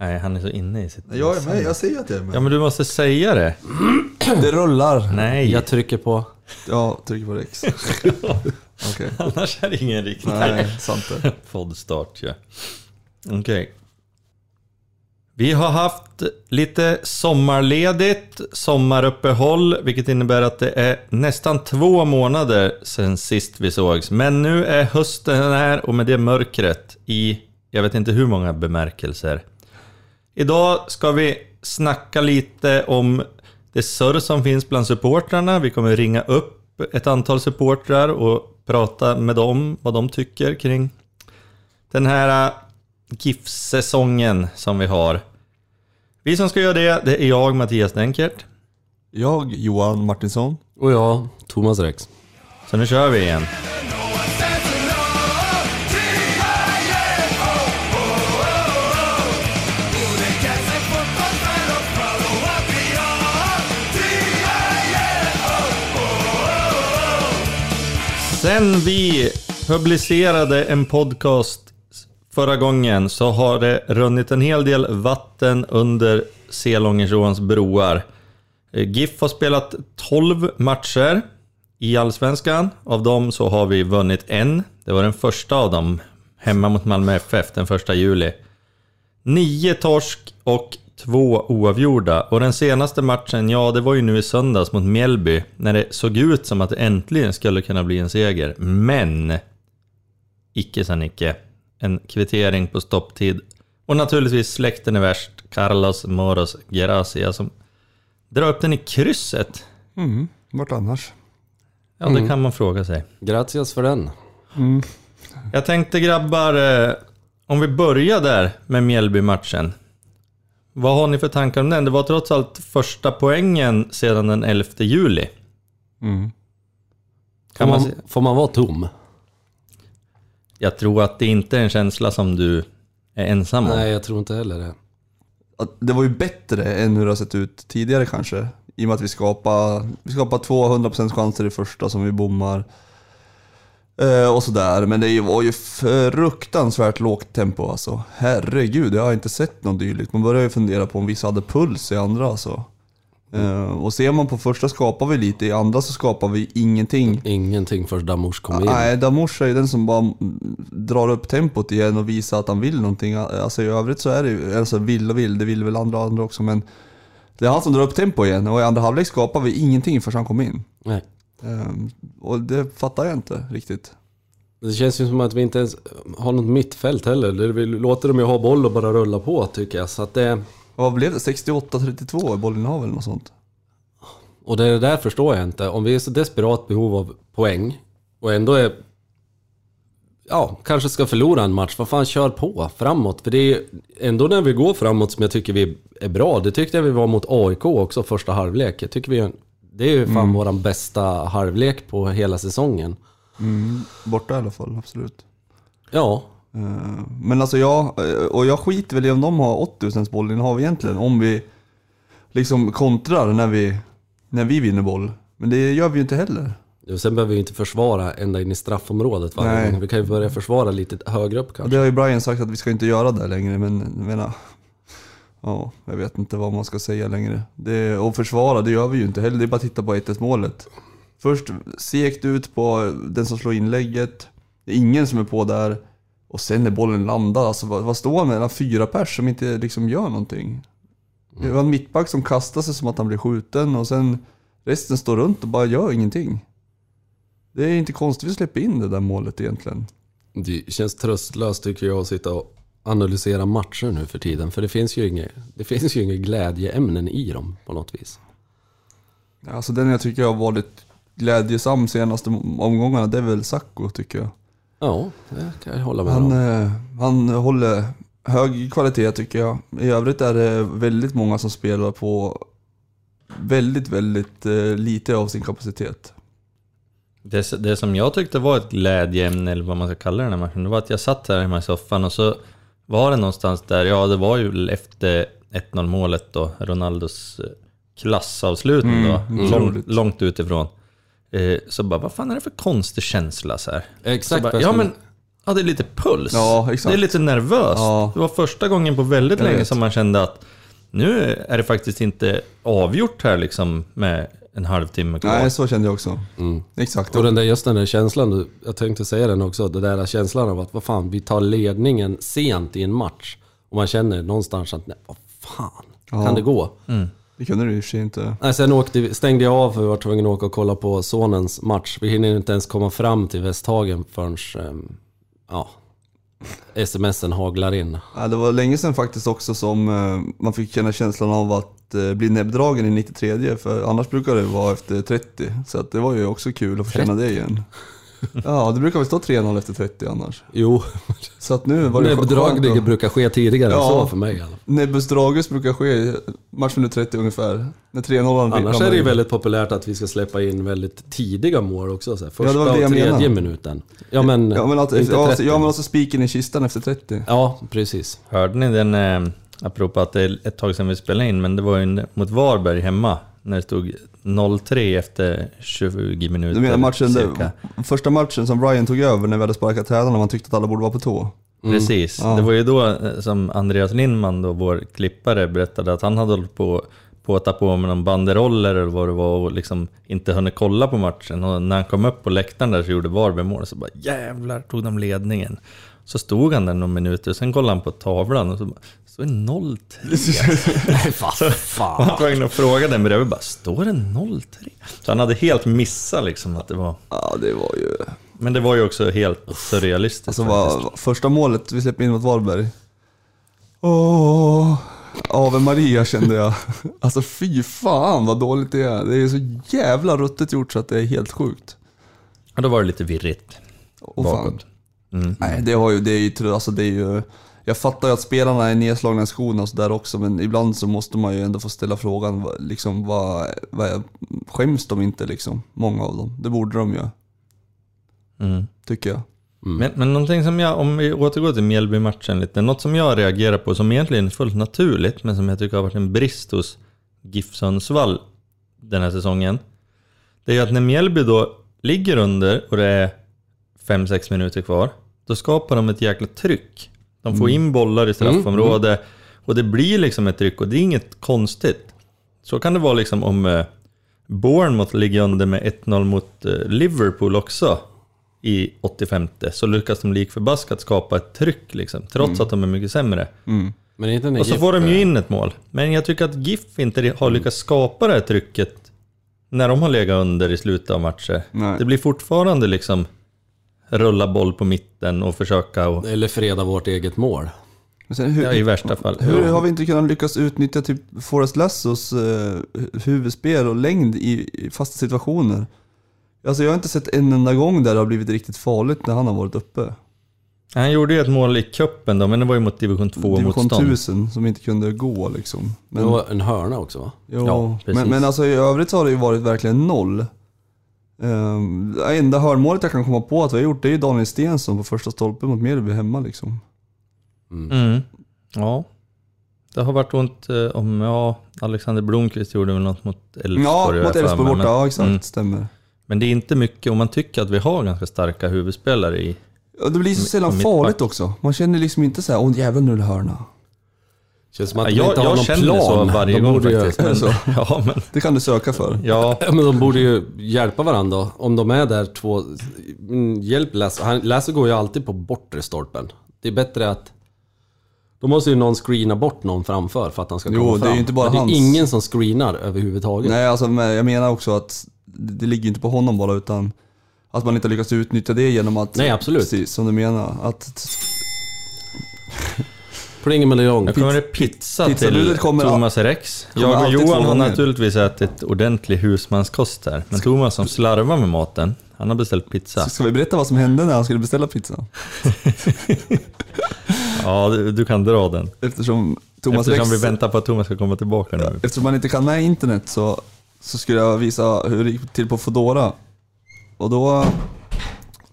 Nej, han är så inne i sitt... Jag är med, jag säger att jag är med. Ja, men du måste säga det. Det rullar. Nej, Jag trycker på... Ja, tryck på Rex. Okej. annars är det ingen riktig Nej, sant det. poddstart ja. Okej. Vi har haft lite sommarledigt, sommaruppehåll, vilket innebär att det är nästan två månader sedan sist vi sågs. Men nu är hösten här och med det mörkret i, jag vet inte hur många bemärkelser. Idag ska vi snacka lite om det surr som finns bland supportrarna. Vi kommer ringa upp ett antal supportrar och prata med dem, vad de tycker kring den här äh, GIF-säsongen som vi har. Vi som ska göra det, det är jag, Mattias Denkert. Jag, Johan Martinsson. Och jag, Thomas Rex. Så nu kör vi igen. Sen vi publicerade en podcast förra gången så har det runnit en hel del vatten under Selångersåns broar. Eh, GIF har spelat 12 matcher i Allsvenskan. Av dem så har vi vunnit en. Det var den första av dem, hemma mot Malmö FF den första juli. Nio torsk och två oavgjorda. Och den senaste matchen, ja det var ju nu i söndags mot Mjällby, när det såg ut som att det äntligen skulle kunna bli en seger. Men, icke sa Nicke. En kvittering på stopptid. Och naturligtvis släkten är värst, Carlos Moros Gracia som drar upp den i krysset. Mm, vart annars? Ja, det kan man fråga sig. Gracias för den. Jag tänkte grabbar, eh, om vi börjar där med Mjällby-matchen. Vad har ni för tankar om den? Det var trots allt första poängen sedan den 11 juli. Mm. Får Kan man man, se- får man vara tom? Jag tror att det inte är en känsla som du är ensam om. Nej, jag tror inte heller det. Det var ju bättre än hur det har sett ut tidigare kanske. I och med att vi skapar, vi skapar 200% chanser i första som vi bommar. Eh, och sådär. Men det var ju fruktansvärt lågt tempo alltså. Herregud, jag har inte sett något dylikt. Man börjar ju fundera på om vissa hade puls i andra alltså. Eh, och ser man på första skapar vi lite, i andra så skapar vi ingenting. Ingenting förrän Damours kom in. Nej, Damours är ju den som bara mm, drar upp tempot igen och visar att han vill någonting. Alltså i övrigt så är det ju, alltså vill och vill, det vill väl andra andra också men det är han som drar upp tempo igen och i andra halvlek skapar vi ingenting förrän han kom in. Nej. Ehm, och det fattar jag inte riktigt. Det känns ju som att vi inte ens har något mittfält heller. Vi låter dem ju ha boll och bara rulla på tycker jag. Så att det, Vad blev det? 68-32 i bollinnehav eller något sånt? och det där förstår jag inte. Om vi är så desperat behov av poäng och ändå är... Ja, kanske ska förlora en match. Vad fan, kör på framåt. För det är ändå när vi går framåt som jag tycker vi är bra. Det tyckte jag vi var mot AIK också första halvlek. Jag tycker vi... Det är ju fan våran bästa halvlek på hela säsongen. Borta i alla fall, absolut. Ja, Ehm, Men alltså jag, och jag skiter väl i om de har 80 bollinnehav egentligen. Om vi liksom kontrar när vi, när vi vinner boll. Men det gör vi ju inte heller. Och Sen behöver vi inte försvara ända in i straffområdet varje gång. Vi kan ju börja försvara lite högre upp kanske. det har ju Brian sagt att vi ska inte göra det längre, men jag menar... Ja, jag vet inte vad man ska säga längre. Det, och försvara, det gör vi ju inte heller. Det är bara att titta på 1 målet. Först segt ut på den som slår inlägget. Det är ingen som är på där. Och sen när bollen landar, alltså vad, vad står han mellan fyra pers som inte liksom gör någonting? Det var en mittback som kastar sig som att han blir skjuten och sen resten står runt och bara gör ingenting. Det är inte konstigt vi släpper in det där målet egentligen. Det känns tröstlöst tycker jag att sitta och analysera matcher nu för tiden. För det finns ju inga, det finns ju inga glädjeämnen i dem på något vis. Alltså den jag tycker har varit glädjesam senaste omgångarna, det är väl Sacco tycker jag. Ja, det kan jag hålla med Han, om. eh, han håller hög kvalitet tycker jag. I övrigt är det väldigt många som spelar på väldigt, väldigt eh, lite av sin kapacitet. Det, det som jag tyckte var ett glädjeämne, eller vad man ska kalla den här matchen, det var att jag satt här hemma i soffan och så var det någonstans där, ja det var ju efter 1-0 målet då, Ronaldos eh, klassavslutning då, mm, lång, långt utifrån. Eh, så bara, vad fan är det för konstig känsla så här? Exakt så bara, Ja men, Ja, det är lite puls. Ja. Det är lite nervöst. Ja. Det var första gången på väldigt länge som man kände att nu är det faktiskt inte avgjort här liksom med en halvtimme kvar. Nej, så kände jag också. Exakt. Och den där, just den där känslan, du- jag tänkte säga den också, den där känslan av att vad fan, vi tar ledningen sent i en match. Och man känner någonstans att, nej, vad fan, Ja. kan det gå? Det kunde du i och för sig inte. Nej, sen åkte, vi- stängde jag av för vi var tvungna att åka och kolla på sonens match. Vi hinner inte ens komma fram till Västhagen förrän, ehm, ja, smsen haglar in. Ja, det var länge sedan faktiskt också som eh, man fick känna känslan av att eh, bli näbbdragen i 93 för annars brukar det vara efter 30. Så det var ju också kul att få känna det igen. Ja, det brukar väl stå 3-0 efter 30 annars. Jo, Så att nu var det att- brukar ske tidigare än Ja. så för mig i alla fall. Nebbus Dragus brukar ske i matchminut 30 ungefär. När 3-0 Annars är det ju väldigt populärt att vi ska släppa in väldigt tidiga mål också. Så här, första det var det och jag tredje menade. minuten. Ja men, Ja men, att, inte ja, 30. ja, men också spiken i kistan efter 30. Ja, precis. Hörde ni den, eh, apropå att det är ett tag sedan vi spelade in, men det var ju mot Varberg hemma, när det stod 0-3 efter 20 minuter. Du menar matchen, cirka. där, första matchen som Brian tog över när vi hade sparkat tränarna och man tyckte att alla borde vara på tå. Precis. Ja. Det var ju då eh, som Andreas Lindman, då, vår klippare, berättade att han hade hållit på på att ta på med någon banderoller eller vad det var och liksom inte hunnit kolla på matchen. Och när han kom upp på läktaren där så gjorde Varberg mål så bara jävlar tog de ledningen. Så stod han där några minuter och sen kollade han på tavlan och så bara, så är det 0-3. Nej, vad Och han fan. var tvungen att fråga den bredvid bara, står det 0-3? Så han hade helt missat liksom att det var... Ja det var ju... Men det var ju också helt surrealistiskt Alltså var, första målet vi släppte in mot Varberg. Åh, Ave Maria kände jag. Alltså fy fan vad dåligt det är. Det är så jävla ruttet gjort så att det är helt sjukt. Ja, då var det lite virrigt Åh, fan. Mm. Nej, det, har ju, det är ju, alltså det är ju... Jag fattar ju att spelarna är nedslagna i skorna och sådär också, men ibland så måste man ju ändå få ställa frågan, vad- liksom vad, vad skäms de inte liksom? Många av dem. Det borde de ju, Mm. tycker jag. Men, men någonting som jag, om vi återgår till Mjällby-matchen lite, något som jag reagerar på som egentligen är fullt naturligt, men som jag tycker har varit en brist hos GIF Sundsvall den här säsongen. Det är ju att när Mjällby då ligger under och det är 5-6 minuter kvar, då skapar de ett jäkla tryck. De får in bollar i straffområde och det blir liksom ett tryck och det är inget konstigt. Så kan det vara liksom om eh, Bournemouth ligger under med 1-0 mot eh, Liverpool också i 85 så lyckas de lik förbaskat skapa ett tryck liksom, trots att de är mycket sämre. Mm. Men inte när Och så GIF, får de ju in ett mål. Men jag tycker att GIF inte har lyckats skapa det här trycket när de har legat under i slutet av matcher. Nej. Det blir fortfarande liksom rulla boll på mitten och försöka och, Eller freda vårt eget mål. Hur, ja, i värsta fall. hur har vi inte kunnat lyckas utnyttja typ Forrest Lassos eh, huvudspel och längd i, i fasta situationer? Alltså jag har inte sett en enda gång där det har blivit riktigt farligt när han har varit uppe. Han gjorde ju ett mål i cupen då, men det var ju mot division 2 Division motstånd. 1000 som inte kunde gå liksom. Det Men, var en hörna också va? jo, Ja, precis. men, men alltså i övrigt så har det ju varit verkligen noll. Um, det enda hörnmålet jag kan komma på att vi har gjort det är ju Daniel Stensson på första stolpen mot Mjällby hemma liksom. Mm. Ja. Det har varit ont eh, om, ja, Alexander Blomqvist gjorde väl något mot Elfsborg. Ja, mot Elfsborg borta, men- ja exakt, Mm. stämmer. Men det är inte mycket, och man tycker att vi har ganska starka huvudspelare i... Ja, det blir så sällan farligt också. Man känner liksom inte så här, åh jävlar nu är det hörna. Känns som att Ja, de jag inte har jag någon känner plan. så varje de gång borde ju, faktiskt. Men, Så. ja, men, Det kan du söka för. ja, Ja, men de borde ju hjälpa varandra om de är där två... Mm, Hjälp Lasse. Han- Lasse går ju alltid på bortre stolpen. Det är bättre att... Då måste ju någon screena bort någon framför för att han ska Jo, komma det är fram. ju inte bara Men det är hans. ingen som screenar överhuvudtaget. Nej, alltså men jag menar också att det ligger inte på honom bara utan att man inte har lyckats utnyttja det genom att... Nej, absolut. Precis, som du menar. Att, Pling med nu kommer det pizza till Pizzabudet kommer- Thomas Rex. Jag och Johan har naturligtvis ätit ordentlig husmanskost här. Men Thomas som slarvar med maten, han har beställt pizza. ska vi berätta vad som hände när han skulle beställa pizza? Ja, du, du kan dra den. Eftersom Thomas Eftersom Rex... vi väntar på att Thomas ska komma tillbaka nu. Eftersom man inte kan med internet så, så skulle jag visa hur det gick till på Foodora. Och då,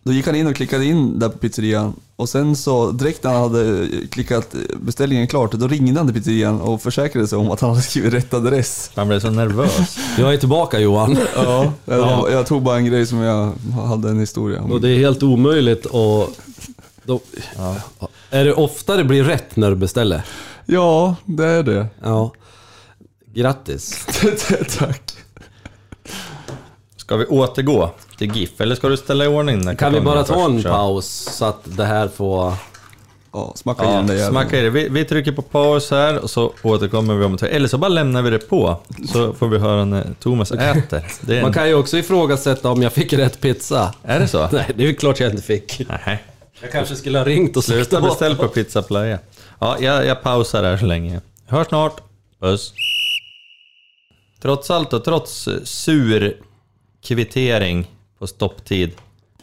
då gick han in och klickade in där på pizzerian. Och sen så direkt när han hade klickat beställningen klart, då ringde han till pizzerian och försäkrade sig om att han hade skrivit rätt adress. Han blev så nervös. Jag är tillbaka Johan. Ja, jag, jag tog bara en grej som jag hade en historia om. Och det är helt omöjligt att Då, Är det ofta det blir rätt när du beställer? Ja, det är det. Ja. Grattis. Tack. Ska vi återgå till GIF, eller ska du ställa i ordning den Kan vi bara ta en först, så? paus så att det här får... Ja, smacka Ja, jäveln. smacka i det. Vi, vi trycker på paus här och så återkommer vi om ett. Eller så bara lämnar vi det på, så får vi höra när Thomas äter. Det en... Man kan ju också ifrågasätta om jag fick rätt pizza. är det så? Nej, det är ju klart jag inte fick. Nej. Jag kanske skulle ha ringt och Sluta slutat beställ på Pizza Playa. Ja, jag, jag pausar här så länge. Hörs snart. Puss. Trots allt och trots eh, sur kvittering på stopptid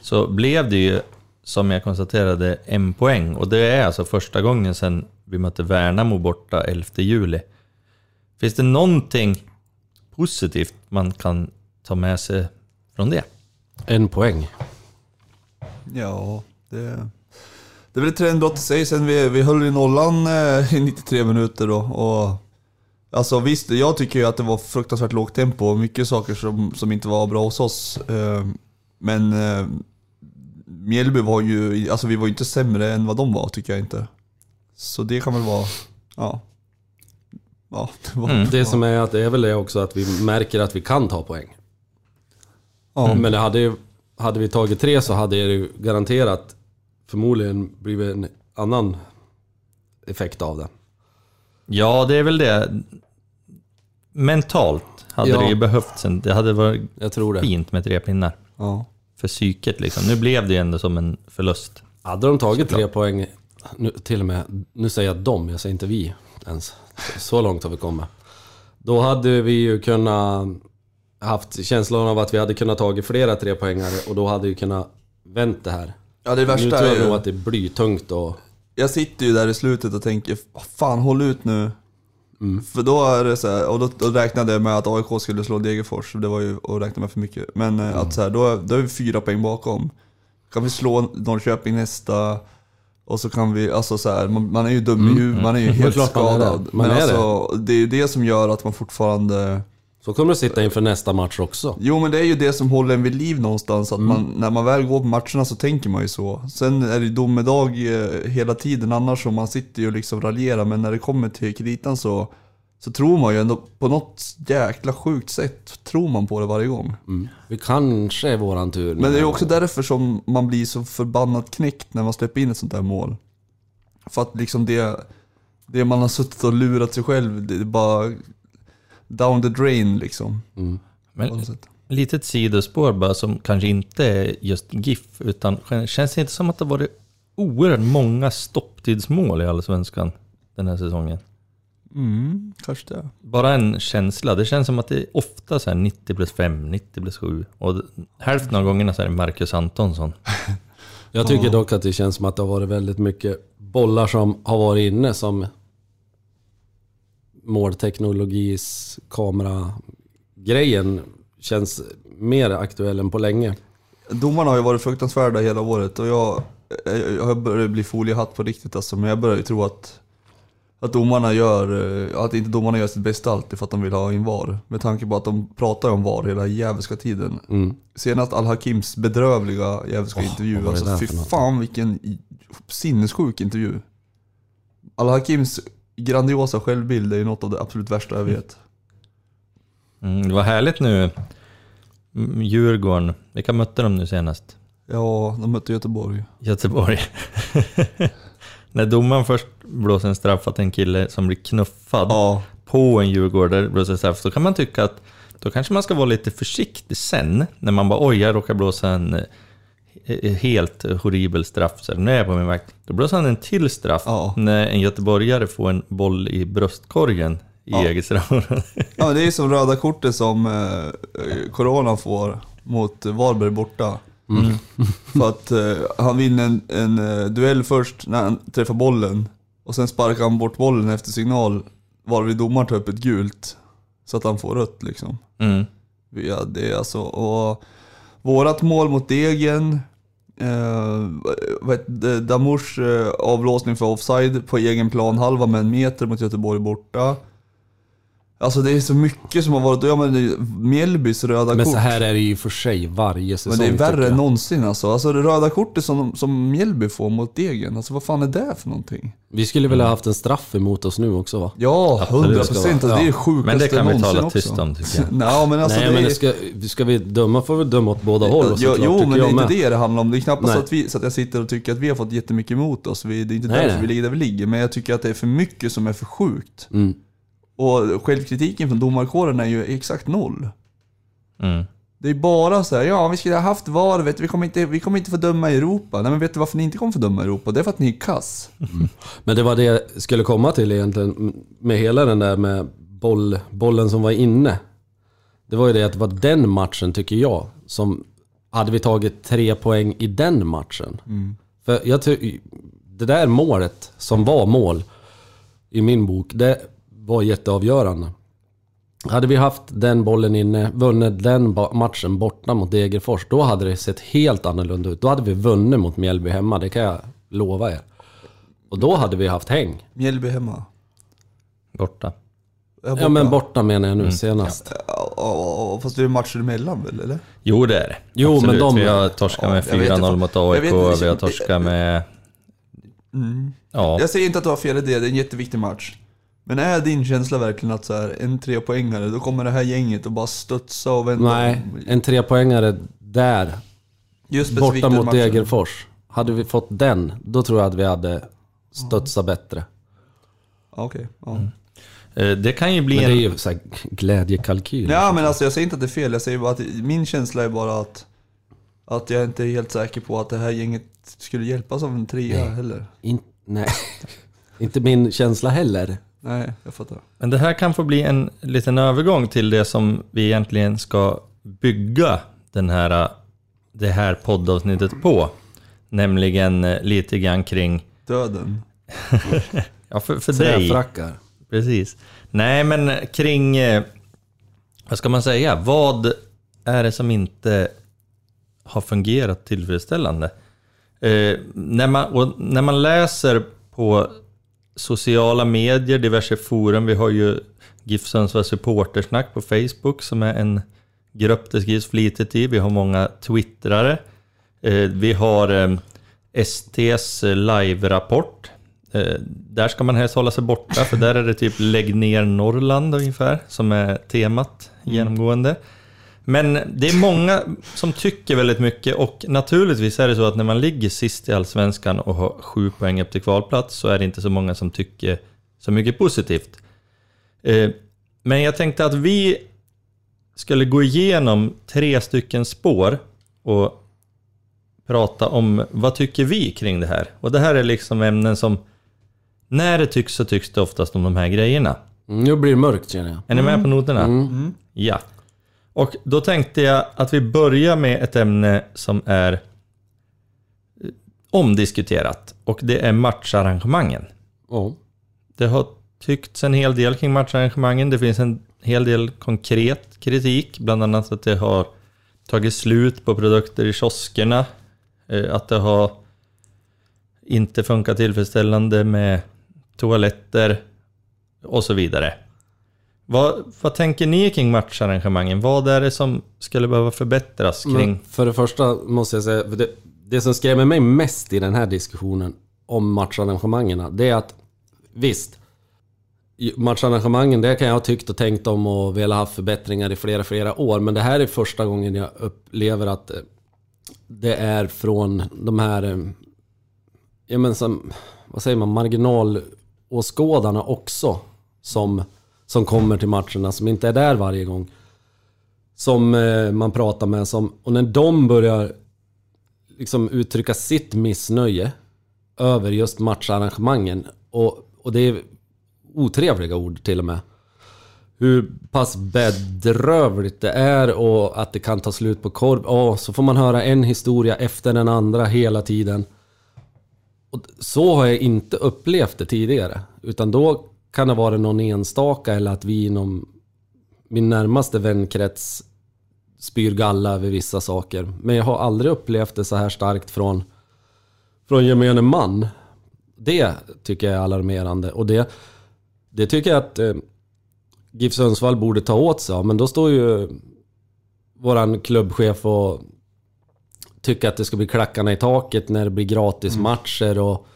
så blev det ju, som jag konstaterade, en poäng. Och det är alltså första gången sedan vi mötte Värnamo borta 11 juli. Finns det någonting positivt man kan ta med sig från det? En poäng. Ja, det... Det är väl ett trendbrott i sig sen vi, vi höll i nollan eh, i 93 minuter då. Och, alltså visst, jag tycker ju att det var fruktansvärt lågt tempo och mycket saker som, som inte var bra hos oss. Eh, men eh, Mjällby var ju, alltså vi var ju inte sämre än vad de var tycker jag inte. Så det kan väl vara, ja. Ja, det var... Mm. Det som är att det är väl det också att vi märker att vi kan ta poäng. Ja. Men det hade, ju- hade vi tagit tre så hade det ju garanterat förmodligen blivit en annan effekt av det. Ja, det är väl det. Mentalt hade Ja. det ju behövts en, det hade varit Jag tror det. fint med tre pinnar. Ja. För psyket liksom. Nu blev det ju ändå som en förlust. Hade de tagit tre poäng, nu, till och med, nu säger jag dem, jag säger inte vi ens. Så långt har vi kommit. Då hade vi ju kunnat haft känslan av att vi hade kunnat tagit flera trepoängare och då hade vi kunnat vänt det här. ja, det Nu värsta tror är jag nog ju... att det är blytungt och... Jag sitter ju där i slutet och tänker, "Vad fan håll ut nu. För då är det så här, och då, då räknade jag med att AIK skulle slå Degerfors, det var ju att räkna med för mycket. Men eh, att så här, då, då är vi fyra poäng bakom. Kan vi slå Norrköping nästa, och så kan vi, alltså så här, man, man är ju dum i huvudet, man är ju helt klart man är det. skadad. Men alltså, det är ju det som gör att man fortfarande... Så kommer det sitta inför nästa match också. Jo men det är ju det som håller en vid liv någonstans, att Mm. man, när man väl går på matcherna så tänker man ju så. Sen är det ju domedag eh, hela tiden annars så man sitter ju och liksom raljerar, men när det kommer till kritan så, så tror man ju ändå på något jäkla sjukt sätt, tror man på det varje gång. Mm. Vi kanske är våran tur. Men det är också därför som man blir så förbannat knäckt när man släpper in ett sånt där mål. För att liksom det, det man har suttit och lurat sig själv, det är bara down the drain liksom. Mm. Men litet sidospår bara som kanske inte är just GIF, utan känns det inte som att det varit oerhört många stopptidsmål i Allsvenskan den här säsongen? Mm, kanske det. Bara en känsla. Det känns som att det är ofta så här 90 plus 5, 90 plus 7. Och hälften av gångerna så är det Marcus Antonsson. Jag tycker dock att det känns som att det har varit väldigt mycket bollar som har varit inne som målteknologis kamera-grejen känns mer aktuell än på länge. Domarna har ju varit fruktansvärda hela året och jag, jag börjar bli foliehatt på riktigt alltså, men jag börjar ju tro att, att domarna gör, att inte domarna gör sitt bästa alltid för att de vill ha in VAR. Med tanke på att de pratar om VAR hela jävelska tiden. Mm. Senast Al-Hakims bedrövliga jävelska Åh, intervju, alltså fy fan vilken sinnessjuk intervju. Al-Hakims grandiosa självbild är ju något av det absolut värsta jag vet. Mm, det var härligt nu. Djurgården, vilka mötte de nu senast? Ja, de mötte Göteborg. Göteborg. När domaren först blåser en straff att en kille som blir knuffad Ja, på en djurgårdare blåser straff, då kan man tycka att då kanske man ska vara lite försiktig sen, när man bara oj, jag råkar blåsa en eh, helt horribel straff, så här, nu är jag på min vakt. Då blåser han en till straff Ja. när en göteborgare får en boll i bröstkorgen i Ja. eget straffområde. Ja, det är som röda kortet som eh, Corona får mot Varberg borta. För att eh, han vinner en, en eh, duell först när han träffar bollen. Och sen sparkar han bort bollen efter signal. Varvid domaren tar upp ett gult. Så att han får rött liksom. Mm. Ja, det är alltså, och vårat mål mot Degen. Eh, Damors eh, avblåsning för offside på egen plan halva med en meter mot Göteborg borta. Alltså det är så mycket som har varit, ja men Mjällbys röda Men kort. så här är det ju för sig varje säsong. men det är värre än någonsin alltså. Alltså det röda kortet som, som Mjällby får mot Degen, alltså vad fan är det för någonting? Vi skulle väl ha haft en straff emot oss nu också va? Ja. 100 procent. Alltså, det är det sjukaste Men det kan vi tala också. tyst om tycker jag. Nej men alltså Nej det men är... det ska, ska vi döma får vi döma åt båda håll Jo, jo men det är inte med. det det handlar om. Det är knappast Nej. så att, vi, så att jag sitter och tycker att vi har fått jättemycket emot oss. Vi, det är inte Nej, därför vi ligger där vi ligger. Men jag tycker att det är för mycket som är för sjukt. Mm. Och självkritiken från domarkåren är ju exakt noll. Mm. Det är bara så här, ja vi skulle ha haft VAR, vet du, vi, kommer inte, vi kommer inte få döma i Europa. Nej men vet du varför ni inte kommer få döma i Europa? Det är för att ni är kass. Men det var det jag skulle komma till egentligen med hela den där med boll, bollen som var inne. Det var ju det att det var den matchen tycker jag som hade vi tagit tre poäng i den matchen. För jag ty- det där målet som var mål i min bok, det var jätteavgörande. Hade vi haft den bollen inne, vunnit den matchen borta mot Degerfors, då hade det sett helt annorlunda ut. Då hade vi vunnit mot Mjällby hemma, det kan jag lova er. Och då hade vi haft häng. Mjällby hemma. Borta. Jag Ja men borta menar jag nu senast. Ja, ja, ja, fast det är matcher emellan väl, eller? Jo det är det. Jo, men Absolut. de- Vi har torskat med Ja, jag vet 4-0 inte. mot Jag AIK, vi har torskat med... Ja, Jag säger inte att du har fel i det, det är en jätteviktig match. Men är din känsla verkligen att så här, en trepoängare, då kommer det här gänget och bara studsa och vända? Nej, en trepoängare där, Just borta mot matchen. Degerfors. Hade vi fått den, då tror jag att vi hade studsat bättre. Ja, Okej, ja. eh, det kan ju bli Men det är ju så här glädjekalkyl. Ja men alltså jag säger inte att det är fel, jag säger bara att min känsla är bara att Att jag inte är helt säker på att det här gänget skulle hjälpas av en trea heller. In, nej, inte min känsla heller. Nej, jag fattar. Men det här kan få bli en liten övergång till det som vi egentligen ska bygga den här, det här poddavsnittet på. Nämligen eh, lite grann kring, Döden. ja för, för dig, Träfrackar. precis. Nej men kring, eh, vad ska man säga, vad är det som inte har fungerat tillfredsställande? Eh, när, man, när man läser på sociala medier, diverse forum, vi har ju GIF Sundsvall Supportersnack på Facebook som är en grupp det skrivs flitigt i. Vi har många twittrare. Eh, vi har eh, STs live-rapport. Eh, där ska man helst hålla sig borta, för där är det typ lägg ner Norrland ungefär, som är temat genomgående. Men det är många som tycker väldigt mycket och naturligtvis är det så att när man ligger sist i Allsvenskan och har sju poäng upp till kvalplats så är det inte så många som tycker så mycket positivt. Eh, Men jag tänkte att vi skulle gå igenom tre stycken spår och prata om vad tycker vi kring det här. Och det här är liksom ämnen som när det tycks så tycks det oftast om de här grejerna. Mm, Nu blir det mörkt känner jag. Är ni med på noterna? Mm. Ja. Och då tänkte jag att vi börjar med ett ämne som är eh, omdiskuterat. Och det är matcharrangemangen. Ja. Det har tyckts en hel del kring matcharrangemangen. Det finns en hel del konkret kritik. Bland annat att det har tagit slut på produkter i kioskerna. Eh, Att det har inte funkat tillfredsställande med toaletter och så vidare. Vad, vad tänker ni kring matcharrangemangen? Vad är det som skulle behöva förbättras kring... Men för det första måste jag säga, det, det som skrämmer mig mest i den här diskussionen om matcharrangemangen, det är att visst, matcharrangemangen, det kan jag ha tyckt och tänkt om och velat ha förbättringar i flera, flera år. Men det här är första gången jag upplever att eh, det är från de här, eh, ja men som, vad säger man, marginalåskådarna också som, som kommer till matcherna, som inte är där varje gång som eh, man pratar med. Som, och när de börjar liksom uttrycka sitt missnöje över just matcharrangemangen. Och, och det är otrevliga ord till och med. Hur pass bedrövligt det är och att det kan ta slut på korv. Ja, så får man höra en historia efter den andra hela tiden. Och så har jag inte upplevt det tidigare. Utan då kan det vara någon enstaka eller att vi inom min närmaste vänkrets spyr galla över vissa saker. Men jag har aldrig upplevt det så här starkt från, från gemene man. Det tycker jag är alarmerande. Och det, det tycker jag att eh, GIF Sundsvall borde ta åt sig av. Men då står ju våran klubbchef och tycker att det ska bli klackarna i taket när det blir gratismatcher. och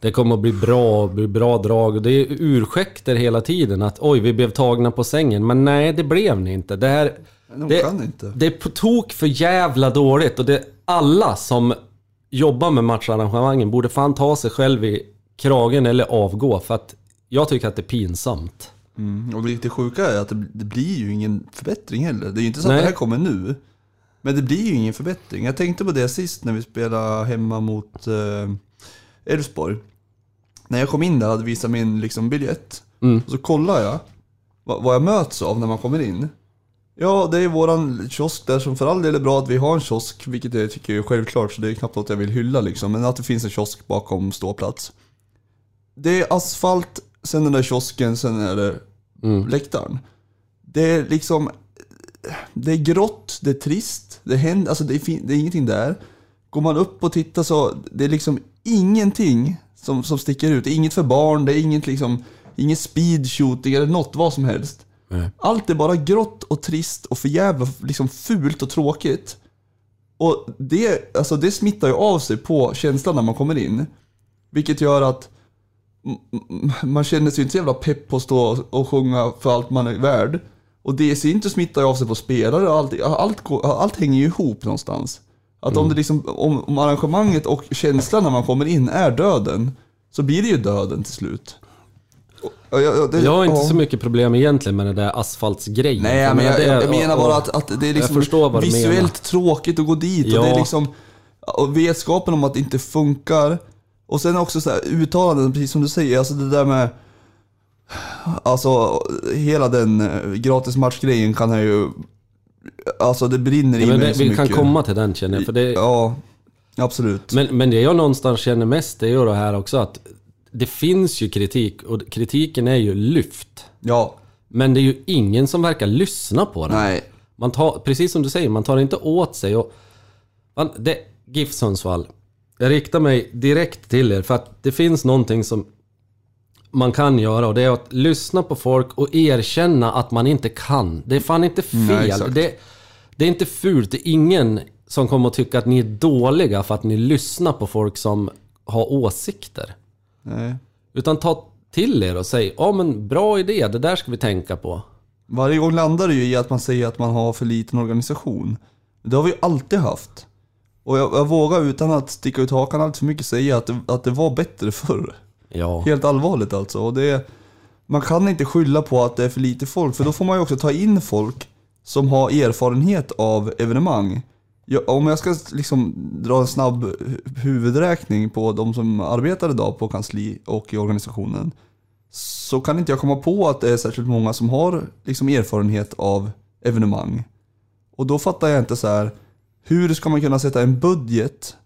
det kommer att bli bra, bli bra drag. Det är ursäkter hela tiden att oj, vi blev tagna på sängen. Men nej, det blev ni inte. Det här... De det, kan inte. det är på tok för jävla dåligt och det alla som jobbar med matcharrangemangen borde fan ta sig själv i kragen eller avgå för att jag tycker att det är pinsamt. Mm. Och det lite sjuka är att det, det blir ju ingen förbättring heller. Det är ju inte så att Nej. det här kommer nu. Men det blir ju ingen förbättring. Jag tänkte på det sist när vi spelade hemma mot eh, Elfsborg. När jag kom in där hade visat min liksom, biljett. Mm. Och så kollade jag vad, vad jag möts av när man kommer in. Ja, det är våran kiosk där som för all del är bra att vi har en kiosk, vilket jag tycker är självklart, så det är knappt något jag vill hylla liksom. Men att det finns en kiosk bakom ståplats. Det är asfalt, sen den där kiosken, sen är det läktaren. Det är liksom, det är grått, det är trist, det händer, alltså det är, det är ingenting där. Går man upp och tittar så, det är liksom ingenting som, som sticker ut. Det är inget för barn, det är inget liksom, inget speed shooting eller något, vad som helst. Nej. Allt är bara grått och trist och för jävla liksom fult och tråkigt. Och det, alltså det smittar ju av sig på känslan när man kommer in. Vilket gör att man känner sig inte så jävla pepp på att stå och sjunga för allt man är värd. Och det i sin tur smittar ju av sig på spelare och allt, allt, går- allt hänger ju ihop någonstans. Att om, det liksom, om, om arrangemanget och känslan när man kommer in är döden, så blir det ju döden till slut. Och jag, det- Jag har inte ja. så mycket problem egentligen med den där asfaltsgrejen. Nej, För men jag, jag, jag menar bara att, att det är liksom visuellt tråkigt att gå dit. Och Ja. det är liksom, och vetskapen om att det inte funkar. Och sen också så här, uttalanden, precis som du säger, alltså det där med Alltså hela den eh, gratis matchgrejen kan jag ju Alltså det brinner i Ja, men mig så vi kan mycket. komma till den känner jag. För det, Ja, absolut. men, men det jag någonstans känner mest det är ju det här också att det finns ju kritik och kritiken är ju lyft. Ja, Men det är ju ingen som verkar lyssna på den. nej. Man tar, precis som du säger, man tar inte åt sig. Och, man, det, GIF Sundsvall, jag riktar mig direkt till er för att det finns någonting som man kan göra och det är att lyssna på folk och erkänna att man inte kan. Det är fan inte Nej, fel. exakt. det, det är inte fult. Det är ingen som kommer att tycka att ni är dåliga för att ni lyssnar på folk som har åsikter. nej. Utan ta till er och säg, ja men bra idé, det där ska vi tänka på. Varje gång landar det ju i att man säger att man har för liten organisation. Det har vi ju alltid haft. Och jag, jag vågar utan att sticka ut hakan allt för mycket säga att det, att det var bättre förr. Ja. Helt allvarligt alltså. Och det, man kan inte skylla på att det är för lite folk, för då får man ju också ta in folk som har erfarenhet av evenemang. Jag, om jag ska liksom dra en snabb huvudräkning på de som arbetar idag på kansli och i organisationen. Så kan inte jag komma på att det är särskilt många som har liksom erfarenhet av evenemang. Och då fattar jag inte så här. hur ska man kunna sätta en budget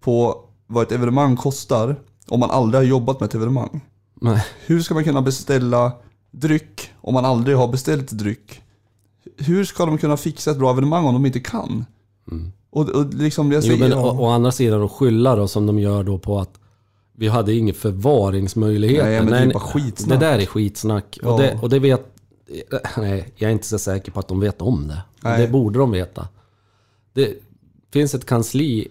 på vad ett evenemang kostar om man aldrig har jobbat med ett evenemang? Nej. Hur ska man kunna beställa dryck om man aldrig har beställt dryck? Hur ska de kunna fixa ett bra evenemang om de inte kan? Och, och liksom, jag Mm. Jo, säger, men å, å andra sidan att skylla då som de gör då på att vi hade ingen förvaringsmöjlighet. Nej, men det är bara skitsnack. Det där är skitsnack. Ja. Och, det, och det vet... Nej, jag är inte så säker på att de vet om det. Nej. Det borde de veta. Det finns ett kansli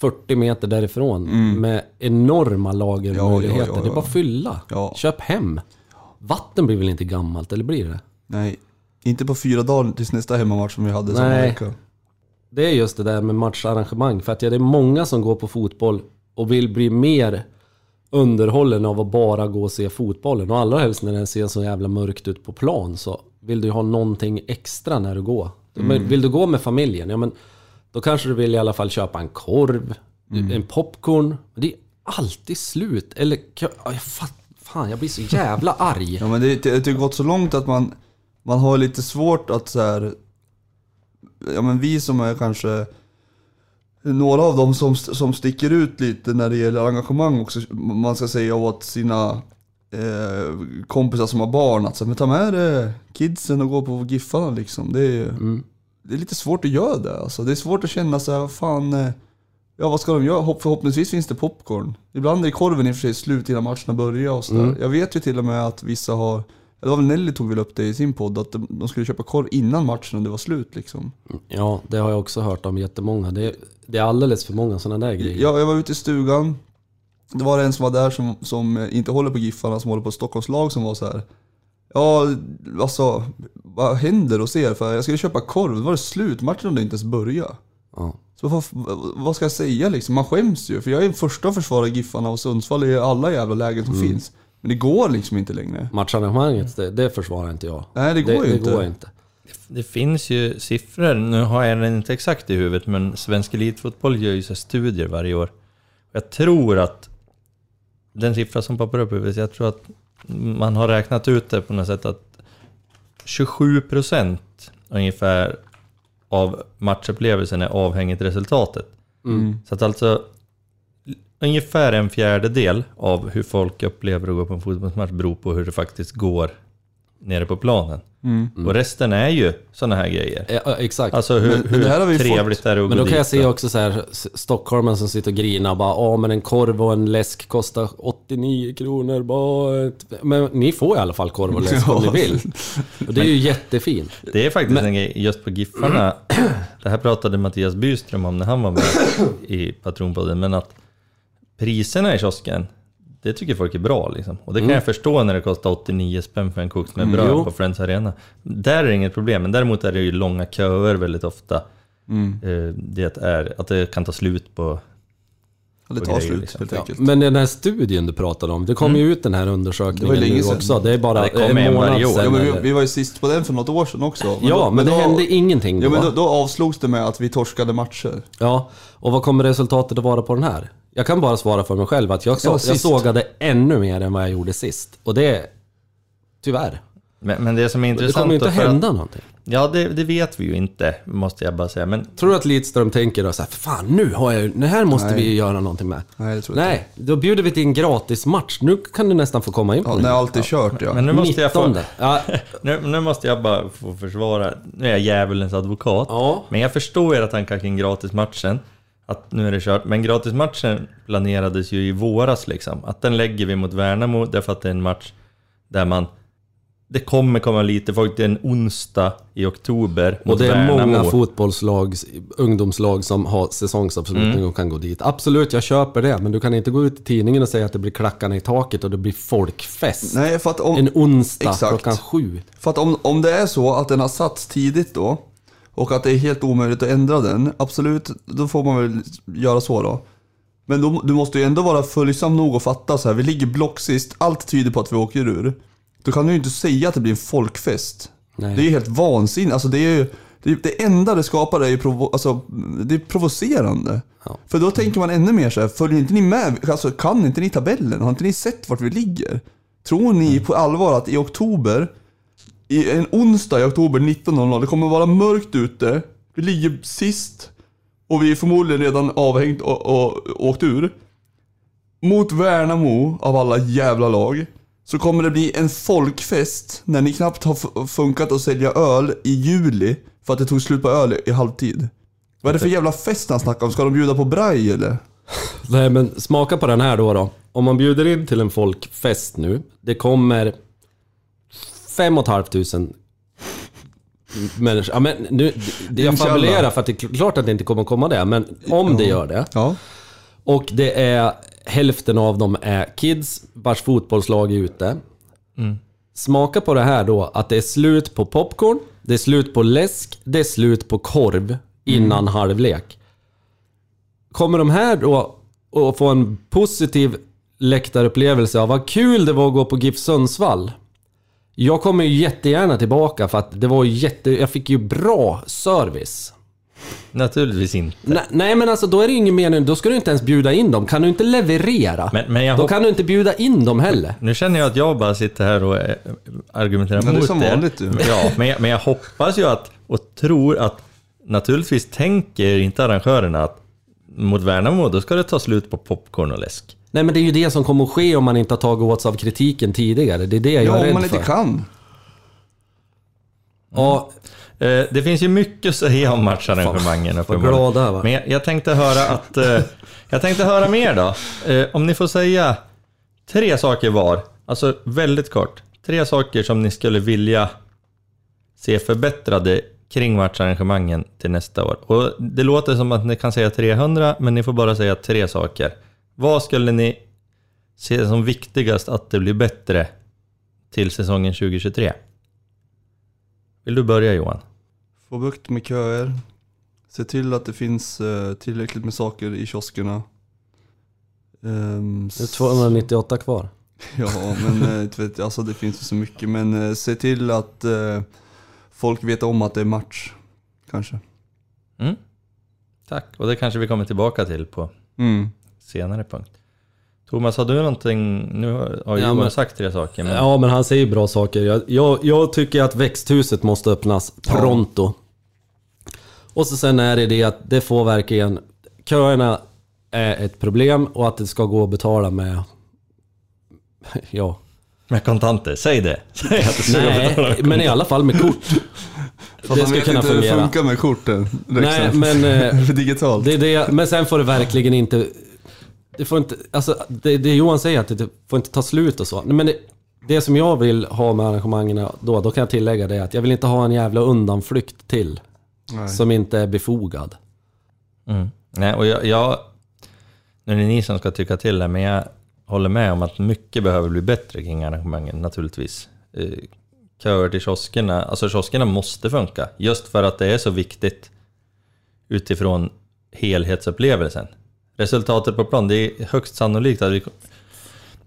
40 meter därifrån med enorma lagermöjligheter. Mm. Ja, ja, ja, Det är bara att fylla. Köp hem. Vatten blir väl inte gammalt, eller blir det? nej, inte på fyra dagar tills nästa hemmamatch som vi hade samma Nej. vecka. Det är just det där med matcharrangemang. För att ja, det är många som går på fotboll och vill bli mer underhållen av att bara gå och se fotbollen. Och allra helst när det ser så jävla mörkt ut på plan så vill du ha någonting extra när du går. Men vill du gå med familjen, ja men då kanske du vill i alla fall köpa en korv, en popcorn. Det är alltid slut. Eller, ja, jag fatt, fan jag blir så jävla arg. Ja men det, det, det har gått så långt att man, man har lite svårt att så här. Ja men vi som är kanske några av dem som, som sticker ut lite när det gäller engagemang också, man ska säga åt sina eh, kompisar som har barn att så, men ta med dig kidsen och gå på Giffarna liksom. Det är, det är lite svårt att göra det alltså. Det är svårt att känna så här, vad fan, eh, ja vad ska de göra? Hopp- Förhoppningsvis finns det popcorn. Ibland är korven i och för sig slut innan matcherna börjar och sådär. Jag vet ju till och med att vissa har Det var väl Nelly tog väl upp det i sin podd, att de- skulle köpa korv innan matchen och det var slut liksom. Ja, det har jag också hört om jättemånga. Det, det är alldeles för många sådana där grejer. Ja, jag var ute i stugan. Det var en som var där som, som inte håller på Giffarna, som håller på Stockholms lag som var så här. Ja, alltså, vad händer hos er? För jag skulle köpa korv, då var det slut, matchen hade inte ens börjat. Ja. Så vad, vad ska jag säga liksom? Man skäms ju, för jag är den första att försvara Giffarna och Sundsvall i alla jävla lägen som finns. Men det går liksom inte längre. Matcharrangemanget, det, det försvarar inte jag. Nej, det går ju det inte. Går inte. Det finns ju siffror, nu har jag den inte exakt i huvudet, men Svensk Elitfotboll gör ju så studier varje år. Jag tror att den siffra som poppar upp i huvudet, jag tror att man har räknat ut det på något sätt att 27% ungefär av matchupplevelsen är avhängigt resultatet. Så att alltså ungefär en fjärdedel av hur folk upplever att gå på en fotbollsmatch beror på hur det faktiskt går nere på planen. Och resten är ju sådana här grejer. Ja, ja, exakt. Alltså hur, Men- men det här har vi hur trevligt är det att men då kan jag se också så här s- stockholmare som sitter och grinar och bara ja men en korv och en läsk kostar 89 kronor bara. ett-" Men ni får i alla fall korv och läsk om ni vill. Och det är ju jättefint. Det är faktiskt en grej just på Giffarna. Det här pratade Mattias Byström om när han var med i Patronpodden. Men att priserna i kiosken, det tycker folk är bra liksom. Och det kan jag förstå när det kostar 89 spänn för en kokt med bröd Jo. på Friends Arena. Där är det inget problem, men däremot är det ju långa köer väldigt ofta. Eh, Det är att det kan ta slut på... Ja, det tar grejer, slut liksom. helt Ja, enkelt. men den här studien du pratade om, det kom ju ut den här Det undersökningen var ju länge nu också. Det är bara Ja, det en månad år. sedan. Ja, men vi, vi var ju sist på den för något år sedan också. ja, då- men det då, hände ingenting då. Ja, men då, då avslogs det med att vi torskade matcher. Ja, och vad kommer resultatet att vara på den här? Jag kan bara svara för mig själv att jag, så, var jag sågade ännu mer än vad jag gjorde sist. Och det... Tyvärr. Men, men det som är Det intressant... kommer ju inte att- hända någonting. Ja, det, det vet vi ju inte, måste jag bara säga. Men Tror du att Lidström tänker då så här, fan nu har jag det här måste vi ju göra någonting med. Nej, det tror jag Nej, då bjuder vi till en gratis match. Nu kan du nästan få komma in på Ja, den. när allt är kört ja. Men nu måste jag få... 19. Ja, Nu, nu måste jag bara få försvara, nu är jag djävulens advokat. Ja. Men jag förstår era tankar kring gratismatchen. Att nu är det kört. Men gratismatchen planerades ju i våras liksom. Att den lägger vi mot Värnamo därför att det är en match där man... Det kommer komma lite folk. Det är en onsdag i oktober mot och det är Värnamo. många fotbollslag, ungdomslag som har säsongsavslutning Mm. och kan gå dit. Absolut, jag köper det. Men du kan inte gå ut i tidningen och säga att det blir klackarna i taket och det blir folkfest. Nej, för att om, En onsdag Exakt. klockan sju. För att om, om det är så att den har satts tidigt då, och att det är helt omöjligt att ändra den, absolut, då får man väl göra så då. Men då, du måste ju ändå vara följsam nog och fatta så här, vi ligger blocksist, allt tyder på att vi åker ur. Då kan du ju inte säga att det blir en folkfest. Nej. Det är ju helt vansinnigt, alltså det är ju, det, det enda det skapar är ju provo, alltså, det är provocerande. Ja. För då tänker man ännu mer så här, följer inte ni med? Alltså kan inte ni tabellen? Har inte ni sett vart vi ligger? Tror ni på allvar att i oktober, i en onsdag i oktober 19.00, det kommer vara mörkt ute, vi ligger sist och vi är förmodligen redan avhängt och, och åkt ur. Mot Värnamo, av alla jävla lag, så kommer det bli en folkfest när ni knappt har funkat att sälja öl i juli för att det tog slut på öl i halvtid. Vad är det för jävla fest han snackar om? Ska de bjuda på braj eller? Nej men smaka på den här då då. Om man bjuder in till en folkfest nu. Det kommer fem och ett halvt tusen människor. Ja, men nu, det, jag fabulerar för att det är klart att det inte kommer komma det. Men om det gör det. Ja. Och det är hälften av dem är kids vars fotbollslag är ute. Smaka på det här då att det är slut på popcorn, det är slut på läsk, det är slut på korv innan halvlek. Kommer de här då att få en positiv läktarupplevelse av vad kul det var att gå på GIF Sundsvall? Jag kommer ju jättegärna tillbaka för att det var jätte... Jag fick ju bra service. Naturligtvis inte. Nej, nej men alltså då är det ju ingen mening, då ska du inte ens bjuda in dem. Kan du inte leverera, Men, men jag då hopp- kan du inte bjuda in dem heller. Nu känner jag att jag bara sitter här och eh, argumenterar Ja, det är mot som er. vanligt, du. Ja, men jag, men jag hoppas ju att, och tror att, naturligtvis tänker inte arrangörerna att mot Värnamo, då ska det ta slut på popcorn och läsk. Nej men det är ju det som kommer att ske om man inte har tagit åt sig av kritiken tidigare. Det är det jag Ja, är om rädd man inte för. kan. Ja, Eh, Det finns ju mycket att säga om matcharrangemangen Vad jag var. Men jag, jag tänkte höra att... eh, Jag tänkte höra mer då. Eh, Om ni får säga tre saker var, alltså väldigt kort. tre saker som ni skulle vilja se förbättrade kring matcharrangemangen till nästa år. Och det låter som att ni kan säga 300, men ni får bara säga tre saker. Vad skulle ni se som viktigast att det blir bättre till säsongen 2023? Vill du börja Johan? Få bukt med köer. Se till att det finns eh, tillräckligt med saker i kioskerna. Ehm, Det är 298 kvar. Ja, men eh, inte vet, alltså det finns ju så mycket. Men eh, se till att folk vet om att det är match. Kanske. Mm? Tack, och det kanske vi kommer tillbaka till på Mm. Senare punkt. Thomas, har du någonting? Nu har Ja, Johan men- sagt tre saker, men Ja, men han säger bra saker. Jag, jag, jag tycker att växthuset måste öppnas pronto. Och så sen är det det att det får verkligen... Köerna är ett problem och att det ska gå att betala med... Ja. med kontanter, säg det! Säg att det. Nej, men i alla fall med kort. Det man ska vet kunna inte hur det fungera. funkar med korten. Nej, men... eh, För digitalt. Det är det, men sen får det verkligen inte... Det får inte... Alltså, det, det Johan säger att det får inte ta slut och så. Men det, det som jag vill ha med arrangemangen då, då kan jag tillägga det att jag vill inte ha en jävla undanflykt till. Nej. Som inte är befogad. Mm. Nej, och jag, jag... Nu är det ni som ska tycka till det, men jag håller med om att mycket behöver bli bättre kring arrangemangen, naturligtvis. Eh, Köer till kioskerna, alltså kioskerna måste funka, just för att det är så viktigt utifrån helhetsupplevelsen. Resultatet på plan, det är högst sannolikt att vi...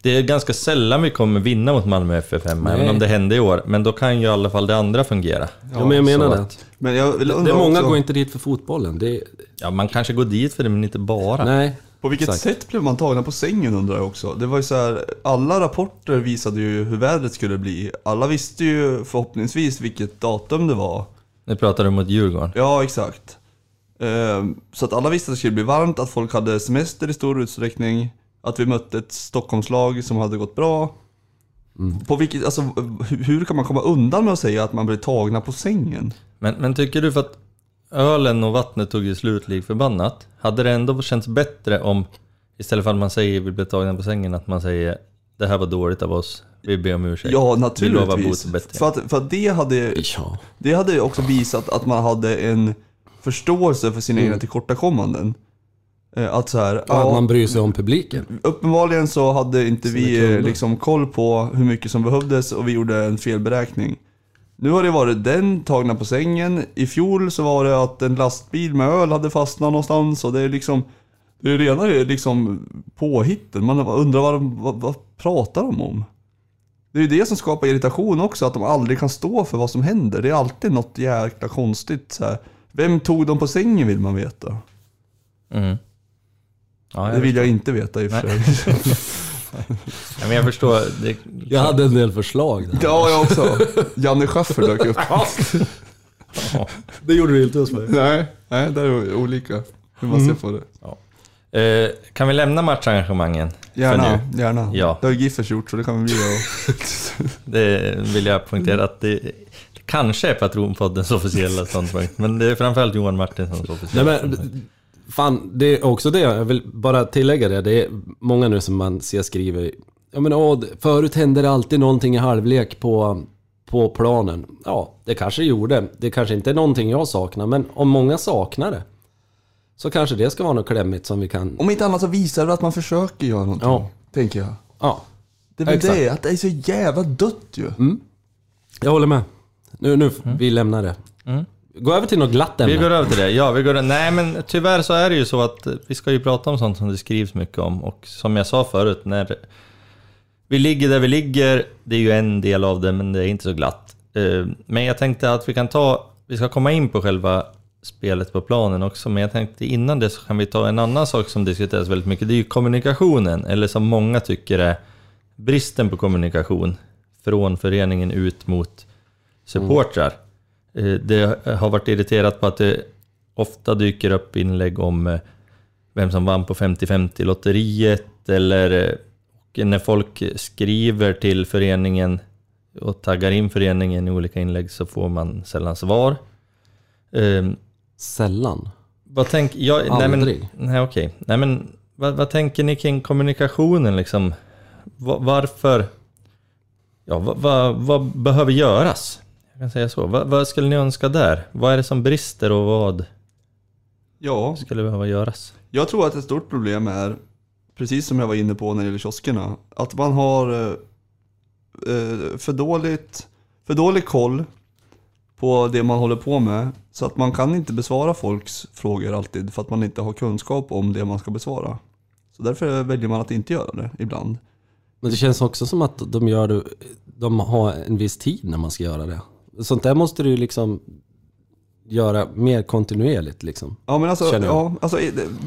Det är ganska sällan vi kommer vinna mot Malmö FF hemma, Nej. även om det hände i år. Men då kan ju i alla fall det andra fungera. Ja, men jag menar så det. att- Men jag vill Det är många också, går inte dit för fotbollen. Det Ja, man kanske går dit för det, men inte bara. nej. på vilket Exakt. sätt blev man tagna på sängen undrar jag också. Det var ju så här, alla rapporter visade ju hur vädret skulle bli. Alla visste ju förhoppningsvis vilket datum det var. Nu pratar du mot Djurgården. Ja, exakt. Ehm, Så att alla visste att det skulle bli varmt, att folk hade semester i stor utsträckning, att vi mötte ett Stockholmslag som hade gått bra. På vilket, alltså, hur- kan man komma undan med att säga att man blev tagna på sängen? Men, men tycker du för att ölen och vattnet tog ju slut lik förbannat, hade det ändå känts bättre om istället för att man säger vi blev tagna på sängen, att man säger det här var dåligt av oss, vi ber om ursäkt. Ja, Vi lovar naturligtvis. bot och bättring. För att, för att det, hade, Ja. det hade också visat att man hade en förståelse för sina egna tillkortakommanden. Eh, Att så här, Att ja, man bryr sig om publiken. Uppenbarligen så hade inte Sina vi eh, liksom koll på hur mycket som behövdes och vi gjorde en felberäkning. Nu har det varit den tagna på sängen. I fjol så var det att en lastbil med öl hade fastnat någonstans och det är liksom Det är rena liksom påhitten. Man undrar vad, de- vad, vad pratar de om? Det är ju det som skapar irritation också, att de aldrig kan stå för vad som händer. Det är alltid något jäkla konstigt så här. Vem tog dem på sängen vill man veta. Mm. Ja, Det vill jag inte veta i och för sig. ja, men jag förstår. Det, Jag hade en del förslag där. Ja, jag också. Janne Schaffer dök upp. Det gjorde du inte hos mig. Nej, nej, där är olika hur man ser på det. eh, kan vi lämna matcharrangemangen? för Gärna, nu? gärna. Ja. Det har Giffers gjort så det kan vi bli Det vill jag poängtera att det kanske är Patronpoddens officiella ståndpunkt, men det är framförallt Johan Martinssons Nej officiella ståndpunkt. men, fan, det är också det. Jag vill bara tillägga det. Det är många nu som man ser skriver. Ja men åh, förut hände det alltid någonting i halvlek på, på planen. Ja, det kanske gjorde. Det kanske inte är någonting jag saknar, men om många saknar det. Så kanske det ska vara något klämmigt som vi kan... Om inte annat så visar det att man försöker göra någonting. Ja. Tänker jag. Ja, Det är väl Exakt. det, att det är så jävla dött ju. jag håller med. Nu, nu, vi lämnar det. Gå över till något glatt ämne. Vi går över till det. Ja, vi går Nej, men tyvärr så är det ju så att vi ska ju prata om sånt som det skrivs mycket om. Och som jag sa förut, när vi ligger där vi ligger, det är ju en del av det, men det är inte så glatt. Eh, Men jag tänkte att vi kan ta... Vi ska komma in på själva spelet på planen också, men jag tänkte innan det så kan vi ta en annan sak som diskuteras väldigt mycket. Det är ju kommunikationen, eller som många tycker är bristen på kommunikation från föreningen ut mot supportrar. Eh, Det har varit irriterat på att det ofta dyker upp inlägg om eh, vem som vann på 50-50-lotteriet eller eh, när folk skriver till föreningen och taggar in föreningen i olika inlägg så får man sällan svar. Eh, Sällan. vad tänk, jag, nej men, Aldrig. nej okej. Nej men, vad, vad tänker ni kring kommunikationen liksom? Va- Varför? Ja, vad, vad, vad behöver göras? Kan säga så. Vad, vad skulle ni önska där? Vad är det som brister och vad Ja, skulle behöva göras? jag tror att ett stort problem är, precis som jag var inne på när det gäller kioskerna, att man har eh, eh, för, dåligt, för dålig koll på det man håller på med. Så att man kan inte besvara folks frågor alltid för att man inte har kunskap om det man ska besvara. Så därför väljer man att inte göra det ibland. Men det känns också som att de gör de har en viss tid när man ska göra det. Sånt där måste du ju liksom göra mer kontinuerligt liksom. Ja men alltså, ja, alltså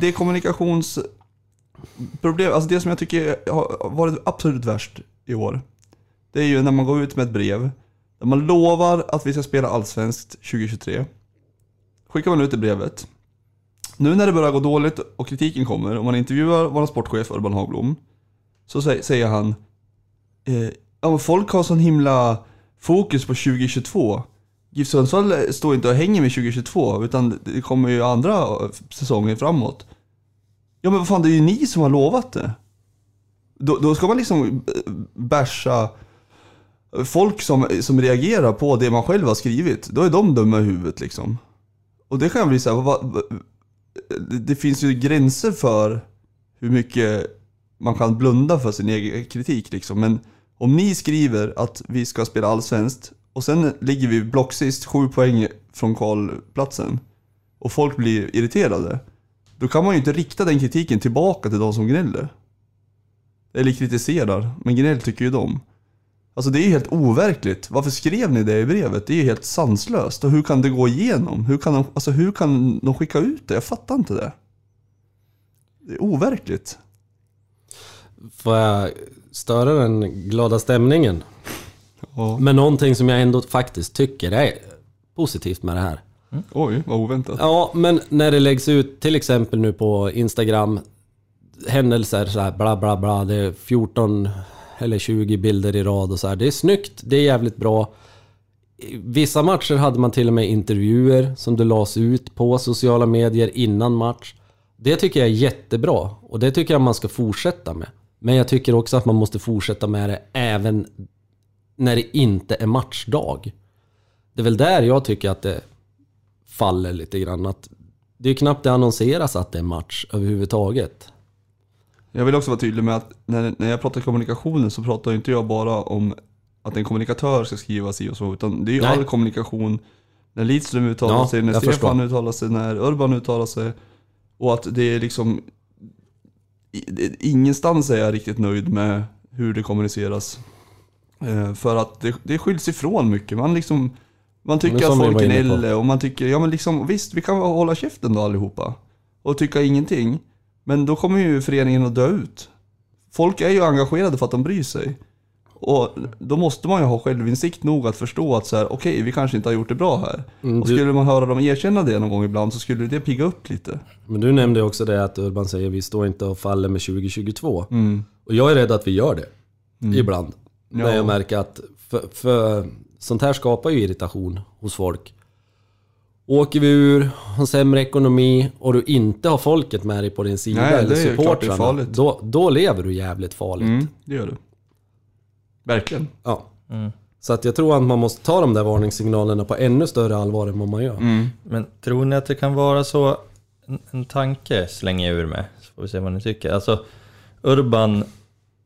det, är kommunikationsproblem, alltså det som jag tycker har varit absolut värst i år. Det är ju när man går ut med ett brev, där man lovar att vi ska spela allsvenskt 2023. Skickar man ut det brevet. Nu när det börjar gå dåligt och kritiken kommer, och man intervjuar vår sportchef Urban Hagblom, så sä- säger han eh, Ja folk har sån himla fokus på 2022. GIF Sundsvall står inte och hänger med 2022 utan det kommer ju andra eh, säsonger framåt. Ja men vad fan det är ju ni som har lovat det. Då, då ska man liksom bärsa basha folk som, som reagerar på det man själv har skrivit. Då är de dumma i huvudet liksom. Och det kan jag bli såhär, vad, vad, det, det finns ju gränser för hur mycket man kan blunda för sin egen kritik liksom. Men om ni skriver att vi ska spela allsvenskt och sen ligger vi blocksist, sju poäng från kvalplatsen och folk blir irriterade. Då kan man ju inte rikta den kritiken tillbaka till de som gnäller. Eller kritiserar, men gnäll tycker ju de. Alltså det är ju helt overkligt. Varför skrev ni det i brevet? Det är ju helt sanslöst. Och hur kan det gå igenom? Hur kan de, alltså hur kan de skicka ut det? Jag fattar inte det. Det är overkligt. Får jag störa den glada stämningen? Ja. Men någonting som jag ändå faktiskt tycker är positivt med det här. Oj, vad oväntat. Ja, men när det läggs ut till exempel nu på Instagram händelser så här bla bla bla. Det är 14 eller 20 bilder i rad och så här. Det är snyggt, det är jävligt bra. Vissa matcher hade man till och med intervjuer som det lades ut på sociala medier innan match. Det tycker jag är jättebra och det tycker jag man ska fortsätta med. Men jag tycker också att man måste fortsätta med det även när det inte är matchdag. Det är väl där jag tycker att det faller lite grann. Att det är knappt det annonseras att det är match överhuvudtaget. Jag vill också vara tydlig med att när, när jag pratar kommunikation så pratar inte jag bara om att en kommunikatör ska skriva si och så, utan det är ju all kommunikation. När Lidström uttalar Ja, sig, när Stefan förstår. uttalar sig, när Urban uttalar sig. Och att det är liksom... Ingenstans är jag riktigt nöjd med hur det kommuniceras. Eh, För att det, det skylls ifrån mycket. Man liksom... Man tycker att folk gnäller och man tycker, ja men liksom visst, vi kan hålla käften då allihopa. Och tycka ingenting. Men då kommer ju föreningen att dö ut. Folk är ju engagerade för att de bryr sig. Och då måste man ju ha självinsikt nog att förstå att så här, okej, vi kanske inte har gjort det bra här. Mm, och du- skulle man höra dem erkänna det någon gång ibland så skulle det pigga upp lite. Men du nämnde också det att Urban säger vi står inte och faller med 2022. Mm. Och jag är rädd att vi gör det. Ibland. När Ja. jag märker att för, för sånt här skapar ju irritation hos folk. Åker vi ur, har sämre ekonomi och du inte har folket med dig på din sida Nej, eller supportrarna. Då, då lever du jävligt farligt. Mm, det gör du. Verkligen. Ja. Så att jag tror att man måste ta de där varningssignalerna på ännu större allvar än vad man gör. Mm. Men tror ni att det kan vara så, en, en tanke slänger jag ur med, så får vi se vad ni tycker. Alltså, Urban,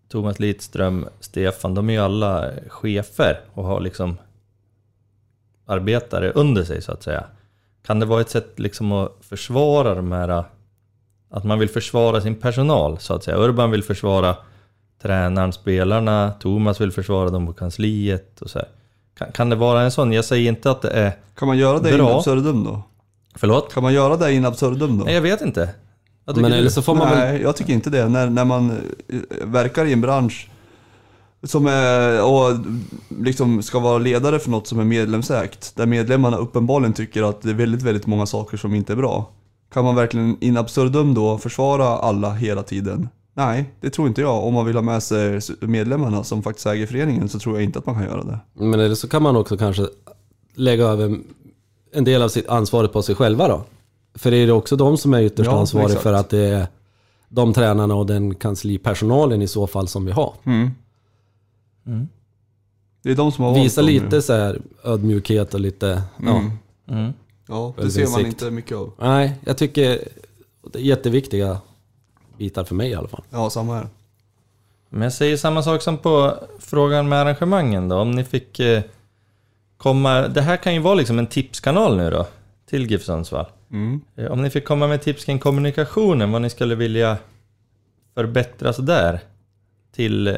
Thomas Lidström, Stefan, de är ju alla chefer och har liksom arbetare under sig så att säga. Kan det vara ett sätt liksom att försvara de här, att man vill försvara sin personal så att säga? Urban vill försvara tränaren, spelarna, Thomas vill försvara dem på kansliet och så här. Kan, kan det vara en sån? Jag säger inte att det är... Kan man göra det in Bra. absurdum då? Förlåt? Kan man göra det in absurdum då? Nej, jag vet inte. Tycker Men eller så får man väl... Nej, jag tycker inte det. När, när man eh, verkar i en bransch som är, och liksom ska vara ledare för något som är medlemsägt, där medlemmarna uppenbarligen tycker att det är väldigt, väldigt många saker som inte är bra. Kan man verkligen in absurdum då försvara alla hela tiden? Nej, det tror inte jag. Om man vill ha med sig medlemmarna som faktiskt äger föreningen så tror jag inte att man kan göra det. Men eller så kan man också kanske lägga över en del av sitt ansvar på sig själva då. För det är det också de som är ytterst Ja, ansvariga exakt. för att det är de tränarna och den kanslipersonalen i så fall som vi har. Det är de som har Visa dem nu. lite så här ödmjukhet och lite... Ja. Mm. Mm. Ja, det Väldigt ser man sikt. inte mycket av. Nej, jag tycker det är jätteviktiga bitar för mig i alla fall. Ja, samma här. Men jag säger samma sak som på frågan med arrangemangen då. Om ni fick eh, komma... Det här kan ju vara liksom en tipskanal nu då, till GIF Sundsvall. Mm. Eh, Om ni fick komma med tips kring kommunikationen, vad ni skulle vilja förbättras där till eh,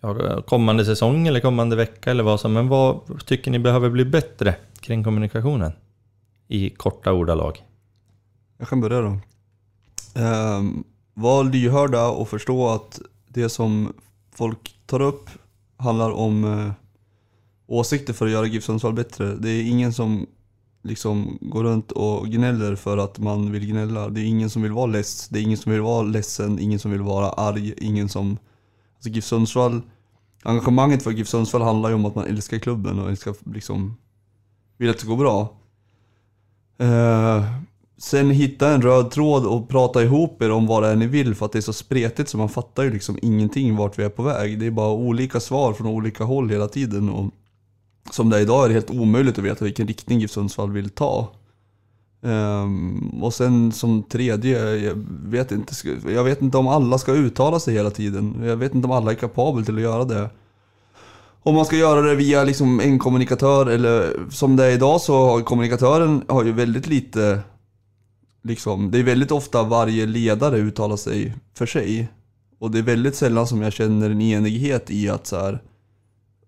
ja, kommande säsong eller kommande vecka eller vad som. Men vad tycker ni behöver bli bättre kring kommunikationen? I korta ordalag. Jag kan börja då. Ehm, var lyhörda och förstå att det som folk tar upp handlar om eh, åsikter för att göra GIF Sundsvall bättre. Det är ingen som liksom går runt och gnäller för att man vill gnälla. Det är ingen som vill vara less. Det är ingen som vill vara ledsen, ingen som vill vara arg, ingen som... Alltså GIF Sundsvall, engagemanget för GIF Sundsvall handlar ju om att man älskar klubben och älskar liksom, vill att det ska gå bra. Ehm, sen hitta en röd tråd och prata ihop er om vad det är ni vill för att det är så spretigt så man fattar ju liksom ingenting vart vi är på väg. Det är bara olika svar från olika håll hela tiden och som det är idag är det helt omöjligt att veta vilken riktning GIF Sundsvall vill ta. Um, och sen som tredje, jag vet, inte, jag vet inte om alla ska uttala sig hela tiden. Jag vet inte om alla är kapabla till att göra det. Om man ska göra det via liksom en kommunikatör eller som det är idag så har kommunikatören har ju väldigt lite liksom, det är väldigt ofta varje ledare uttalar sig för sig. Och det är väldigt sällan som jag känner en enighet i att så här,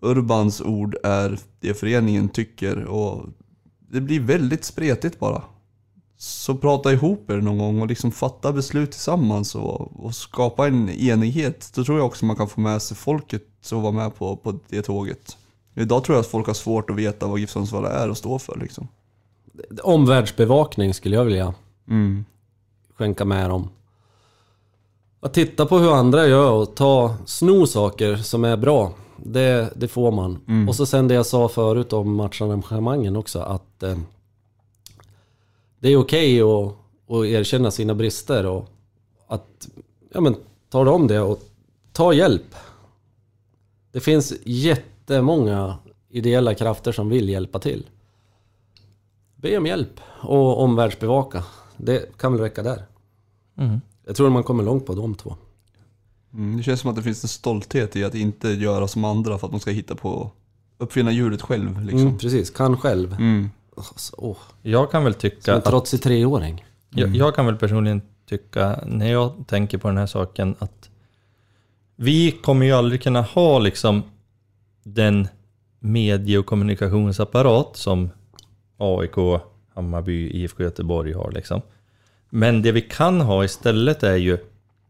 Urbans ord är det föreningen tycker och det blir väldigt spretigt bara. Så prata ihop er någon gång och liksom fatta beslut tillsammans och, och skapa en enighet. Då tror jag också man kan få med sig folket som vara med på, på det tåget. Idag tror jag att folk har svårt att veta vad GIF Sundsvall är och står för liksom. Omvärldsbevakning skulle jag vilja Mm. skänka med dem. Att titta på hur andra gör och ta, sno saker som är bra. Det, det får man. Och så sen det jag sa förut om matcharrangemangen också att eh, det är okej att, att erkänna sina brister och att ja, men, ta om det och ta hjälp. Det finns jättemånga ideella krafter som vill hjälpa till. Be om hjälp och omvärldsbevaka. Det kan väl räcka där. Mm. Jag tror man kommer långt på de två. Mm, det känns som att det finns en stolthet i att inte göra som andra för att de ska hitta på, uppfinna hjulet själv liksom. Mm, precis, kan själv. Mm. Alltså, åh, Jag kan väl som tycka en att trotsig treåring. Jag, jag kan väl personligen tycka, när jag tänker på den här saken, att vi kommer ju aldrig kunna ha liksom den medie och kommunikationsapparat som AIK, Hammarby, IFK Göteborg har liksom. Men det vi kan ha istället är ju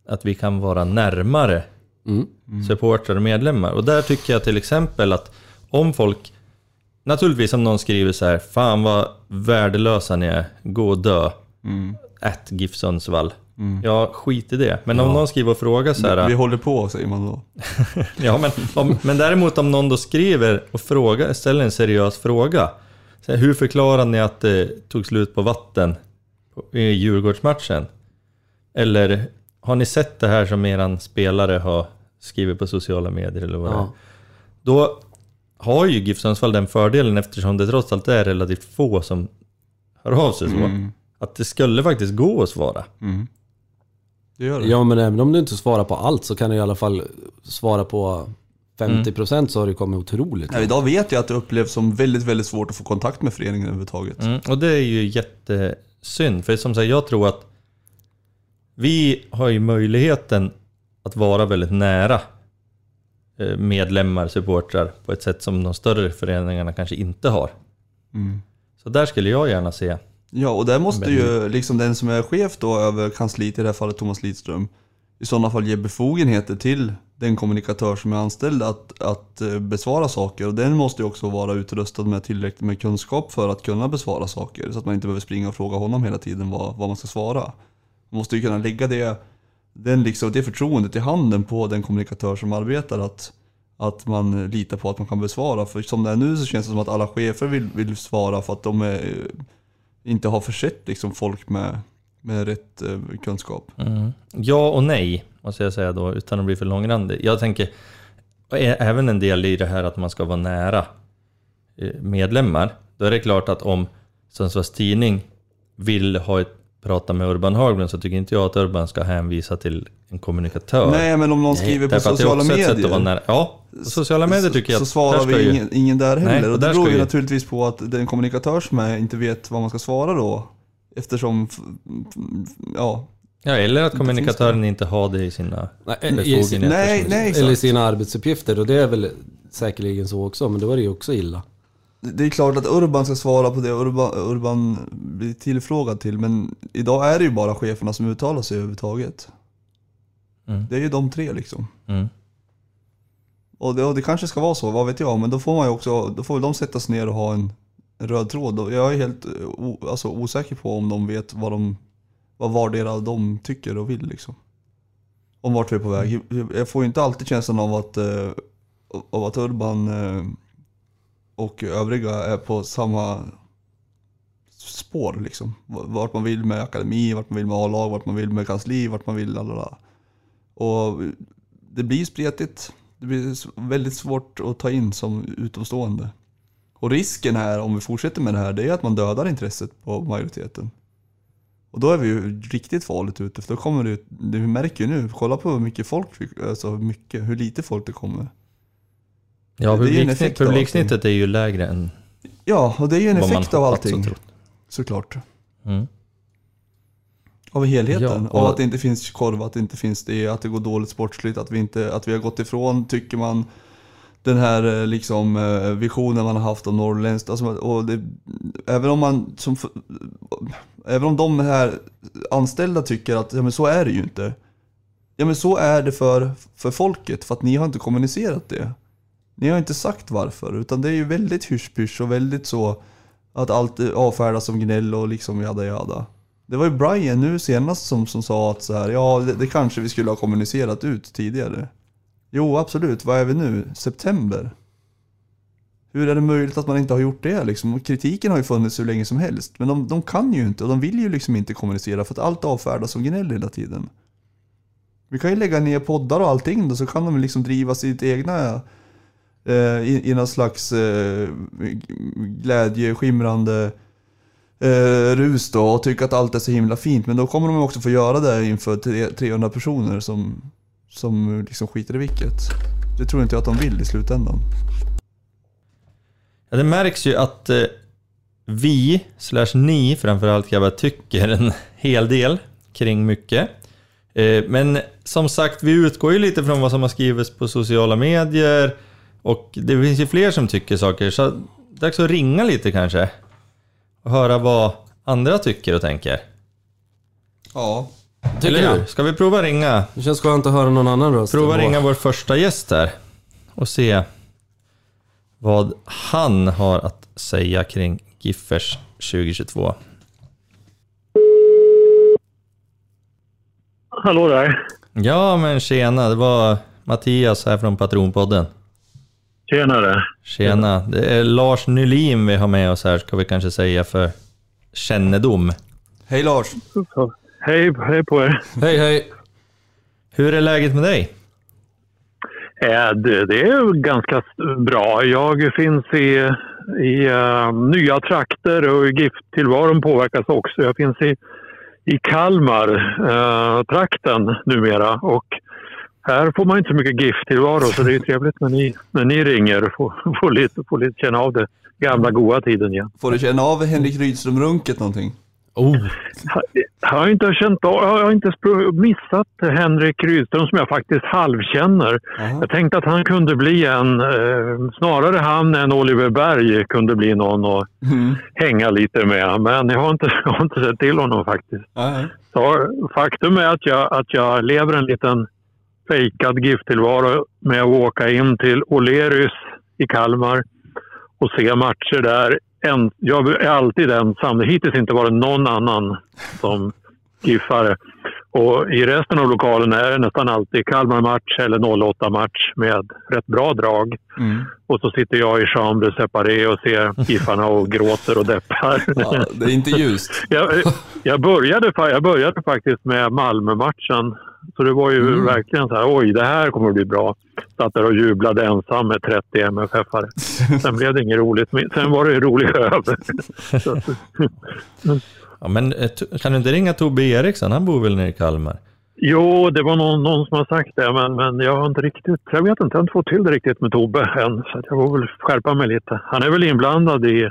att vi kan vara närmare Mm. supportrar och medlemmar. Och där tycker jag till exempel att om folk, naturligtvis om någon skriver så här, fan vad värdelösa ni är, gå och dö. Mm. At GIF Sundsvall. Ja, skit i det. Men om Ja. någon skriver och frågar så här, Vi håller på säger man då. ja, men, om, men däremot om någon då skriver och frågar, ställer en seriös fråga. Så hur förklarar ni att det tog slut på vatten i Djurgårdsmatchen? Eller har ni sett det här som eran spelare har skrivit på sociala medier eller vad det är? Ja. Då har ju GIF Sundsvall den fördelen eftersom det trots allt är relativt få som hör av sig så. Mm. Att det skulle faktiskt gå att svara. Mm. Det gör det. Ja men även om du inte svarar på allt så kan du i alla fall svara på 50% så har det kommit otroligt. Ja, idag vet jag att det upplevs som väldigt, väldigt svårt att få kontakt med föreningen överhuvudtaget. Mm, och det är ju jättesynd, för som sagt, jag tror att vi har ju möjligheten att vara väldigt nära eh, medlemmar, supportrar på ett sätt som de större föreningarna kanske inte har. Mm. Så där skulle jag gärna se. Ja, och där måste ju liksom den som är chef då över kansliet, i det här fallet Thomas Lidström, i sådana fall ge befogenheter till den kommunikatör som är anställd att, att eh, besvara saker. Och den måste ju också vara utrustad med tillräckligt med kunskap för att kunna besvara saker. Så att man inte behöver springa och fråga honom hela tiden vad, vad man ska svara. Man måste ju kunna lägga det, den liksom, det förtroendet i handen på den kommunikatör som arbetar. Att, att man litar på att man kan besvara. För som det är nu så känns det som att alla chefer vill, vill svara för att de är, eh, inte har försett liksom folk med, med rätt eh, kunskap. Mm. Ja och nej, måste jag säga då, utan att bli för långrandig. Jag tänker, även en del i det här att man ska vara nära eh, medlemmar. Då är det klart att om Sundsvalls Tidning vill ha ett prata med Urban Haglund så tycker inte jag att Urban ska hänvisa till en kommunikatör. Nej, men om någon skriver på det är sociala medier. nära. Ja, på sociala medier tycker jag så att svarar där ska vi ju- ingen, ingen där heller. Nej, och och det beror ska ju naturligtvis på att den kommunikatör som är inte vet vad man ska svara då. Eftersom, ja. Ja, eller att kommunikatören inte har det i sina i befogenheter. Nej, som- nej, Eller exakt. sina arbetsuppgifter och det är väl säkerligen så också, men då är det ju också illa. Det är klart att Urban ska svara på det Urban, Urban blir tillfrågad till, men idag är det ju bara cheferna som uttalar sig överhuvudtaget. Mm. Det är ju de tre liksom. Mm. Och det, och det kanske ska vara så, vad vet jag, men då får man ju också, då får väl de sätta sig ner och ha en, röd tråd. Jag är helt o, alltså, osäker på om de vet vad de, vad vardera av dem tycker och vill liksom. Om vart vi är på väg. Jag får ju inte alltid känslan av att, eh, av att Urban eh, och övriga är på samma spår liksom. Vart man vill med akademi, vart man vill med A-lag, vart man vill med kansli, vart man vill lalala. Och det blir spretigt. Det blir väldigt svårt att ta in som utomstående. Och risken här, om vi fortsätter med det här, det är att man dödar intresset på majoriteten. Och då är vi ju riktigt farligt ute, för då kommer det, vi märker ju nu, kolla på hur mycket folk, alltså hur mycket, hur lite folk det kommer. Ja, publiksnitt, publiksnittet är ju lägre än Ja, och det är ju en effekt av allting, såklart. Mm. Av helheten. Ja, och- Av att det inte finns korv, att det inte finns det, att det går dåligt sportsligt, att vi, inte, att vi har gått ifrån, tycker man, den här eh, liksom eh, visionen man har haft om norrländskt. Alltså, och det, även om man som, även om de här anställda tycker att ja, men så är det ju inte. Ja men så är det för, för folket, för att ni har inte kommunicerat det. Ni har inte sagt varför, utan det är ju väldigt hysch och väldigt så att allt avfärdas som gnäll och liksom jada jada. Det var ju Brian nu senast som, som sa att så här, ja det, det kanske vi skulle ha kommunicerat ut tidigare. Jo absolut, vad är vi nu? September? Hur är det möjligt att man inte har gjort det liksom? Och kritiken har ju funnits hur länge som helst. Men de, de kan ju inte och de vill ju liksom inte kommunicera för att allt avfärdas som gnäll hela tiden. Vi kan ju lägga ner poddar och allting då så kan de liksom driva sitt egna eh, i, i någon slags eh, glädje, skimrande eh, rus då och tycka att allt är så himla fint. Men då kommer de också få göra det inför 300 personer som, som liksom skiter i vilket. Det tror inte jag att de vill i slutändan. Ja, det märks ju att eh, vi, slash ni framförallt grabbar, tycker en hel del kring mycket. Eh, men som sagt, vi utgår ju lite från vad som har skrivits på sociala medier och det finns ju fler som tycker saker, så dags att ringa lite kanske. Och höra vad andra tycker och tänker. Ja. Tycker Eller hur? jag. Ska vi prova ringa? Det känns skönt att höra någon annan röst. Prova än ringa vår. vår första gäst här och se vad han har att säga kring Giffers 2022. Hallå där. Ja men tjena, det var Mattias här från Patronpodden. Tjenare. Tjena, det är Lars Nylin vi har med oss här ska vi kanske säga för kännedom. Hej Lars! Så, hej, hej på er. Hej hej! Hur är läget med dig? Eh, det, det är ganska bra. Jag finns i, i eh, nya trakter och gifttillvaron påverkas också. Jag finns i, i Kalmar-trakten numera och här får man inte så mycket gifttillvaro så det är trevligt när ni, när ni ringer och får, får, lite, får lite känna av det gamla goa tiden igen. Får du känna av Henrik Rydström-runket någonting? Oh, Jag har inte känt av, jag har inte missat Henrik Rydström som jag faktiskt halvkänner. Aha. Jag tänkte att han kunde bli en, eh, snarare han än Oliver Berg kunde bli någon att Mm. hänga lite med. Men jag har inte, jag har inte sett till honom faktiskt. Så faktum är att jag, att jag lever en liten fejkad gifttillvaro med att åka in till O'Learys i Kalmar och se matcher där. En, jag är alltid ensam. Hittills inte varit någon annan som giffare. Och I resten av lokalen är det nästan alltid Kalmar-match eller 08-match med rätt bra drag. Mm. Och så sitter jag i chambre separé och ser Giffarna och gråter och deppar. Ja, det är inte ljust. Jag, jag, började, jag började faktiskt med Malmö-matchen. Så det var ju Mm. verkligen så här, oj, det här kommer att bli bra. Satt där och jublade ensam med 30 MFF-are. Sen blev det inget roligt. men Sen var det roligt över. Ja, men eh, kan du inte ringa Tobbe Eriksson? Han bor väl nere i Kalmar? Jo, det var någon, någon som har sagt det, men, men jag har inte riktigt... Jag vet inte, jag har inte fått till det riktigt med Tobbe än. Så jag får väl skärpa mig lite. Han är väl inblandad i,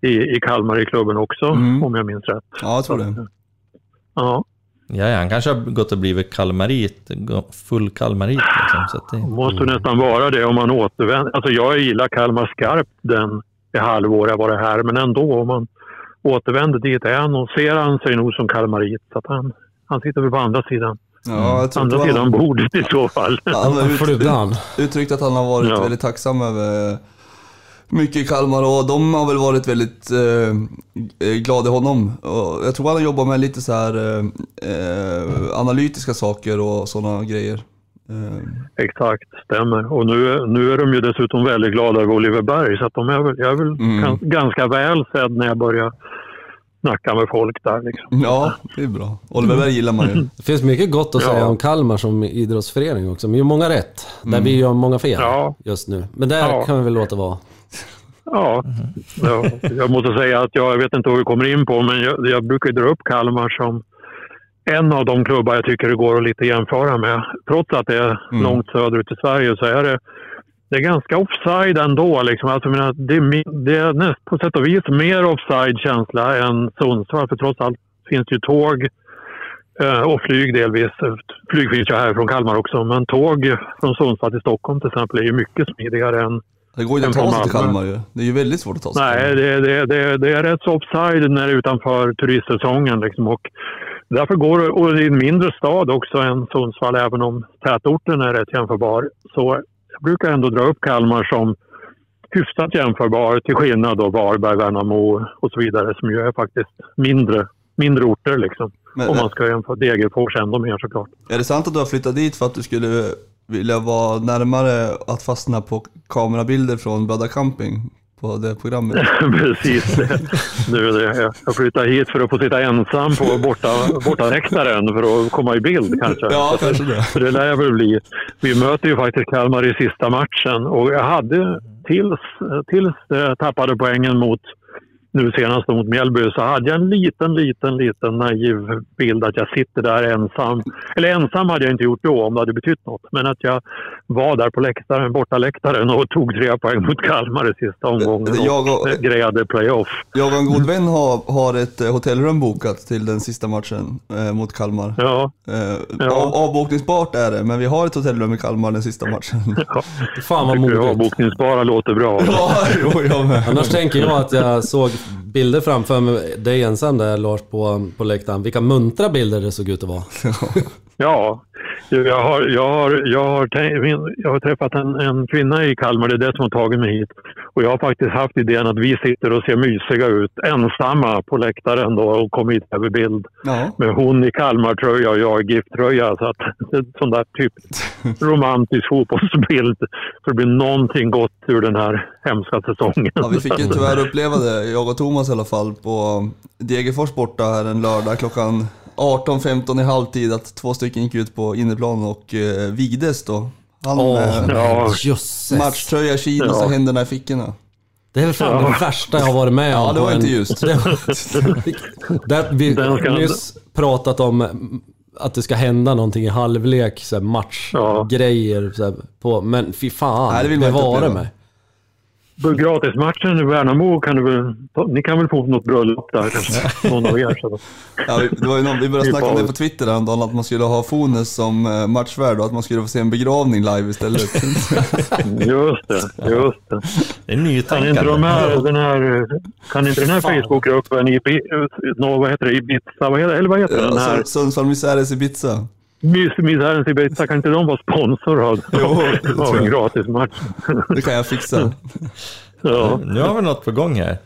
i, i Kalmar i klubben också, Mm. om jag minns rätt. Ja, jag tror det. Ja, Ja, ja, han kanske har gått och blivit kalmarit, full kalmarit liksom. Så att det... måste nästan vara det om man återvänder. Alltså jag gillar Kalmar skarpt den det halvår jag varit här, men ändå om man återvänder dit är och ser han sig nog som kalmarit. Så att han, han sitter väl på andra sidan, Ja, jag tror andra sidan bordet i så fall. Han har ut, Flydde han? uttryckt att han har varit Ja. väldigt tacksam över mycket i Kalmar och de har väl varit väldigt eh, eh, glada i honom. Och jag tror han har jobbat med lite så här eh, eh, analytiska saker och sådana grejer. Eh, Exakt, stämmer. Och nu, nu är de ju dessutom väldigt glada över Oliver Berg, så att de är väl, jag är väl Mm. gans- ganska väl sedd när jag börjar snacka med folk där. Liksom. ja, det är bra. Oliver Berg gillar man ju. Det finns mycket gott att Ja. säga om Kalmar som idrottsförening också. Men vi gör många rätt. Där vi gör många fel Ja. just nu. Men där Ja. kan vi väl låta vara. Ja, ja, jag måste säga att jag, jag vet inte vad vi kommer in på, men jag, jag brukar dra upp Kalmar som en av de klubbar jag tycker det går att lite jämföra med. Trots att det är Mm. långt söderut i Sverige så är det, det är ganska offside ändå. Liksom. Alltså, jag menar, det, är, det är näst, på sätt och vis mer offside-känsla än Sundsvall, för trots allt finns det ju tåg eh, och flyg delvis. Flyg finns ju här från Kalmar också, men tåg från Sundsvall till Stockholm till exempel är ju mycket smidigare än Det går ju inte att ta sig till. Kalmar ju. Det är ju väldigt svårt att ta sig Nej, det, det, det, det är rätt så offside när det är utanför turistsäsongen. Liksom. Och därför går det, och det är en mindre stad också än Sundsvall, även om tätorten är rätt jämförbar. Så jag brukar ändå dra upp Kalmar som hyfsat jämförbar till skillnad då Varberg, Värnamo och så vidare som ju är faktiskt mindre, mindre orter liksom. Men, Om man ska jämföra Degerfors ännu mer såklart. Är det sant att du har flyttat dit för att du skulle vilja vara närmare att fastna på kamerabilder från Böda camping? På det programmet? Precis. Det. Jag flyttade hit för att få sitta ensam på borta, bortaläktaren för att komma i bild kanske. Ja, kanske det. För det lär jag väl bli. Vi möter ju faktiskt Kalmar i sista matchen och jag hade tills, tills jag tappade poängen mot nu senast mot Mjällby så hade jag en liten, liten, liten naiv bild att jag sitter där ensam. Eller ensam hade jag inte gjort då om det hade betytt något. Men att jag var där på läktaren, borta läktaren och tog tre poäng mot Kalmar i sista omgången Jag och och- grejade playoff. Jag och en god vän har, har ett eh, hotellrum bokat till den sista matchen eh, mot Kalmar. Ja, Eh, Ja. av, avbokningsbart är det, men vi har ett hotellrum i Kalmar den sista matchen. ja. Fan vad modigt. avbokningsbara låter bra. ja, jo, jag med. Annars tänker jag att jag såg bilder framför mig, dig ensam där Lars på, på läktaren. Vilka muntra bilder det såg ut att vara. Ja, jag har, jag har, jag har, tänkt- jag har träffat en, en kvinna i Kalmar, det är det som har tagit mig hit. Och jag har faktiskt haft idén att vi sitter och ser mysiga ut ensamma på läktaren då och kommer hit över bild. Ja. Med hon i Kalmar-tröja och jag i GIF-tröja. Så att det är en sån där typ romantisk fotbollsbild. Så det blir någonting gott ur den här hemska säsongen. Ja, vi fick ju tyvärr uppleva det, jag och Thomas i alla fall, på Degerfors borta här en lördag klockan 18-15 i halvtid att två stycken gick ut på innerplan och eh, vigdes då. Han med Ja. matchtröja, chinos Ja. och händerna i fickorna. Det är väl fan Ja. det värsta jag har varit med om. Ja, det var inte just. Där vi nyss pratat om mm, att det ska hända någonting i halvlek, Ja. matchgrejer. På, men fy fan, Nej, det vill man inte bevara mig. Gratismatchen i Värnamo kan du väl... Ni kan väl få något bröllop där kanske? Någon av er. Så. Ja, det var ju någon, vi började snacka om det på Twitter häromdagen, att man skulle ha Fones som eh, matchvärd och att man skulle få se en begravning live istället. Just det, just det. Det är Kan nytänkande. inte, de här, den här, kan inte den här. Facebookgruppen, nå, vad heter det, Ibiza, vad heter, eller vad heter den Ja, här? Sun- Sundsvall Misäres Ibiza. Mys, Misärens Ibiza, kan inte de vara sponsor av, Jo, av en gratismatch? Det kan jag fixa. Ja, Nu har vi något på gång här.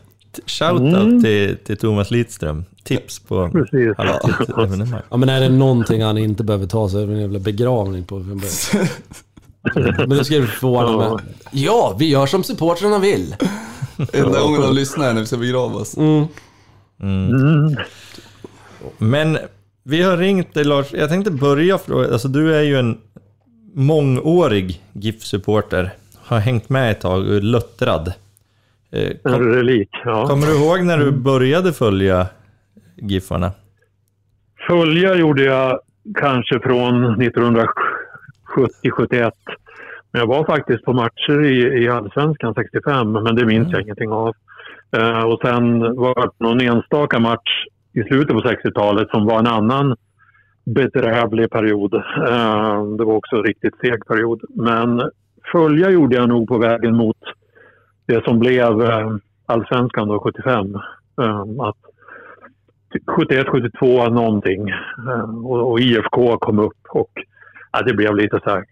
Shoutout Mm. till, till Thomas Lidström. Tips på precis. halvtidsevenemang. Ja, men är det någonting han inte behöver ta så är det en jävla begravning på. Men det ska vi förvåna Ja. med. Ja, vi gör som supportrarna vill. Enda gången de lyssnar när vi ska begravas. Mm. Mm. Men vi har ringt dig Lars, jag tänkte börja fråga, alltså du är ju en mångårig GIF-supporter. Har hängt med ett tag och är luttrad. Eh, Kom, relik. Ja. kommer du ihåg när du började följa GIFarna? Följa gjorde jag kanske från 1970-71. Men jag var faktiskt på matcher i, i Allsvenskan 65, men det minns jag ingenting av. Eh, och sen var det någon enstaka match i slutet på 60-talet som var en annan bedrävlig period. Eh, det var också en riktigt seg period. Men följa gjorde jag nog på vägen mot det som blev eh, Allsvenskan då, 75. Eh, att 71, 72 någonting. Och, IFK kom upp och ja, det blev lite så här.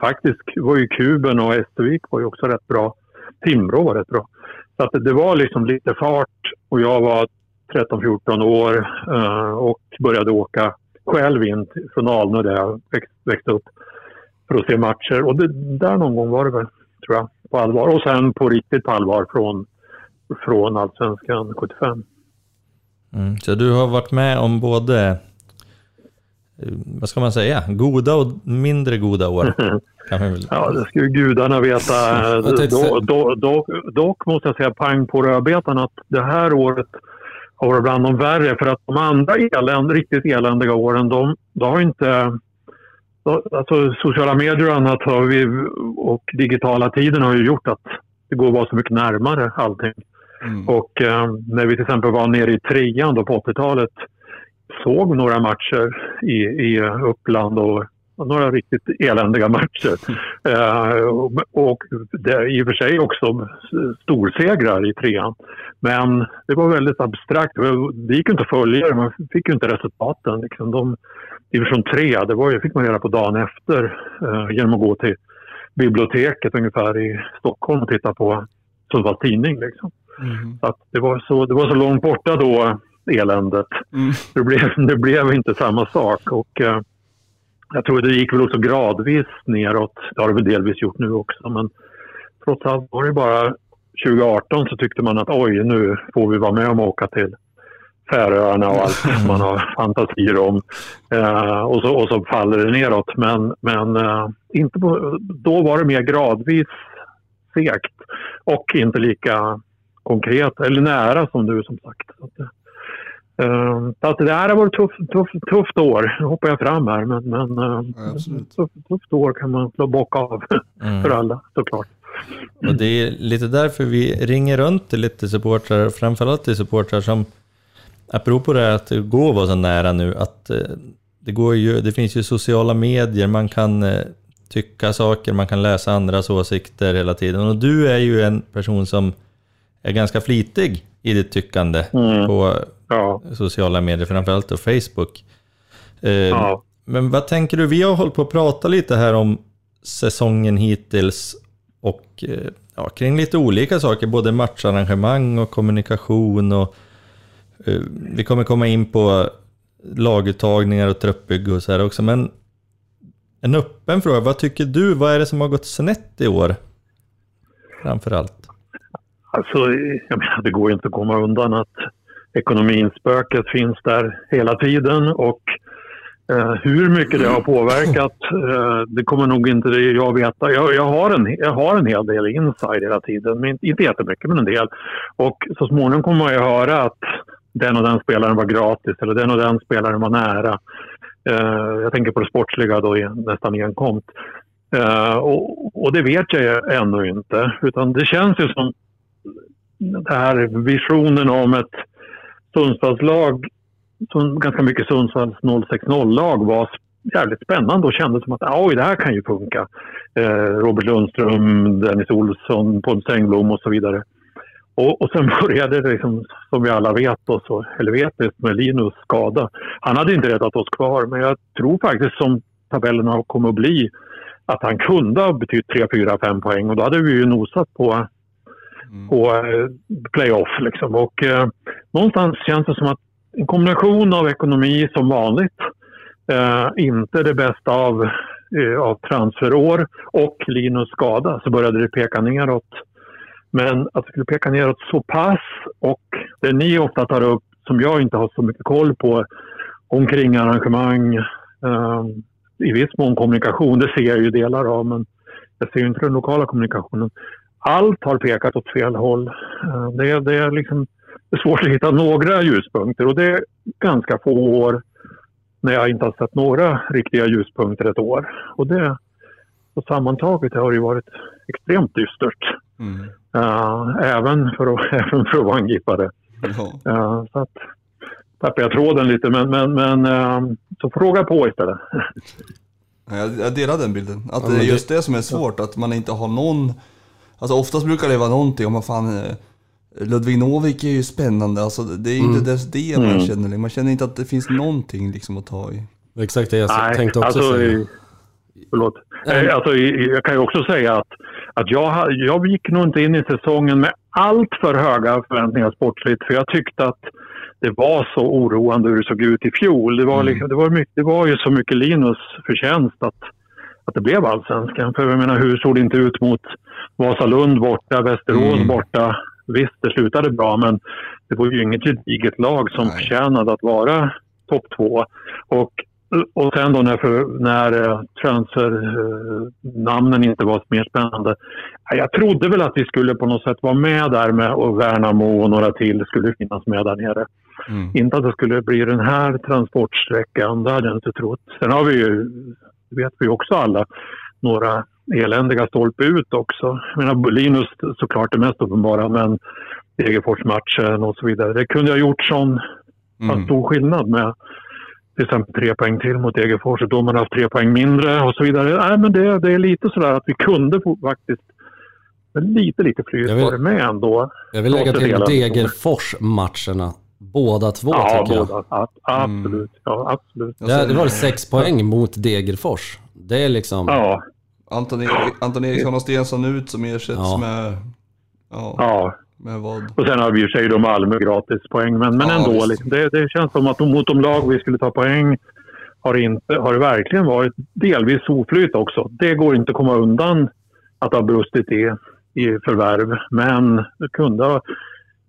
Faktiskt var ju Kuben och Östervik var ju också rätt bra. Timrå var rätt bra. Så att det var liksom lite fart och jag var 13-14 år eh, och började åka själv in från Alnö där jag växt, växte upp för att se matcher. Och det, där någon gång var det väl, tror jag, på allvar. Och sen på riktigt på allvar från, från Allsvenskan 75. Mm. Så du har varit med om både, eh, vad ska man säga, goda och mindre goda år? Ja, det ju gudarna veta. Då, då, dock måste jag säga pang på rödbetan att det här året har varit bland de värre. För att de andra eländ, riktigt eländiga åren, de, de har inte... de- Alltså sociala medier och annat har vi, och digitala tiden har ju gjort att det går att vara så mycket närmare allting. Mm. Och eh, när vi till exempel var nere i trean då på 80-talet såg några matcher i, i Uppland och och några riktigt eländiga matcher. Eh, och och det, i och för sig också storsegrar i trean. Men det var väldigt abstrakt. Det gick inte att följa det. Man fick ju inte resultaten. Liksom. De, division 3, det var, fick man reda på dagen efter eh, genom att gå till biblioteket ungefär i Stockholm och titta på Sundsvalls Tidning. Liksom. Mm. Så att det, var så, det var så långt borta då, eländet. Mm. Det blev, det blev inte samma sak. Och, eh, jag tror det gick väl också gradvis neråt. Det har det väl delvis gjort nu också. Men trots allt var det bara 2018 så tyckte man att oj, nu får vi vara med om att åka till Färöarna och allt som man har fantasier om. Eh, och, så, och så faller det neråt. Men, men eh, inte på, då var det mer gradvis segt och inte lika konkret eller nära som du som sagt. Så att, så att det här har varit tufft tuff, tufft år. Nu hoppar jag fram här men, men eh, Ja, tufft, tufft år kan man slå bocka av Mm. för alla såklart. Och det är lite därför vi ringer runt till lite supportrar, framförallt till supportrar som, apropå det här att det går att vara så nära nu, att eh, det, går ju, det finns ju sociala medier, man kan eh, tycka saker, man kan läsa andras åsikter hela tiden. Och du är ju en person som är ganska flitig i ditt tyckande Mm. på Ja, sociala medier, framförallt då Facebook. Eh, ja. men vad tänker du? Vi har hållit på att prata lite här om säsongen hittills och eh, ja, kring lite olika saker, både matcharrangemang och kommunikation och eh, vi kommer komma in på laguttagningar och truppbygge och så här också. Men en öppen fråga, vad tycker du? Vad är det som har gått snett i år? Framförallt. Alltså, jag menar, det går ju inte att komma undan att ekonominspöket finns där hela tiden och eh, hur mycket det har påverkat, eh, det kommer nog inte jag veta. Jag, jag, har en, jag har en hel del inside hela tiden, men inte jättemycket, men en del. Och så småningom kommer man ju höra att den och den spelaren var gratis eller den och den spelaren var nära. Eh, jag tänker på det sportsliga då nästan enkomt. Uh, och, och det vet jag ju ännu inte, utan det känns ju som den här visionen om ett Sundsvallslag, som ganska mycket Sundsvalls 060-lag var jävligt spännande och kändes som att ah, oj, det här kan ju funka. Eh, Robert Lundström, Dennis Olsson, Pontus Engblom och så vidare. Och, och sen började det, liksom, som vi alla vet, då, så helvetiskt med Linus skada. Han hade inte räddat oss kvar, men jag tror faktiskt som tabellerna kommer att bli att han kunde ha betytt 3, 4, 5 poäng och då hade vi ju nosat på på eh, playoff. Liksom. Och, eh, någonstans känns det som att en kombination av ekonomi som vanligt, eh, inte det bästa av, eh, av transferår och Linus skada så började det peka neråt. Men att det skulle peka neråt så pass och det ni ofta tar upp som jag inte har så mycket koll på omkring arrangemang, eh, i viss mån kommunikation. Det ser jag ju delar av, men jag ser ju inte den lokala kommunikationen. Allt har pekat åt fel håll. Eh, det, det, är liksom, det är svårt att hitta några ljuspunkter och det är ganska få år när jag inte har sett några riktiga ljuspunkter ett år. Och det, och sammantaget har det varit extremt dystert. Mm. Uh, även, för att, även för att vara angripare. Ja. Uh, så att, tappade jag tråden lite, men, men, men uh, så fråga på istället. Jag, jag delar den bilden. Att ja, det är just det som är svårt, att man inte har någon... Alltså oftast brukar det vara någonting om man fan... Ludvig Novik är ju spännande, alltså det är inte mm. det man mm. känner. Man känner inte att det finns någonting liksom att ta i. Exakt det jag Nej, tänkte också alltså, säga. Förlåt. Mm. Alltså, jag kan ju också säga att, att jag, jag gick nog inte in i säsongen med allt för höga förväntningar sportsligt. För jag tyckte att det var så oroande hur det såg ut i fjol. Det var, mm. liksom, det var, mycket, det var ju så mycket Linus förtjänst att, att det blev allsvenskan. För jag menar, hur såg det inte ut mot Vasalund borta, Västerås mm. borta? Visst, det slutade bra, men det var ju inget gediget lag som Nej. förtjänade att vara topp två. Och och sen då när, för, när uh, transfernamnen uh, inte var mer spännande. Jag trodde väl att vi skulle på något sätt vara med där med och Värnamo och några till skulle finnas med där nere. Mm. Inte att det skulle bli den här transportsträckan, det hade jag inte trott. Sen har vi ju, vet vi också alla, några eländiga stolpe ut också. Jag menar, Linus såklart det mest uppenbara, men Degerfors-matchen och så vidare. Det kunde ha gjort sån mm. stor skillnad med till exempel tre poäng till mot Degerfors och domarna haft tre poäng mindre och så vidare. Nej, men det, det är lite sådär att vi kunde faktiskt lite, lite flyt var det med ändå. Jag vill lägga till Degerfors-matcherna. Båda två ja, tycker båda. jag. absolut. Mm. Ja, absolut. Det, det var sex poäng mot Degerfors. Det är liksom... Ja. Anton, Anton Eriksson och Stensson ut som ersätts ja. med... Ja. ja. Med vad? Och sen har vi ju sig då Malmö gratispoäng. Men, men ja, ändå, liksom, det, det, känns som att mot de lag vi skulle ta poäng har, inte, har det verkligen varit delvis oflyt också. Det går inte att komma undan att det har brustit i, i förvärv. Men det kunde ha,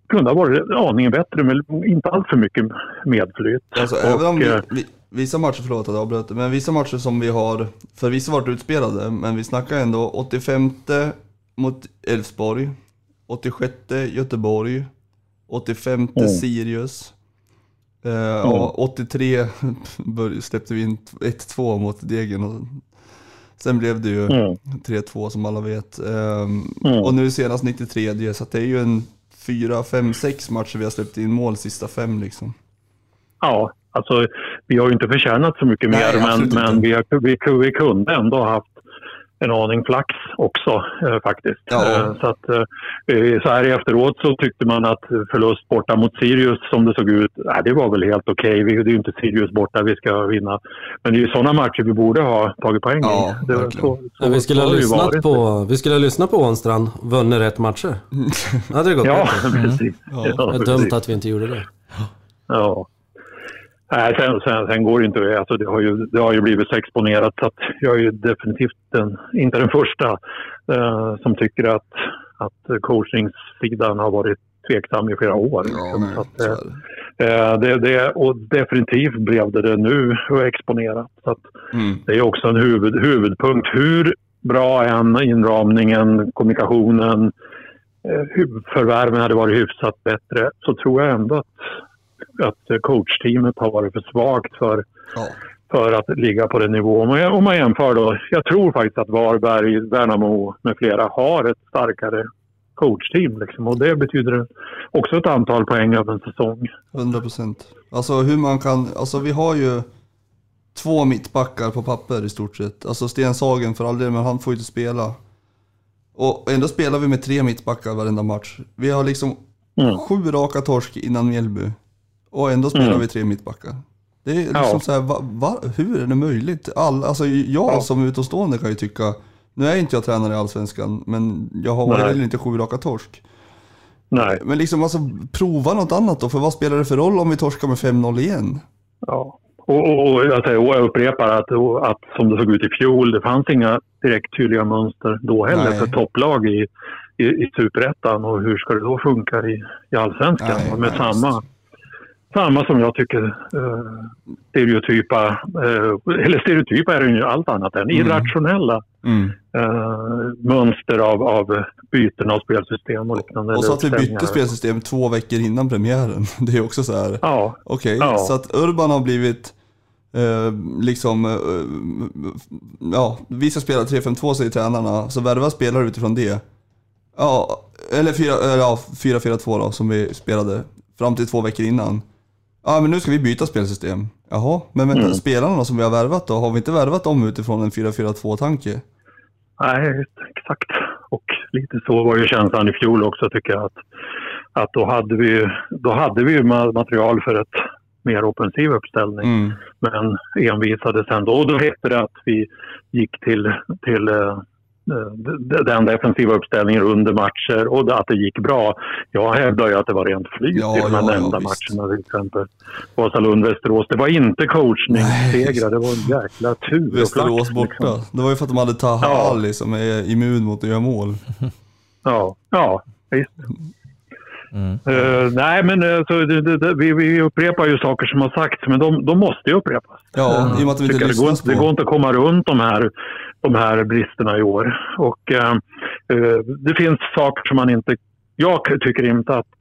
kunde ha varit aningen bättre, men inte allt för mycket medflyt. Alltså, och, även om vi, eh, vi, vissa matcher, förlåt att jag avbröt, men vissa matcher som vi har förvisso varit utspelade, men vi snackar ändå 85 mot Elfsborg, 86 Göteborg, 85 mm. Sirius. Uh, mm. 83 släppte vi in 1-2 mot Degen. Och sen blev det ju mm. 3-2 som alla vet. Um, och nu senast 93 så det är ju en 4, 5, 6 matcher vi har släppt in mål sista fem liksom. Ja, alltså vi har ju inte förtjänat så mycket Nej, mer men, men vi, vi, vi kunde ändå ha haft en aning flax också eh, faktiskt. Ja. Eh, så, att, eh, så här efteråt så tyckte man att förlust borta mot Sirius som det såg ut, nej, det var väl helt okej. Okay. Det är ju inte Sirius borta vi ska vinna. Men det är ju sådana matcher vi borde ha tagit poäng ja, i. Det, så, så, ja, vi, skulle ha lyssnat på, vi skulle ha lyssnat på Ånstrand, vunnit rätt matcher. Det hade gått Ja, precis. Ja. Ja, det är dumt att vi inte gjorde det. Ja. Nej, sen, sen, sen, går det inte. Alltså det, har ju, det har ju blivit så exponerat så jag är ju definitivt den, inte den första eh, som tycker att, att coachingsidan har varit tveksam i flera år. Ja, nej, så att, eh, det, det, och definitivt blev det det nu exponerat. Så mm. Det är också en huvud, huvudpunkt. Hur bra än inramningen, kommunikationen, eh, förvärven hade varit hyfsat bättre så tror jag ändå att att coachteamet har varit för svagt för, ja. för att ligga på den nivån. Om man jämför då, jag tror faktiskt att Varberg, Värnamo med flera har ett starkare coachteam. Liksom. Och det betyder också ett antal poäng över en säsong. 100 procent. Alltså hur man kan, alltså vi har ju två mittbackar på papper i stort sett. Alltså Stenshagen för all del, men han får ju inte spela. Och ändå spelar vi med tre mittbackar varenda match. Vi har liksom mm. sju raka torsk innan Mjällby. Och ändå spelar mm. vi tre mittbackar. Det är liksom ja. så här, va, va, hur är det möjligt? All, alltså jag ja. som utomstående kan ju tycka, nu är inte jag tränare i Allsvenskan, men jag har heller inte sju raka torsk. Nej. Men liksom alltså, prova något annat då, för vad spelar det för roll om vi torskar med 5-0 igen? Ja, och, och, och jag, säger, och jag upprepar att, att som det såg ut i fjol, det fanns inga direkt tydliga mönster då heller Nej. för topplag i, i, i superettan. Och hur ska det då funka i, i allsvenskan? Nej, med nej, samma samma som jag tycker eh, stereotypa, eh, eller stereotypa är det ju allt annat än, irrationella Mm. eh, mönster av, av byten av spelsystem och liknande. Och så att vi bytte spelsystem två veckor innan premiären. Det är också så här. Ja, Okej, Ja. så att Urban har blivit eh, liksom, eh, ja, vi ska spela 3-5-2 säger tränarna, så värva spelare utifrån det. Ja, eller 4 eller ja, 4-4-2 då, som vi spelade fram till två veckor innan. Ja, men nu ska vi byta spelsystem. Jaha, men vänta, Mm. spelarna som vi har värvat då, har vi inte värvat dem utifrån en 4-4-2-tanke? nej, exakt. Och lite så var ju känslan i fjol också tycker jag. Att, att då, hade vi, då hade vi ju ma- material för ett mer offensiv uppställning. Mm. men envisades ändå. Och då hette det att vi gick till, till eh, den defensiva uppställningen under matcher och att det gick bra. Jag hävdar ju att det var rent flyt Ja, i de här ja, ja, nämnda visst. matcherna till exempel. Vasalund-Västerås. Det var inte coachningssegrar, det var en jäkla tur Västerås borta. liksom. Det var ju för att de hade Taha Ja. Ali som är immun mot att göra mål. Ja, ja visst. Mm. Eh, nej, men eh, så det, det, vi, vi upprepar ju saker som har sagts, men de, de måste ju upprepas. Ja, i och med att vi inte tycker det, går, lyssnas inte- det går på. inte att komma runt de här, de här bristerna i år. Och, eh, eh, det finns saker som man inte... Jag tycker inte att,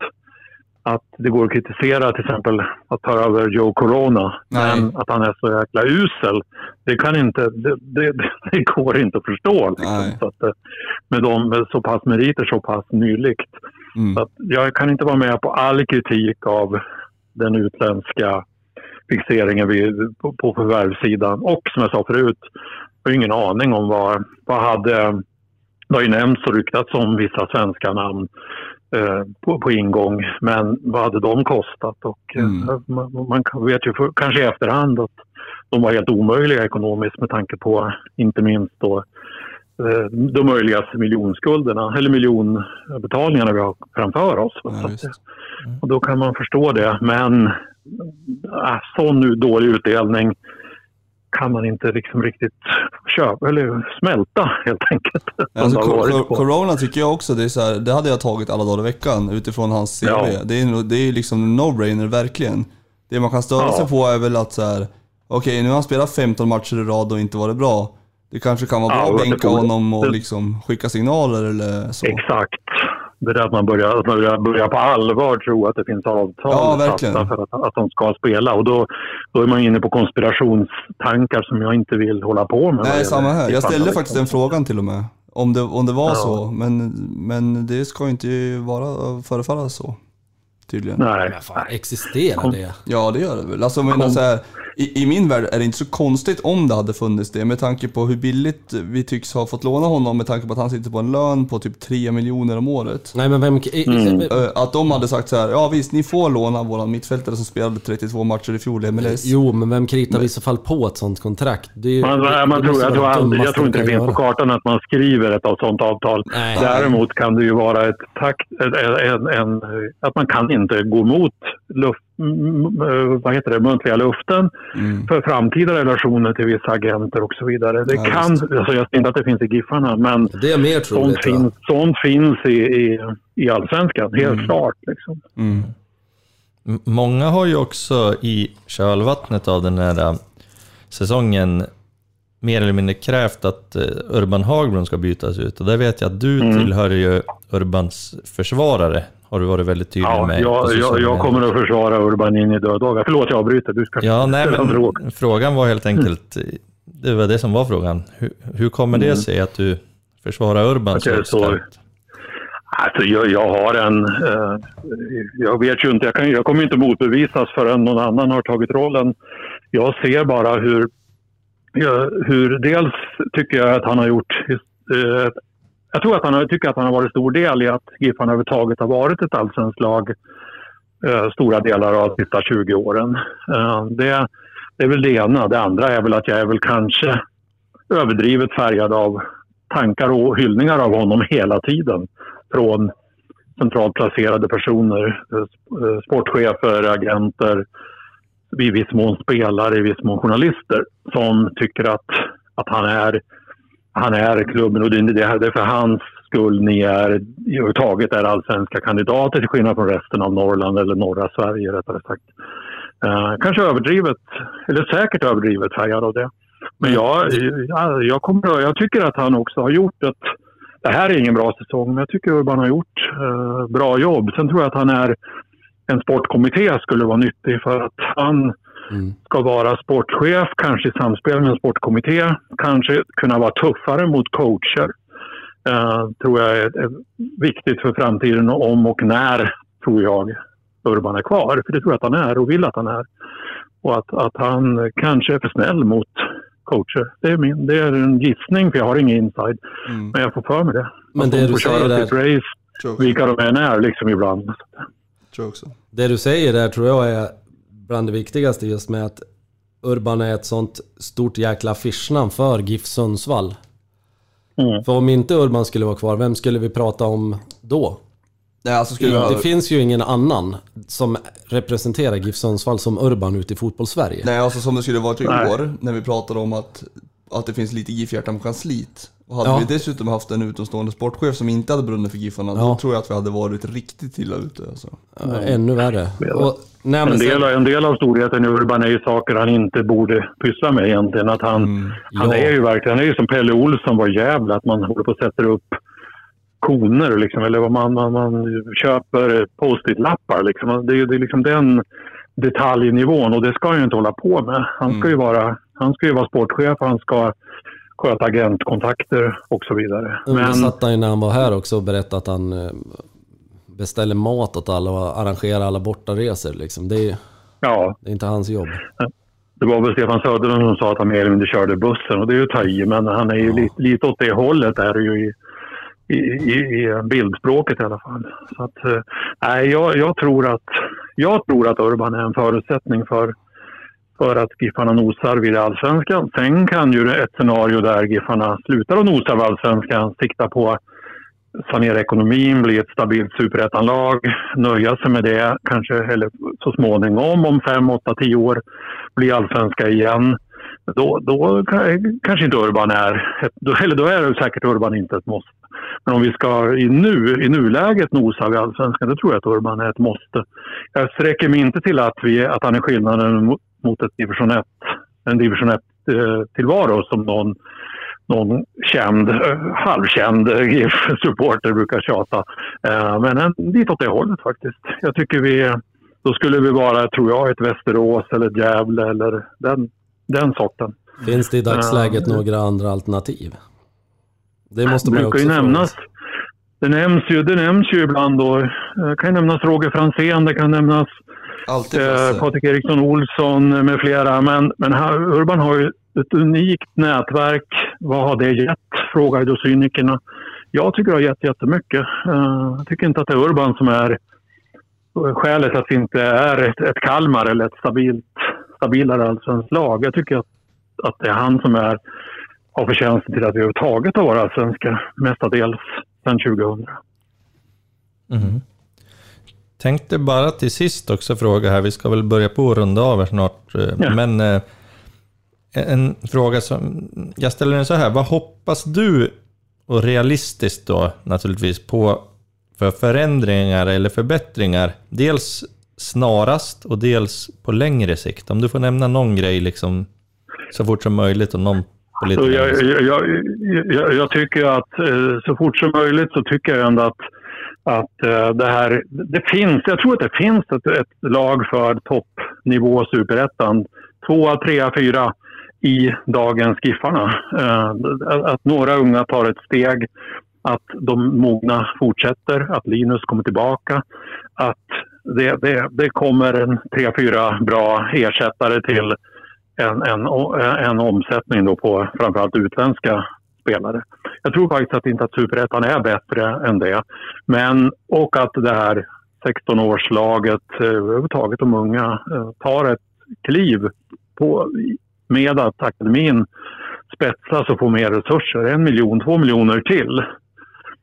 att det går att kritisera till exempel att ta över Joe Corona. Nej. Men att han är så jäkla usel, det, kan inte, det, det, det går inte att förstå. Liksom. Så att, eh, med, de, med så pass meriter så pass nyligt. Mm. Så att jag kan inte vara med på all kritik av den utländska fixeringen vid, på, på förvärvssidan. Och som jag sa förut, har ingen aning om vad, vad hade... Det har ju nämnts och ryktats om vissa svenska namn eh, på, på ingång. Men vad hade de kostat? Och, eh, Mm. man, man kan- vet ju för, kanske i efterhand att de var helt omöjliga ekonomiskt med tanke på inte minst då eh, de möjligaste miljonskulderna eller miljonbetalningarna vi har framför oss. Ja, att, visst. och då kan man förstå det. Men äh, sån nu dålig utdelning kan man inte liksom riktigt köpa eller smälta helt enkelt. Alltså, det har co- varit co- på. corona tycker jag också, det, är så här, det hade jag tagit alla dagar i veckan utifrån hans CV. Ja. Det är, det är liksom no-brainer verkligen. Det man kan störa Ja. sig på är väl att så här, okej nu har han spelat 15 matcher i rad och inte varit bra. Det kanske kan vara Ja, bra och att bänka honom och liksom skicka signaler eller så. Exakt. Det där att man börjar, att man börjar, börjar på allvar tro att det finns avtal Ja, verkligen. för att, att de ska spela. Och då, då är man inne på konspirationstankar som jag inte vill hålla på med. Nej, samma här. Jag ställde faktiskt den frågan till och med. Om det, om det var Ja. så, men, men det ska ju inte vara, förefalla så. Tydligen. Nej. Men fan, existerar det? Ja, det gör det väl. Alltså, så här, i, I min värld är det inte så konstigt om det hade funnits det, med tanke på hur billigt vi tycks ha fått låna honom, med tanke på att han sitter på en lön på typ 3 miljoner om året. Nej men vem... Mm. Ö, Att de hade sagt så här, ja visst, ni får låna våran mittfältare som spelade 32 matcher i fjol i MLS. Jo, men vem kritar i så fall på ett sånt kontrakt? Det är ju- Man, det- man det tror, jag, tror aldrig, jag tror inte de det finns på kartan att man skriver ett sånt avtal. Nej. Däremot kan det ju vara ett takt, en, en, en, att man kan inte gå mot luft, m- vad heter det, muntliga luften Mm. för framtida relationer till vissa agenter och så vidare. Det Ja, kan, alltså jag säger inte att det finns i Giffarna, men Det är mer sånt troligt. va? finns, sånt finns i, i, i allsvenskan, helt klart. Liksom. Mm. Många har ju också i kölvattnet av den här äh, säsongen mer eller mindre krävt att äh, Urban Hagblom ska bytas ut. Och där vet jag att du Mm. tillhör ju Urbans försvarare. Har du varit väldigt tydlig Ja, med. jag, jag, jag kommer att försvara Urban in i döddagar. Förlåt, jag avbryter. Du ska Ja, nej, ställa en fråga. men frågan var helt enkelt, det var det som var frågan. Hur, hur kommer det sig att du försvarar Urban Att så starkt? Alltså, jag, jag har en... Eh, jag vet ju inte, jag, kan, jag kommer inte motbevisas förrän någon annan har tagit rollen. Jag ser bara hur... hur dels tycker jag att han har gjort... Eh, jag tror att han tycker att han har varit stor del i att Giffarna överhuvudtaget har varit ett allsvenskt lag eh, stora delar av de sista 20 åren. Eh, det, det är väl det ena. Det andra är väl att jag är väl kanske överdrivet färgad av tankar och hyllningar av honom hela tiden. Från centralt placerade personer, eh, eh sportchefer, agenter, i viss mån spelare, i viss mån journalister som tycker att, att han, är, han är klubben och det är, för hans skull ni är överhuvudtaget är allsvenska kandidater till skillnad från resten av Norrland eller norra Sverige rättare sagt. Eh, kanske överdrivet, eller säkert överdrivet färgad av det. Men jag, jag, jag, kommer, jag tycker att han också har gjort ett... Det här är ingen bra säsong, men jag tycker Urban har gjort eh, bra jobb. Sen tror jag att han är... En sportkommitté skulle vara nyttig för att han mm. ska vara sportchef, kanske i samspel med en sportkommitté. Kanske kunna vara tuffare mot coacher. Uh, tror jag är, är, viktigt för framtiden om och när, tror jag, Urban är kvar. För det tror jag att han är och vill att han är. Och att, att han kanske är för snäll mot coacher. Det är, min, det är en gissning, för jag har ingen inside. Mm. Men jag får för mig det. Men det du säger där... Race, vilka de än är liksom ibland. Det du säger där tror jag är bland det viktigaste just med att Urban är ett sånt stort jäkla affischnamn för GIF Sundsvall. Mm. För om inte Urban skulle vara kvar, vem skulle vi prata om då? Nej, alltså skulle det, det finns ju ingen annan som representerar GIF Sundsvall som Urban ute i fotbollssverige. Nej, alltså som det skulle varit i år när vi pratade om att, att det finns lite GIF-hjärtan på kansliet. Och hade ja. vi dessutom haft en utomstående sportchef som inte hade brunnit för Giffarna, ja. då tror jag att vi hade varit riktigt illa ute. Alltså. Ja, ännu värre. Och, nej, en, del, en del av storheten i Urban är ju saker han inte borde pyssla med egentligen. Att han, mm. han är ju verkligen, han är ju som Pelle Olsson var jävla att man håller på att sätta upp koner liksom, eller vad man, man, man köper post-it-lappar. Liksom. Det, är, det är liksom den detaljnivån och det ska han ju inte hålla på med. Han ska ju mm. vara, han ska ju vara sportchef, han ska sköta agentkontakter och så vidare. Men... Jag satt han ju när han var här också och berättade att han eh, beställer mat åt alla och arrangerar alla bortaresor. Liksom. Det, är, ja. det är inte hans jobb. Det var väl Stefan Söderlund som sa att han mer eller mindre körde bussen och det är ju att ta i, men han är ju ja. lite, lite åt det hållet är det ju i, i, i, i bildspråket i alla fall. Så att, eh, nej, jag, jag, tror att, jag tror att Urban är en förutsättning för för att Giffarna nosar vid allsvenskan. Sen kan ju ett scenario där Giffarna slutar att nosa vid allsvenskan sikta på att sanera ekonomin, bli ett stabilt superettanlag, nöja sig med det, kanske eller så småningom om fem, åtta, tio år bli allsvenska igen. Då, då kanske inte Urban är, eller då är det säkert Urban inte ett måste. Men om vi ska i, nu, i nuläget nosa vid allsvenskan, då tror jag att Urban är ett måste. Jag sträcker mig inte till att, vi, att han är skillnaden mot ett division 1, en division 1-tillvaro som någon, någon känd, halvkänd GIF-supporter brukar tjata. Eh, men en dit åt det hållet faktiskt. Jag tycker vi, då skulle vi vara, tror jag, ett Västerås eller ett Gävle eller den, den sorten. Finns det i dagsläget uh, några andra alternativ? Det måste man ju också nämnas. Det nämns, ju, det nämns ju ibland då. Det kan nämnas Roger Fransén, det kan nämnas eh, Patrik Eriksson Olsson med flera. Men, men här, Urban har ju ett unikt nätverk. Vad har det gett? Frågar då cynikerna. Jag tycker det har gett jättemycket. Uh, jag tycker inte att det är Urban som är skälet att vi inte är ett, ett Kalmar eller ett stabilt, stabilare allsvenskt lag. Jag tycker att, att det är han som är, har förtjänsten till att vi överhuvudtaget har varit allsvenska mestadels sedan 2000. Mm. Tänkte bara till sist också fråga här, vi ska väl börja på att runda av här snart, eh, ja. men eh, en fråga som, jag ställer den så här, vad hoppas du, och realistiskt då naturligtvis, på för förändringar eller förbättringar, dels snarast och dels på längre sikt? Om du får nämna någon grej liksom så fort som möjligt och någon på lite så jag, jag, jag, jag, tycker att eh, så fort som möjligt så tycker jag ändå att att eh, det här, det finns, jag tror att det finns ett, ett lag för toppnivå superettan. Tvåa, trea, fyra i dagens Giffarna. Eh, att några unga tar ett steg, att de mogna fortsätter, att Linus kommer tillbaka, att det, det, det kommer en tre, fyra bra ersättare till en, en, en omsättning då på framförallt utländska spelare. Jag tror faktiskt att inte att superettan är bättre än det. Men, och att det här 16-årslaget, eh, överhuvudtaget de unga, eh, tar ett kliv på, med att akademin spetsas och får mer resurser. En miljon, två miljoner till.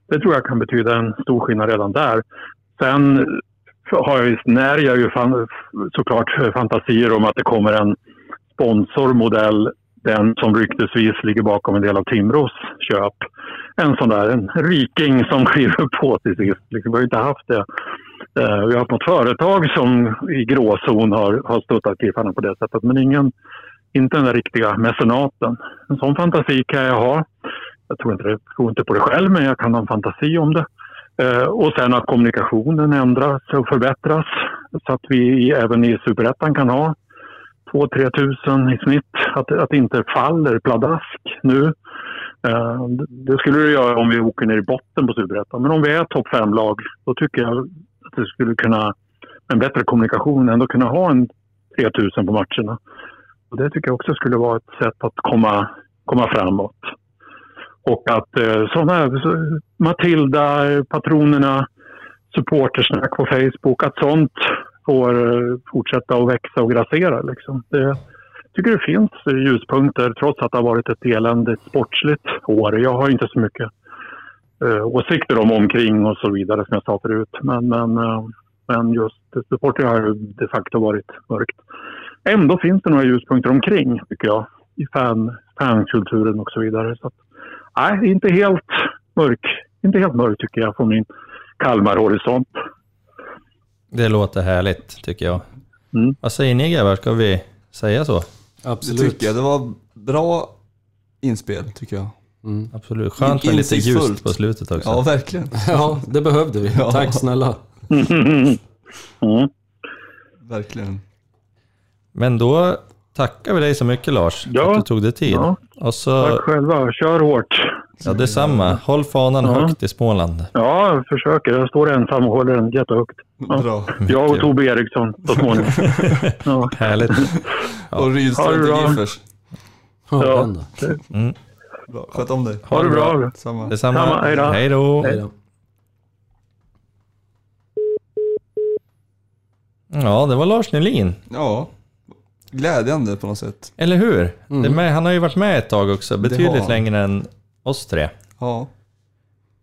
Det tror jag kan betyda en stor skillnad redan där. Sen har jag, när jag ju fan, såklart eh, fantasier om att det kommer en sponsormodell den som ryktesvis ligger bakom en del av Timrås köp. En sån där en riking som kliver på till sist. Liksom, vi har inte haft det. Eh, vi har haft något företag som i gråzon har, har stöttat Giffarna på det sättet, men ingen, inte den där riktiga mecenaten. En sån fantasi kan jag ha. Jag tror inte, jag tror inte på det själv, men jag kan ha en fantasi om det. Eh, och sen att kommunikationen ändras och förbättras så att vi även i superettan kan ha 2-3 tusen i snitt. Att, att det inte faller pladask nu. Eh, det skulle det göra om vi åker ner i botten på superettan. Men om vi är topp fem-lag, då tycker jag att det skulle kunna, med en bättre kommunikation, ändå kunna ha en 3 tusen på matcherna. Och det tycker jag också skulle vara ett sätt att komma, komma framåt. Och att eh, sådana här, Matilda, patronerna, supportersnack på Facebook, att sånt får fortsätta att växa och grassera. Liksom. Det, jag tycker det finns ljuspunkter trots att det har varit ett eländigt sportsligt år. Jag har inte så mycket eh, åsikter om omkring och så vidare som jag sa förut. Men, men, eh, men just supporten har de facto varit mörkt. Ändå finns det några ljuspunkter omkring tycker jag. I fan, fankulturen och så vidare. Så att, nej, inte helt mörk. Inte helt mörk tycker jag från min Kalmar-horisont. Det låter härligt tycker jag. Mm. Vad säger ni grabbar, ska vi säga så? Det Absolut. tycker jag. Det var bra inspel tycker jag. Mm. Absolut. Skönt med lite Insiktsfullt. ljus på slutet också. Ja, verkligen. Ja, det behövde vi. Ja. Tack snälla. Mm. Verkligen. Men då tackar vi dig så mycket Lars, Ja. att du tog dig tid. Ja. Och så, Tack själva. Kör hårt. Ja detsamma. Håll fanan Ja. högt i Småland. Ja, jag försöker. Jag står ensam och håller den jättehögt. Ja. Bra. Jag och Tobbe Eriksson så småningom. Ja. Härligt. Och Ha Rydström det till bra. Giffers. Ja, Ja. Mm. Bra. Sköt om dig. Ha det bra. Samma. Detsamma. Samma, hej då. Hej då. Hej då. Ja, det var Lars Nelin. Ja. Glädjande på något sätt. Eller hur? Mm. Med, han har ju varit med ett tag också, betydligt längre än oss tre. Ja.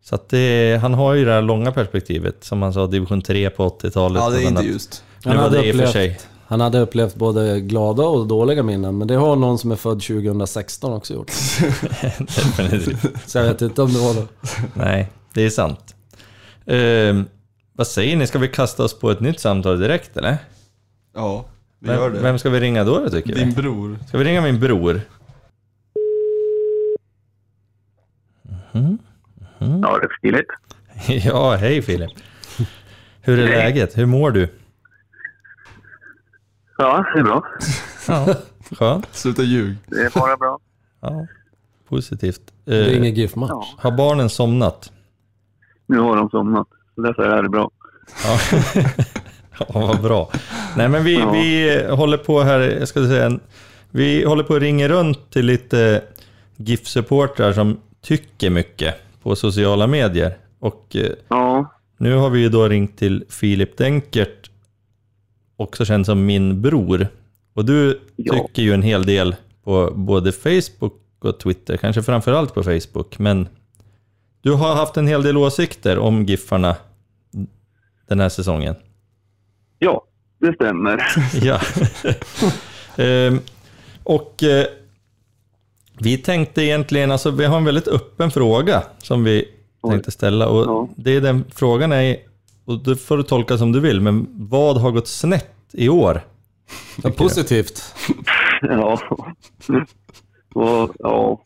Så att det, han har ju det här långa perspektivet, som han sa, division 3 på 80-talet. Ja, det är inte annat. just. Nu Han hade det upplevt-. Han hade upplevt både glada och dåliga minnen, men det har någon som är född 2016 också gjort. Så jag vet inte om det var då. Nej, det är sant. Ehm, vad säger ni, ska vi kasta oss på ett nytt samtal direkt eller? Ja, vi gör Vem, det. vem ska vi ringa då, då tycker Din vi? bror. Ska vi ringa min bror? Ja, det är stiligt. ja, hej Filip. Hur är Hej. läget? Hur mår du? Ja, det är bra. Ja, skönt. Sluta ljug. Det är bara bra. Ja, positivt. Det är Eh, ingen GIF-match. Ja. har barnen somnat? Nu har de somnat. Så därför är det bra. Ja, ja vad bra. Nej, men vi, Ja. vi håller på här, jag ska säga, en- vi håller på att ringa runt till lite GIF-supportrar som tycker mycket på sociala medier. Och eh, Ja, nu har vi ju då ringt till Filip Denkert, också känd som min bror. Och du Ja. tycker ju en hel del på både Facebook och Twitter, kanske framförallt på Facebook, men du har haft en hel del åsikter om Giffarna den här säsongen. ja det stämmer. Ja. Ehm, och eh, vi tänkte egentligen, alltså vi har en väldigt öppen fråga som vi tänkte ställa och Ja. det är den frågan är, och det får du tolka som du vill, men vad har gått snett i år? Ja, positivt. Ja. Och, ja.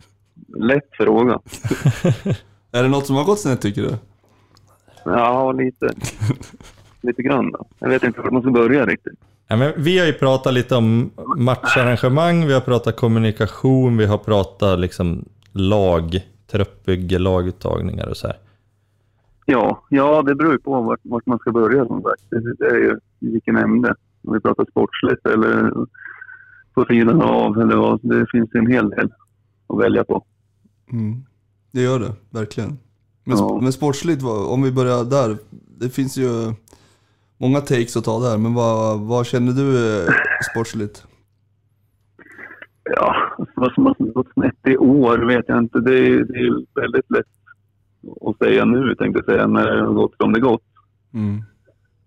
Lätt fråga. Är det något som har gått snett tycker du? Ja, lite. Lite grann då. Jag vet inte var man ska börja riktigt. Ja, men vi har ju pratat lite om matcharrangemang, vi har pratat kommunikation, vi har pratat liksom lag, truppbygge, laguttagningar och så här. Ja, ja det beror ju på vart, vart man ska börja som sagt. Det, det är ju vilken ämne. Om vi pratar sportsligt eller på sidan av eller vad. Det finns en hel del att välja på. Mm. Det gör det, verkligen. Men, Ja. men sportsligt, om vi börjar där. Det finns ju många takes att ta där, men vad, vad känner du eh, sportsligt? Ja, vad som har gått snett i år vet jag inte. Det är, det är väldigt lätt att säga nu tänkte jag säga när det har gått som det gått. Mm.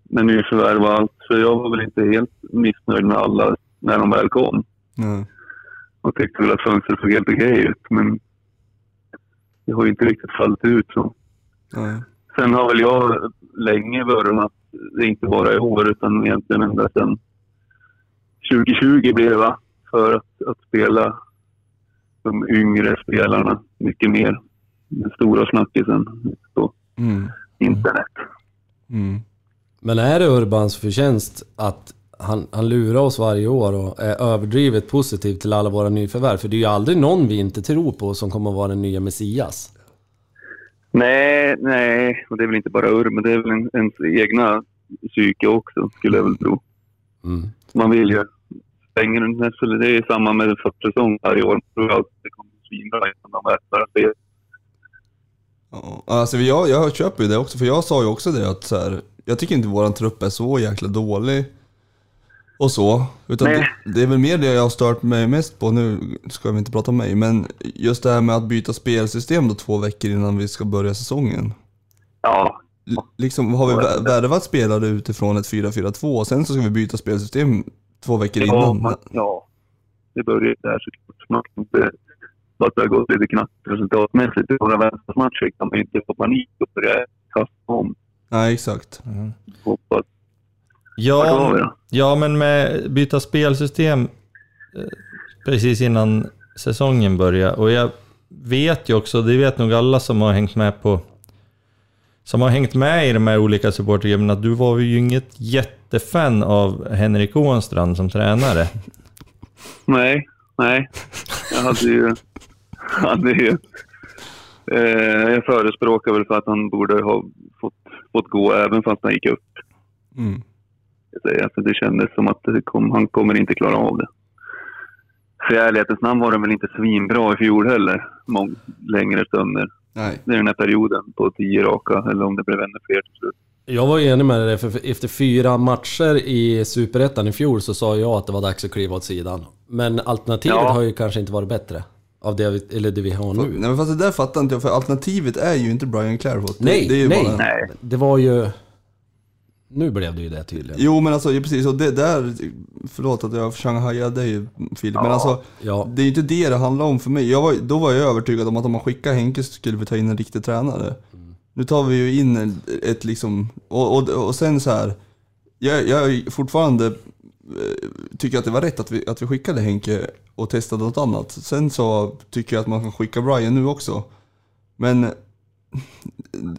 Med nyförvärv och allt. Så jag var väl inte helt missnöjd med alla när de väl kom. Nej. och tyckte väl att fönstret såg helt okej ut. Men det har ju inte riktigt fallit ut så. Nej. Sen har väl jag länge vurmat, inte bara i år utan egentligen ända sedan 2020 blev det va? För att, att spela de yngre spelarna mycket mer. Den stora snackisen på Mm. internet. Mm. Men är det Urbans förtjänst att han, han lurar oss varje år och är överdrivet positiv till alla våra nyförvärv? För det är ju aldrig någon vi inte tror på som kommer att vara den nya Messias. Nej, nej, och det är väl inte bara Urban, men det är väl en, ens egna psyke också, skulle jag väl tro. Mm. Man vill ju stänga den nästa, det är samma med försäsong varje år. Jag tror alltid det kommer svinbra innan de äter spel. Ja, alltså jag, jag köper ju det också, för jag sa ju också det att så här, jag tycker inte våran trupp är så jäkla dålig. Och så. Utan det, det är väl mer det jag har stört mig mest på, nu ska vi inte prata om mig, men just det här med att byta spelsystem då två veckor innan vi ska börja säsongen. Ja, L- liksom har vi vä- värvat spelare utifrån ett 4-4-2 och sen så ska vi byta spelsystem två veckor ja, innan. man, ja. det börjar där såklart bara att det har gått lite knappt resultatmässigt i våra vänstermatcher kan man ju inte få panik och börja kasta om. Nej, exakt. Hoppas. Vart var vi Ja, då? ja, men med byta spelsystem eh, precis innan säsongen börjar. Och jag vet ju också, det vet nog alla som har hängt med på som har hängt med i de här olika supportergrupperna, att du var ju inget jättefan av Henrik Ånstrand som tränare. Nej, nej. Jag hade ju... Hade ju eh, jag förespråkar väl för att han borde ha fått, fått gå även fast han gick upp. Mm. Säga. För det kändes som att det kom, han kommer inte klara av det. För i ärlighetens namn var den väl inte svinbra i fjol heller. Mång, längre stunder. Nej. Det är den här perioden på tio raka, eller om det blev ännu fler till slut. Jag var ju enig med dig, för efter fyra matcher i Superettan i fjol så sa jag att det var dags att kliva åt sidan. Men alternativet Ja. har ju kanske inte varit bättre. Av det, vi, eller det vi har nu. Nej men fast det där fattar inte jag, för alternativet är ju inte Brian Clairvaux. Det- Nej, det är ju nej. bara- Nej. Det var ju... Nu blev det ju det tydligen. Jo men alltså, precis, och det där, förlåt att jag shanghajade dig Filip, men alltså Ja. det är ju inte det det handlar om för mig. Jag var, då var jag övertygad om att om man skickar Henke så skulle vi ta in en riktig tränare. Nu tar vi ju in ett liksom, och, och, och sen så här. Jag, jag fortfarande eh, tycker att det var rätt att vi, att vi skickade Henke och testade något annat. Sen så tycker jag att man kan skicka Brian nu också. Men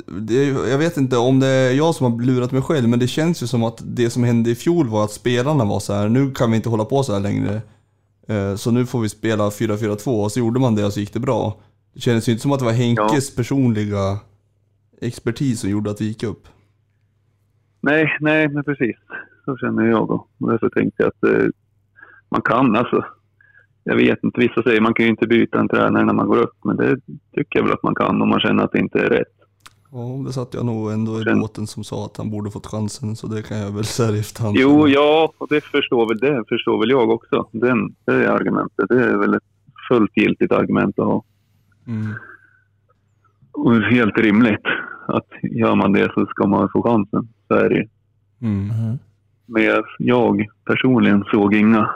det, jag vet inte om det är jag som har lurat mig själv, men det känns ju som att det som hände i fjol var att spelarna var så här. nu kan vi inte hålla på så här längre. Eh, Så nu får vi spela 4-4-2 och så gjorde man det och så gick det bra. Det kändes ju inte som att det var Henkes personliga expertis som gjorde att vi gick upp. Nej, nej, men precis. Så känner jag då. Och därför tänkte jag att eh, man kan alltså. Jag vet inte, vissa säger man kan ju inte byta en tränare när man går upp, men det tycker jag väl att man kan om man känner att det inte är rätt. Ja, det satt jag nog ändå i låten som sa att han borde fått chansen, så det kan jag väl säga i efterhand. Jo, ja, och det förstår väl, det förstår väl jag också. Den, det är argumentet. Det är väl ett fullt giltigt argument att ha. Mm. Och helt rimligt att gör man det så ska man få chansen. Så är det ju. Mm. Men jag personligen såg inga...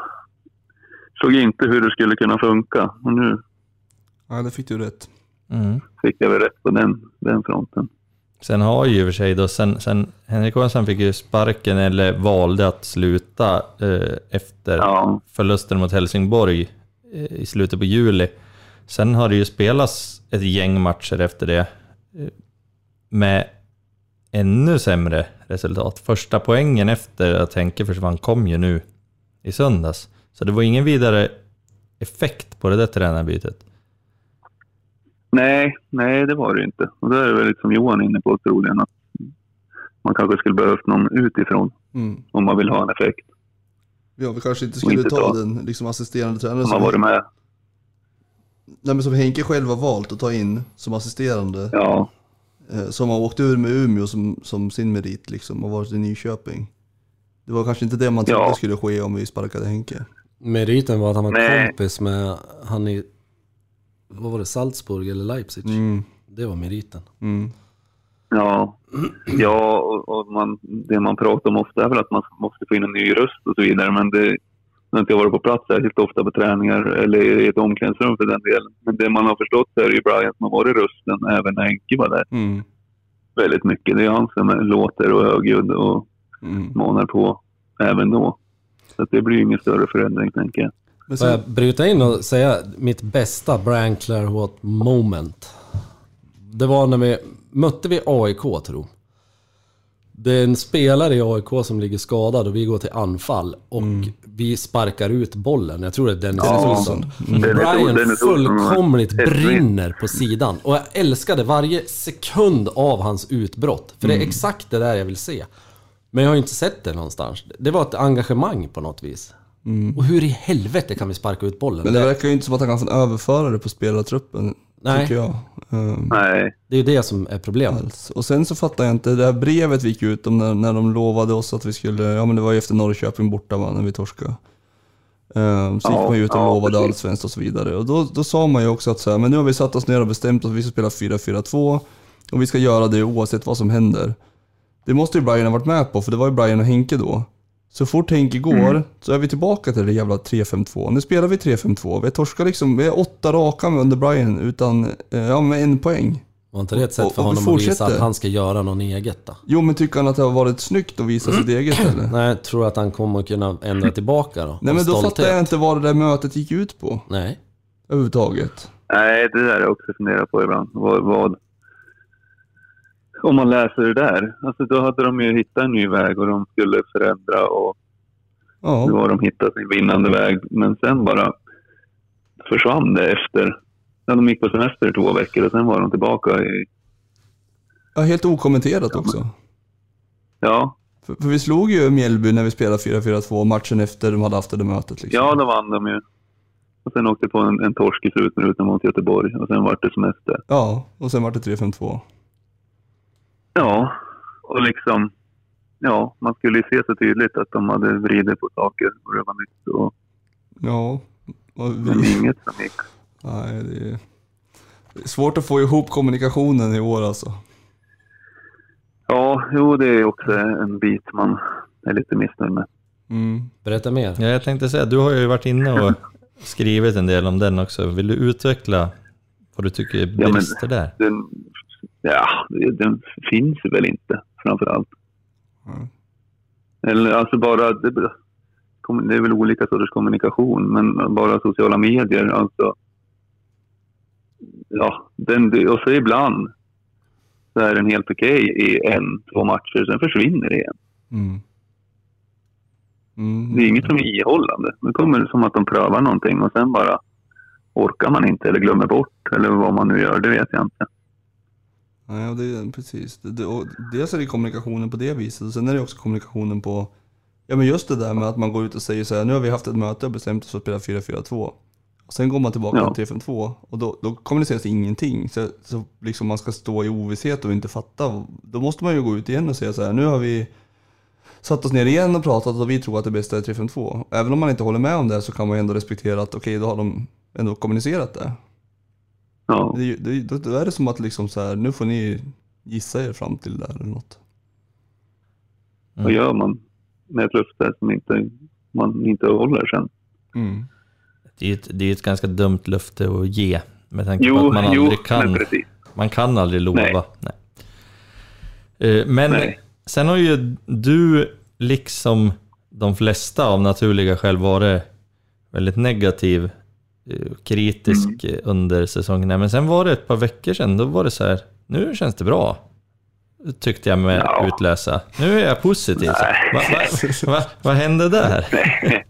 Såg inte hur det skulle kunna funka. Och nu Ja, det fick du rätt. Mm. fick jag väl rätt på den, den fronten. Sen har ju i och för sig då, sen, sen Henrik Ånstrand fick ju sparken eller valde att sluta eh, efter Ja, förlusten mot Helsingborg eh, i slutet på juli. Sen har det ju spelats ett gäng matcher efter det eh, med ännu sämre resultat. Första poängen efter att Henke försvann kom ju nu i söndags. Så det var ingen vidare effekt på det där tränarbytet. nej, nej det var det inte. Och det är väl lite som Johan inne på troligen att man kanske skulle behövt någon utifrån Mm. om man vill ha en effekt. Ja, vi kanske inte skulle inte ta ta- den liksom assisterande tränaren Som har som, varit med. nej, men som Henke själv har valt att ta in som assisterande. Ja, Eh, som har åkt ur med Umeå som, som sin merit liksom och varit i Nyköping. Det var kanske inte det man trodde Ja. skulle ske om vi sparkade Henke. Meriten var att han var Nej. kompis med han i... Vad var det? Salzburg eller Leipzig? Mm. Det var meriten. Mm. ja, ja och, och man, det man pratar om ofta är väl att man måste få in en ny röst och så vidare. Men det, har inte varit på plats särskilt ofta på träningar eller i ett omklädningsrum för den delen. Men det man har förstått så är det ju Brian som har varit rösten även när Enke var där. Mm. Väldigt mycket. Det är han som låter och högljudd och Mm. manar på även då. Så det blir ingen större förändring tänker jag. Men Får jag bryta in och säga mitt bästa Brian Clairvaux moment? Det var när vi mötte vi AIK tror Det är en spelare i AIK som ligger skadad och vi går till anfall och vi sparkar ut bollen. Jag tror det är Dennis Ja. Olsson. Mm. Brian Dennis fullkomligt brinner på sidan. Och jag älskade varje sekund av hans utbrott. För det är exakt det där jag vill se. Men jag har ju inte sett det någonstans. Det var ett engagemang på något vis. Och hur i helvete kan vi sparka ut bollen? men det verkar ju inte som att han kan överföra det på spelartruppen. Nej. Tycker jag. Ehm, Nej, det är ju det som är problemet. alls. Och sen så fattar jag inte, det här brevet vi gick ut om när, när de lovade oss att vi skulle, ja men det var ju efter Norrköping borta va, när vi torskade. Ehm, så gick Ja, man ju ut och ja, lovade precis. allsvenskt och så vidare. Och då, då sa man ju också att så här, men nu har vi satt oss ner och bestämt oss att vi ska spela 4-4-2 och vi ska göra det oavsett vad som händer. Det måste ju Brian ha varit med på, för det var ju Brian och Henke då. Så fort Henke går Mm. så är vi tillbaka till det jävla 3-5-2. Nu spelar vi 3-5-2. Vi torskar liksom, vi är åtta raka med under Brian utan, eh, ja med en poäng. Var inte det ett sätt Och- för och vi honom att visa fortsätter. att han ska göra något eget då? Jo men tycker han att det har varit snyggt att visa sitt eget eller? Nej, jag tror att han kommer att kunna ändra tillbaka då. Nej men då stolthet. fattar jag inte vad det där mötet gick ut på Nej. överhuvudtaget. Nej, det där har jag också funderat på ibland. Vad, vad, om man läser det där, alltså då hade de ju hittat en ny väg och de skulle förändra och nu Ja, har de hittat sin vinnande väg. Men sen bara försvann det efter. Ja, de gick på semester i två veckor och sen var de tillbaka i... ja helt okommenterat också. Ja, För, för vi slog ju Mjällby när vi spelade 4-4-2 matchen efter de hade haft det mötet liksom. ja då vann de ju. Och sen åkte på en, en torsk i slutminuten mot Göteborg och sen var det semester. Ja, och sen var det 3-5-2. Ja, och liksom... Ja, man skulle ju se så tydligt att de hade vridit på saker och det var nytt och Ja, och men vi, inget som gick. nej, det är det är svårt att få ihop kommunikationen i år alltså. Ja, jo det är också en bit man är lite missnöjd med. Mm. Berätta mer. Ja, jag tänkte säga, du har ju varit inne och skrivit en del om den också. Vill du utveckla vad du tycker är men- brister där? Den, ja, den finns väl inte framför allt. Mm. Eller alltså bara, det, det är väl olika sorters kommunikation, men bara sociala medier, alltså. Ja, den, och så ibland så är den helt okej i en, två matcher, sen försvinner det igen. Mm. Mm. Det är inget som är ihållande. Det kommer som att de prövar någonting och sen bara orkar man inte eller glömmer bort eller vad man nu gör, det vet jag inte. Nej, och det är precis. Det, och dels är det kommunikationen på det viset och sen är det också kommunikationen på, ja men just det där med att man går ut och säger så här, nu har vi haft ett möte och bestämt oss för att spela 4-4-2. Och sen går man tillbaka Ja. till 3-5-2 och då, då kommuniceras ingenting. Så, så liksom man ska stå i ovisshet och inte fatta. Då måste man ju gå ut igen och säga så här, nu har vi satt oss ner igen och pratat och vi tror att det bästa är 3-5-2. Även om man inte håller med om det så kan man ju ändå respektera att okej, då har de ändå kommunicerat det. Ja, Det, det, då, är det som att liksom så här, nu får ni gissa er fram till det där eller något. vad gör man med ett löfte som inte, man inte håller sen? Mm. Det är ju ett, det är ett ganska dumt löfte att ge. Med tanke på Jo, att man jo, aldrig kan. Man kan aldrig lova. Nej. Nej. Eh, Men Nej. sen har ju du, liksom de flesta av naturliga skäl, varit väldigt negativ kritisk Mm. eh, under säsongen. Men sen var det ett par veckor sedan, då var det så här, nu känns det bra. Tyckte jag mig Ja. utläsa. Nu är jag positiv. Så. Va, va, va, vad hände där?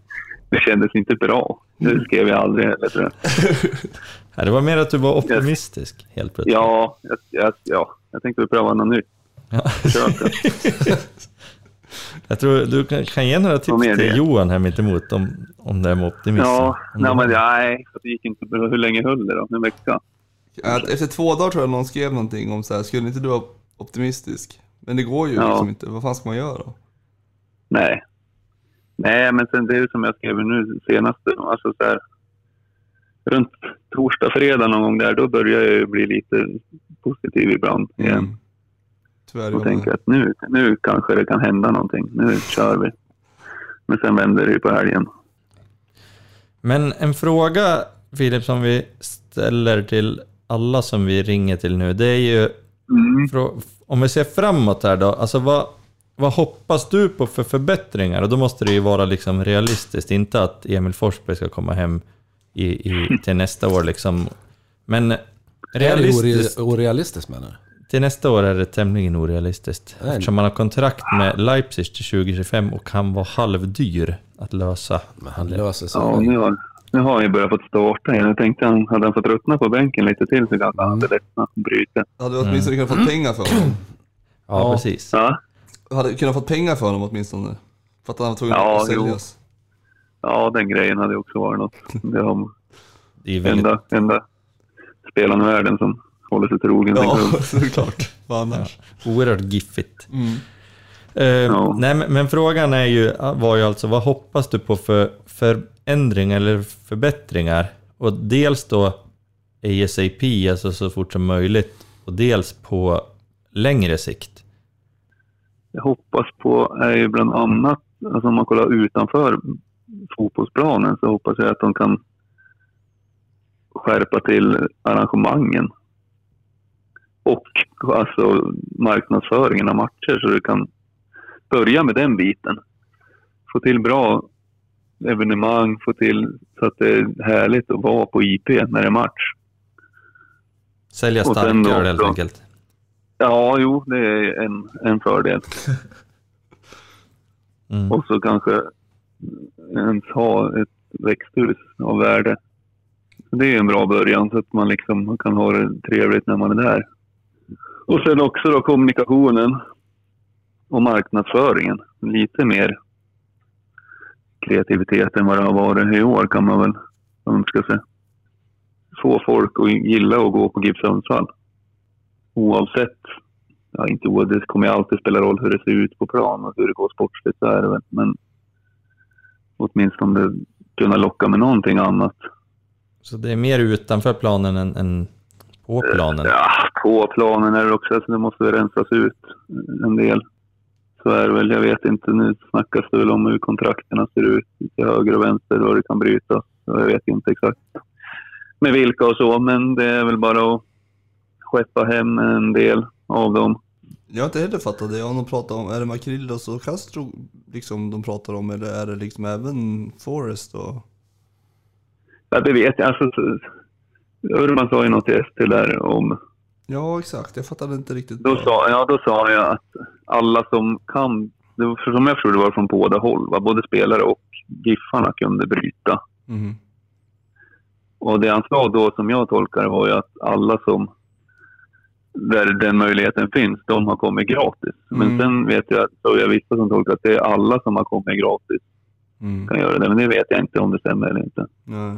det kändes inte bra. Det skrev jag aldrig heller tror jag. Ja, Det var mer att du var optimistisk helt plötsligt. Ja, jag, jag, ja, jag tänkte pröva något nytt. Ja. Jag tror du kan, kan ge några tips Vad till? Johan här mitt emot om, om det här med optimism. Ja, nej, men, nej, det gick inte. Hur länge höll det då? En vecka? Efter två dagar tror jag någon skrev någonting om så här, skulle inte du vara optimistisk? Men det går ju Ja. liksom inte, vad fan ska man göra då? Nej. Nej, men sen det är ju som jag skrev nu senast. Alltså så här, runt torsdag, fredag någon gång där, då börjar jag ju bli lite positiv ibland igen. Mm. Tyvärr Och tänker att nu, nu kanske det kan hända någonting. Nu kör vi. Men sen vänder det ju på helgen. Men en fråga, Filip, som vi ställer till alla som vi ringer till nu, det är ju Mm. om vi ser framåt här då, alltså vad, vad hoppas du på för förbättringar? Och då måste det ju vara liksom realistiskt, inte att Emil Forsberg ska komma hem i, i, till nästa år liksom. Men realistiskt, ore- orealistiskt menar du? till nästa år är det tämligen orealistiskt. Nej. Eftersom man har kontrakt med Leipzig till 2025 och kan vara halvdyr att lösa. Men han löser sig. Ja, nu har, nu har han ju börjat fått starta igen. Jag tänkte han, hade han fått ruttna på bänken lite till så kanske han hade lättnat att bryta. Hade du åtminstone kunnat få pengar för honom? Ja, Ja. precis. Ja, Hade du kunnat få pengar för honom åtminstone? För att han var tvungen Ja, att jo. säljas? ja, den grejen hade också varit något. Det har Det är väldigt enda, enda spelaren i världen som håller sig trogen Ja, såklart. Vad annars? oerhört giffigt. Mm. Eh, Ja. nej, men, frågan är ju, var ju alltså, vad hoppas du på för förändringar eller förbättringar? Och dels då ASAP, alltså så fort som möjligt, och dels på längre sikt. Jag hoppas på är ju bland annat, alltså om man kollar utanför fotbollsplanen så hoppas jag att de kan skärpa till arrangemangen. Och alltså marknadsföringen av matcher så du kan börja med den biten. Få till bra evenemang, få till så att det är härligt att vara på IP när det är match. Sälja starköl helt enkelt. Ja, jo, det är en, en fördel. Mm. Och så kanske ens ha ett växthus av värde. Det är en bra början så att man liksom kan ha det trevligt när man är där. Och sen också då kommunikationen och marknadsföringen. Lite mer kreativitet än vad det har varit i år kan man väl önska sig. Få folk att gilla att gå på GIF Sundsvall. Oavsett ja, inte oavsett, det kommer alltid spela roll hur det ser ut på plan och hur det går sportsligt, så är det väl. Men åtminstone kunna locka med någonting annat. Så det är mer utanför planen än, än på planen. Ja, på planen är det också, alltså det måste rensas ut en del. Så är det väl, jag vet inte, nu snackas det väl om hur kontrakterna ser ut till höger och vänster, vad det kan brytas. Så Jag vet inte exakt med vilka och så, men det är väl bara att skeppa hem en del av dem. Jag har inte heller fattat det. Om de pratar om, är det Makrillos och Castro liksom de pratar om eller är det liksom även Forrest och... Ja, det vet jag. Alltså, så- Urban sa ju något till Eskil där om... Ja exakt, jag fattade inte riktigt. Då bra. sa, ja, då sa jag att alla som kan... Det var, som jag förstod det var från båda håll. Va? Både spelare och Giffarna kunde bryta. Mhm. Och det han sa då, som jag tolkar det, var ju att alla som... Där den möjligheten finns, de har kommit gratis. Men Mm. sen vet jag, så jag vissa som tolkar att det är alla som har kommit gratis Mm. kan göra det. Men det vet jag inte om det stämmer eller inte. Nej.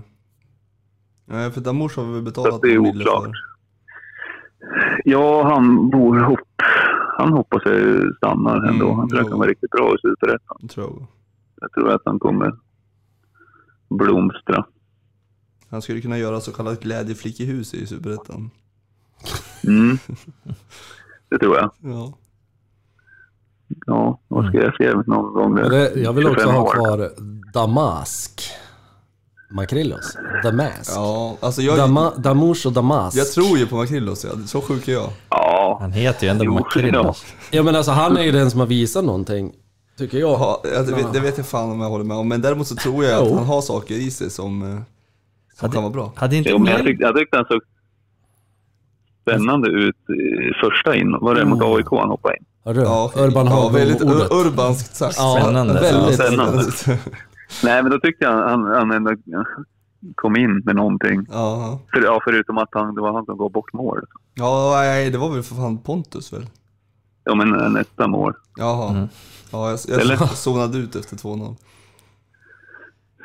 Nej för Damors har vi Så betalat att det är oklart. för. Ja, han bor hopp. Han hoppas jag stannar ändå. Mm, han tror jo. han riktigt bra i Superettan. Tror jag. Jag tror att han kommer blomstra. Han skulle kunna göra så kallat glädjeflickehus i Superettan. Mm. Det tror jag. Ja. Ja, vad ska jag skriva någon gång? Det, jag vill också 25 ha kvar Damask. Makrillos. Damask. Ja, alltså jag... Dama, Damush och Damask. Jag tror ju på Makrillos, ja. så sjuk är jag. Ja, Han heter ju ändå Jo, Makrillos. Ja men alltså han är ju den som har visat någonting. Tycker jag. Ja, jag vet, det vet jag fan om jag håller med om, men däremot så tror jag att han har saker i sig som, eh, som kan vara bra. Hade inte jo, men jag, tyckte, jag tyckte han såg spännande ut i första in. Var det mot AIK han hoppade in? Ja, Urban ja, har väldigt urbanskt sagt. Ja, Spännande. väldigt. Spännande. Nej, men då tyckte jag han, han ändå kom in med någonting. Ja, För, ja, förutom att han, det var han som gav bort mål. ja, nej, det var väl för fan Pontus väl? Ja, men eh, nästa mål. Jaha. Mm. Ja, jag, jag Eller? zonade ut efter 2-0.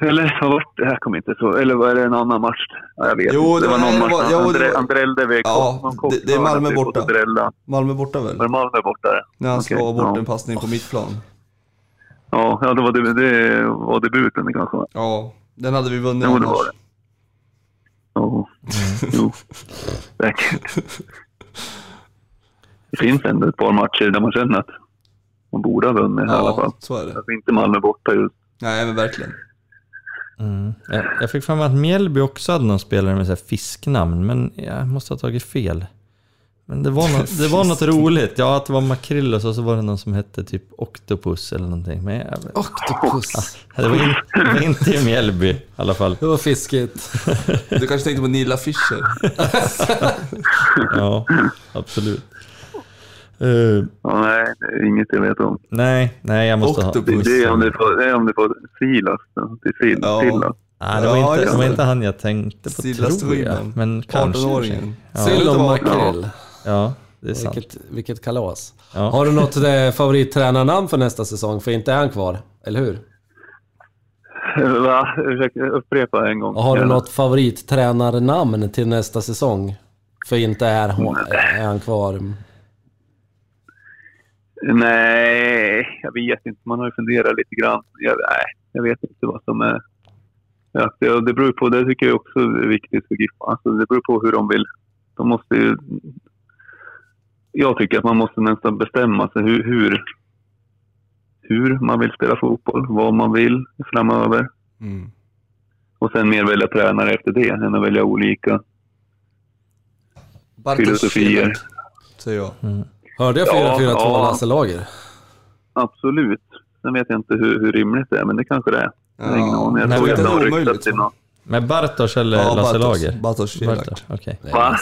Eller vad var det? Jag kommer inte så. Eller var det en annan match? Ja, jag vet Jo, inte. det Det var var- någon det match. var- jo, det Andre, var- Andrelde väg Ja, det- det är Malmö borta. Malmö borta väl? Var det Malmö borta? När han Okej, slår bort ja. en passning på mittplan. Ja, ja det, var, det, det var debuten kanske. Ja, den hade vi vunnit Jo, det var det. Ja, jo. Säkert. Det finns ändå ett par matcher där man känner att man borde ha vunnit i alla fall. Ja, så är det. Alltså inte Malmö borta just. Nej, men verkligen. Mm. Jag, jag fick fram att Mjällby också hade någon spelare med så här fisknamn, men jag måste ha tagit fel. Men det var, något, det var något roligt. Ja, att det var Makrillus och så var det någon som hette typ Octopus eller någonting. Men jag, Octopus. det, var in, det var inte i Mjällby i alla fall. Det var fiskigt. Du kanske tänkte på Nilla Fischer? Ja, absolut. Eh, Ja, nej, det är inget jag vet om. nej, nej, jag måste ha... Det, Octopus. det är om det får, det är om det får Silas. då. Det är Sil, Ja. Silas. Nej, det var, Ja, inte, det var inte han jag tänkte på, Silas tror jag. Men kanske. 18-åringen. Ja, Sill och Ja. makrill. Ja, det är sant. Vilket, vilket kalas. Ja. Har du något eh, favorittränarnamn för nästa säsong? För inte är han kvar, eller hur? Va? Ursäkta, upprepa en gång. Har du något favorittränarnamn till nästa säsong? För inte är, hon, är han kvar. Nej, jag vet inte. Man har ju funderat lite grann. Jag, nej, jag vet inte vad som är... Ja, det, det beror på, det tycker jag också är viktigt för Giffarna. Alltså, det beror på hur de vill. De måste ju... Jag tycker att man måste nästan bestämma sig hur, hur, hur man vill spela fotboll, vad man vill framöver. Mm. Och sen mer välja tränare efter det, än att välja olika filosofier. Bartosz säger jag. Hörde jag Ja, 4-4-2 ja. Lasse Lager? Absolut. Sen vet jag inte hur, hur rimligt det är, men det kanske det är. Jag har ingen Ja, aning. Jag tror att det har ryktats till va? något. Med Bartosz eller Ja, Lasse Bartosz. Lager? Bartosz okej. Nej, Va?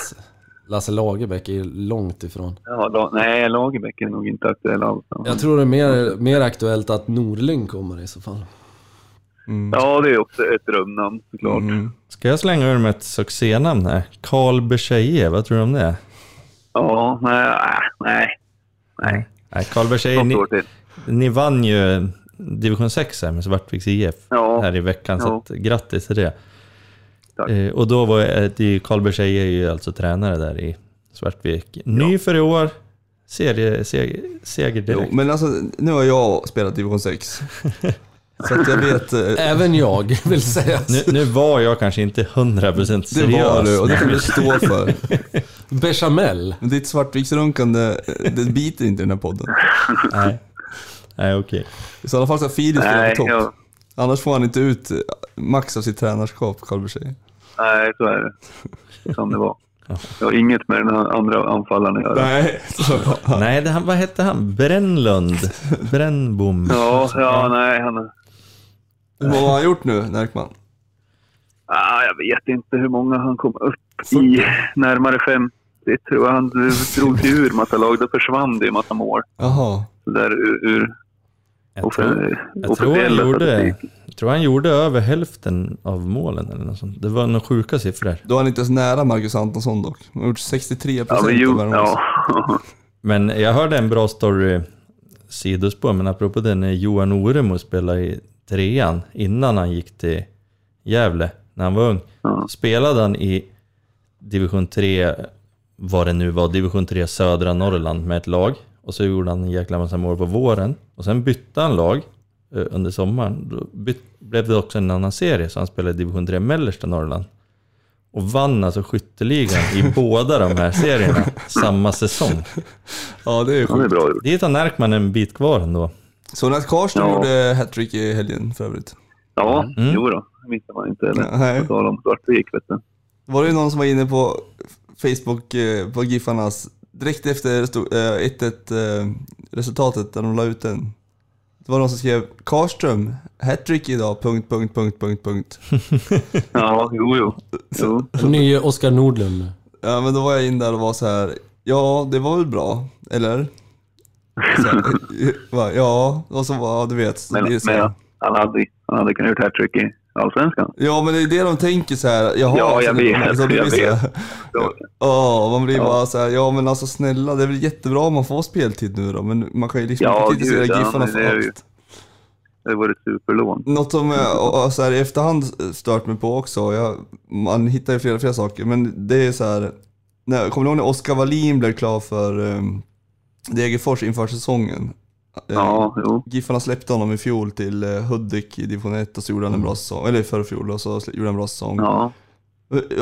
Lasse, Lagerbäck är ju långt ifrån. Ja, La, nej, Lagerbäck är nog inte aktuell alls. Jag tror det är mer, mer aktuellt att Norling kommer i så fall. Mm. Ja, det är också ett drömnamn såklart. Mm. Ska jag slänga ur med ett succénamn här? Karl Bercheie, vad tror du om det? Ja, nej, äh, nej. Nej, Nej, Karl något ni, ni vann ju division 6 här med Svartviks IF Ja, här i veckan, så Ja. att, grattis till det. Tack. Eh, och då var ju- Karl är ju alltså tränare där i Svartvik. Ny för i år, serie, seger, seger Jo, direkt. men alltså, nu har jag spelat division 6. Så att jag vet... eh, Även jag vill säga. Nu, nu var jag kanske inte 100% seriös. Det var du och det får du stå för. Bechamel. Men ditt svartviksrunkande, eh, det biter inte i den här podden. Nej, Nej okej. I sådana fall ska Filip spela nej, på topp. Annars får han inte ut eh, max av sitt tränarskap, Karl Berger. nej, så är det. Som det var. Jag har inget med den andra anfallaren att göra. Nej. Nej, det, han- vad hette han? Brännlund? Brännbom? Ja, ja, nej, han... Hur många har han gjort nu, Närkman? Ah, jag vet inte hur många han kom upp i. Närmare 50 tror jag. Han drog sig ur massa lag. Då försvann det en massa mål. Jaha. Så där ur, ur Jag tror, jag tror, han gjorde, jag tror han gjorde över hälften av målen eller något sånt. Det var några sjuka siffror. Då är han inte ens nära Marcus Antonsson dock. Han har gjort 63 Ja, procent men av ja. Men jag hörde en bra story, sidospår, men apropå det när Johan Oremo spelade i trean innan han gick till Gävle när han var ung. Ja. Spelade han i division 3, vad det nu var, division 3 södra Norrland med ett lag. Och så gjorde han en jäkla massa mål på våren. Och sen bytte han lag eh, under sommaren. Då blev det också en annan serie, så han spelade i division 3 mellersta Norrland. Och vann alltså skytteligan i båda de här serierna samma säsong. Ja, det är ja, det är sjukt. bra gjort. Dit har Närkman en bit kvar ändå. Så när Karlström Ja. gjorde hattrick i helgen för övrigt. Ja, Mm. jo då. Det missar man inte. Eller? Nej. På tal om Svartvik, vet du. Var det någon som var inne på Facebook, eh, på Giffarnas, direkt efter stod, eh, 1-1 eh, resultatet där de la ut den. Det var någon som skrev Karlström, hattrick idag, punkt, punkt, punkt, punkt, punkt. Ja, jo, jo. jo. Nye Oskar Nordlund. Ja men då var jag in där och var så här. ja det var väl bra, eller? Så här, ja, och så var, du vet. Men, det är så här. men han, hade, han hade kunnat gjort hattrick i Allsvenskan. Ja men det är det de tänker så här. Jaha, Ja, jag vet, så det jag vet. Så, Ja, man blir Ja. bara så här, ja men alltså snälla, det är väl jättebra om man får speltid nu då, men man kan ju liksom Ja, inte kritisera Giffarna för allt. det var ett superlån. Något som jag och så här, i efterhand stört mig på också, jag, man hittar ju flera, flera saker, men det är så här, när, kommer du ihåg när Oskar Wallin blev klar för um, Degerfors inför säsongen? Eh, Ja, jo. Giffarna släppte honom i fjol till uh, Hudik i division 1 och så gjorde han en bra säsong, eller förra fjol och så gjorde han en bra säsong. Ja,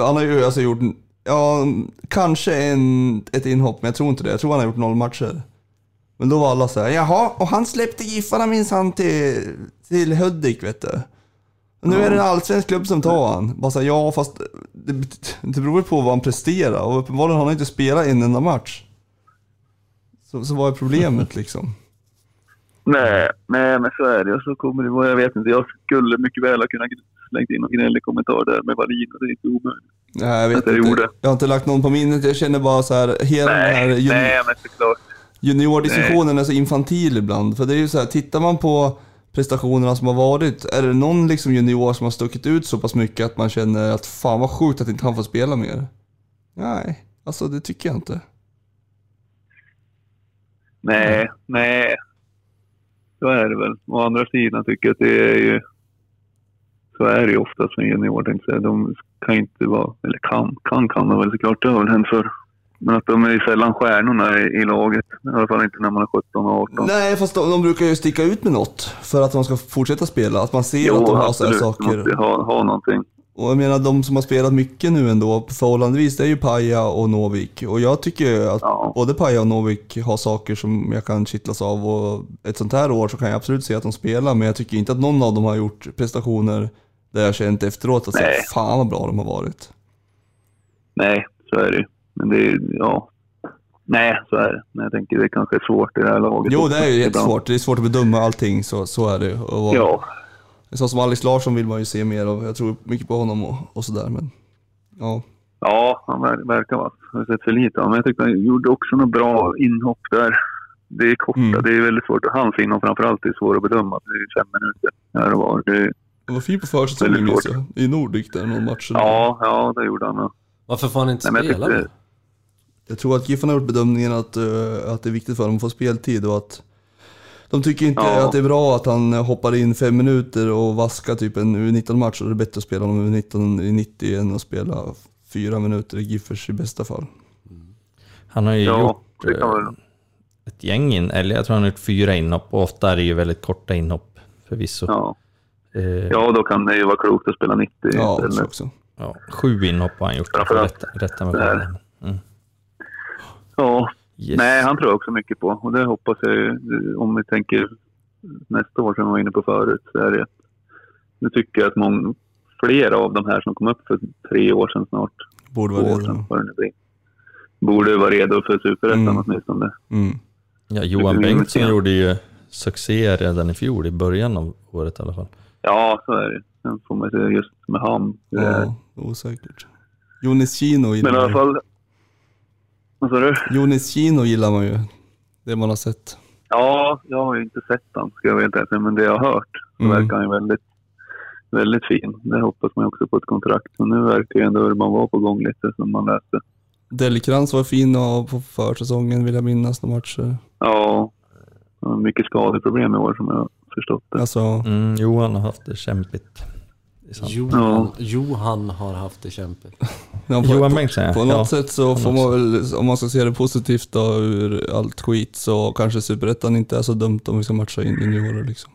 Han har ju alltså gjort, ja, kanske en, ett inhopp, men jag tror inte det. Jag tror han har gjort noll matcher. Men då var alla så här, jaha, och han släppte Giffarna minsann till, till Hudik vet du. Nu är det en allsvensk klubb som tar han. Bara så här, ja fast det, det beror på vad han presterar och uppenbarligen har han inte spelat en enda match. Så, så vad är problemet liksom? Nej, nej, men så är det. Och så kommer det vara, jag vet inte, jag skulle mycket väl ha kunnat slängt in någon gnällig kommentar där med Wallin och det är inte omöjligt. Nej, jag vet jag inte. gjorde. Jag har inte lagt någon på minnet. Jag känner bara så här, hela den här Nej, juni- nej, men såklart. juniordiskussionen är så infantil ibland. För det är ju så här, tittar man på prestationerna som har varit, är det någon liksom junior som har stuckit ut så pass mycket att man känner att fan vad sjukt att inte han får spela mer? Nej, alltså det tycker jag inte. Nej, nej. Så är det väl. Å andra sidan tycker jag att det är ju... Så är det ju oftast med junior, tänkte jag. De kan inte vara... Eller kan, kan kan de väl såklart. Det har väl hänt förr. Men att de är ju sällan stjärnorna i, i laget. I alla fall inte när man är 17 och 18. Nej, fast de, de brukar ju sticka ut med något för att de ska fortsätta spela. Att man ser jo, att de har så här absolut. saker. De måste ha, ha någonting. Och jag menar de som har spelat mycket nu ändå, förhållandevis, det är ju Paja och Novik. Och jag tycker att Ja. både Paja och Novik har saker som jag kan kittlas av. Och ett sånt här år så kan jag absolut se att de spelar, men jag tycker inte att någon av dem har gjort prestationer där jag känt efteråt att säga fan vad bra de har varit. Nej, så är det. Men det är ja. Nej, så är det. Men jag tänker det kanske är svårt i det här laget. Jo, det är ju jättesvårt. Det är svårt att bedöma allting, så, så är det. Och, Ja, Så som Alex Larsson vill man ju se mer av. Jag tror mycket på honom och, och sådär, men ja. Ja, han ver- verkar vara. Jag har sett för lite honom. Men jag tyckte han gjorde också något bra inhopp där. Det är korta, Mm. det är väldigt svårt. Hans inhopp framförallt är svårt att bedöma. Det är fem minuter här och var. Det, Han var fin på försäsongen minns jag. I Nordic där, någon match. ja, ja, det gjorde han. Varför får han inte Nej, jag spela tyckte, då? Jag tror att Giffen har gjort bedömningen att, eh, att det är viktigt för dem att få speltid och att de tycker inte Ja. att det är bra att han hoppar in fem minuter och vaskar typ en U19-match. Och det är bättre att spela honom U19 i 90 än att spela fyra minuter i Giffers i bästa fall. Han har ju ja, gjort eh, ett gäng in, eller jag tror han har gjort fyra inhopp och ofta är det ju väldigt korta inhopp förvisso. Ja. Eh, ja, då kan det ju vara klokt att spela 90 Ja, så istället. också. ja, sju inhopp har han gjort. Rätta, rätta det. Mm. Ja, Yes. nej, han tror jag också mycket på. Och det hoppas jag ju, om vi tänker nästa år som vi var inne på förut, så är det nu tycker jag att många, flera av de här som kom upp för tre år sedan snart, Borde två vara år det. sedan, det borde vara redo för superettan Mm. åtminstone. Mm. Ja, Johan Bengtsson gjorde ju succé redan i fjol, i början av året i alla fall. Ja, så är det. Sen får man se just med är. Ja, osäkert. Jonis Kino gillar Men i alla fall... Vad sa du? Jonis Kino gillar man ju. Det man har sett. Ja, jag har ju inte sett han ska jag ärlig säga, men det jag har hört så Mm. verkar han ju väldigt, väldigt fin. Det hoppas man också på ett kontrakt. Men nu verkar ju ändå Urban vara på gång lite som man läste. Delkrans var fin på försäsongen vill jag minnas några matcher. Ja, mycket skadeproblem i år som jag har förstått det. Alltså, Mm, Johan har haft det kämpigt. Johan, Johan har haft det kämpigt. Ja, på, Johan på, Bengtsson på något ja. sätt så får man väl, om man ska se det positivt då ur allt skit så kanske Superettan inte är så dumt om vi ska matcha in juniorer liksom.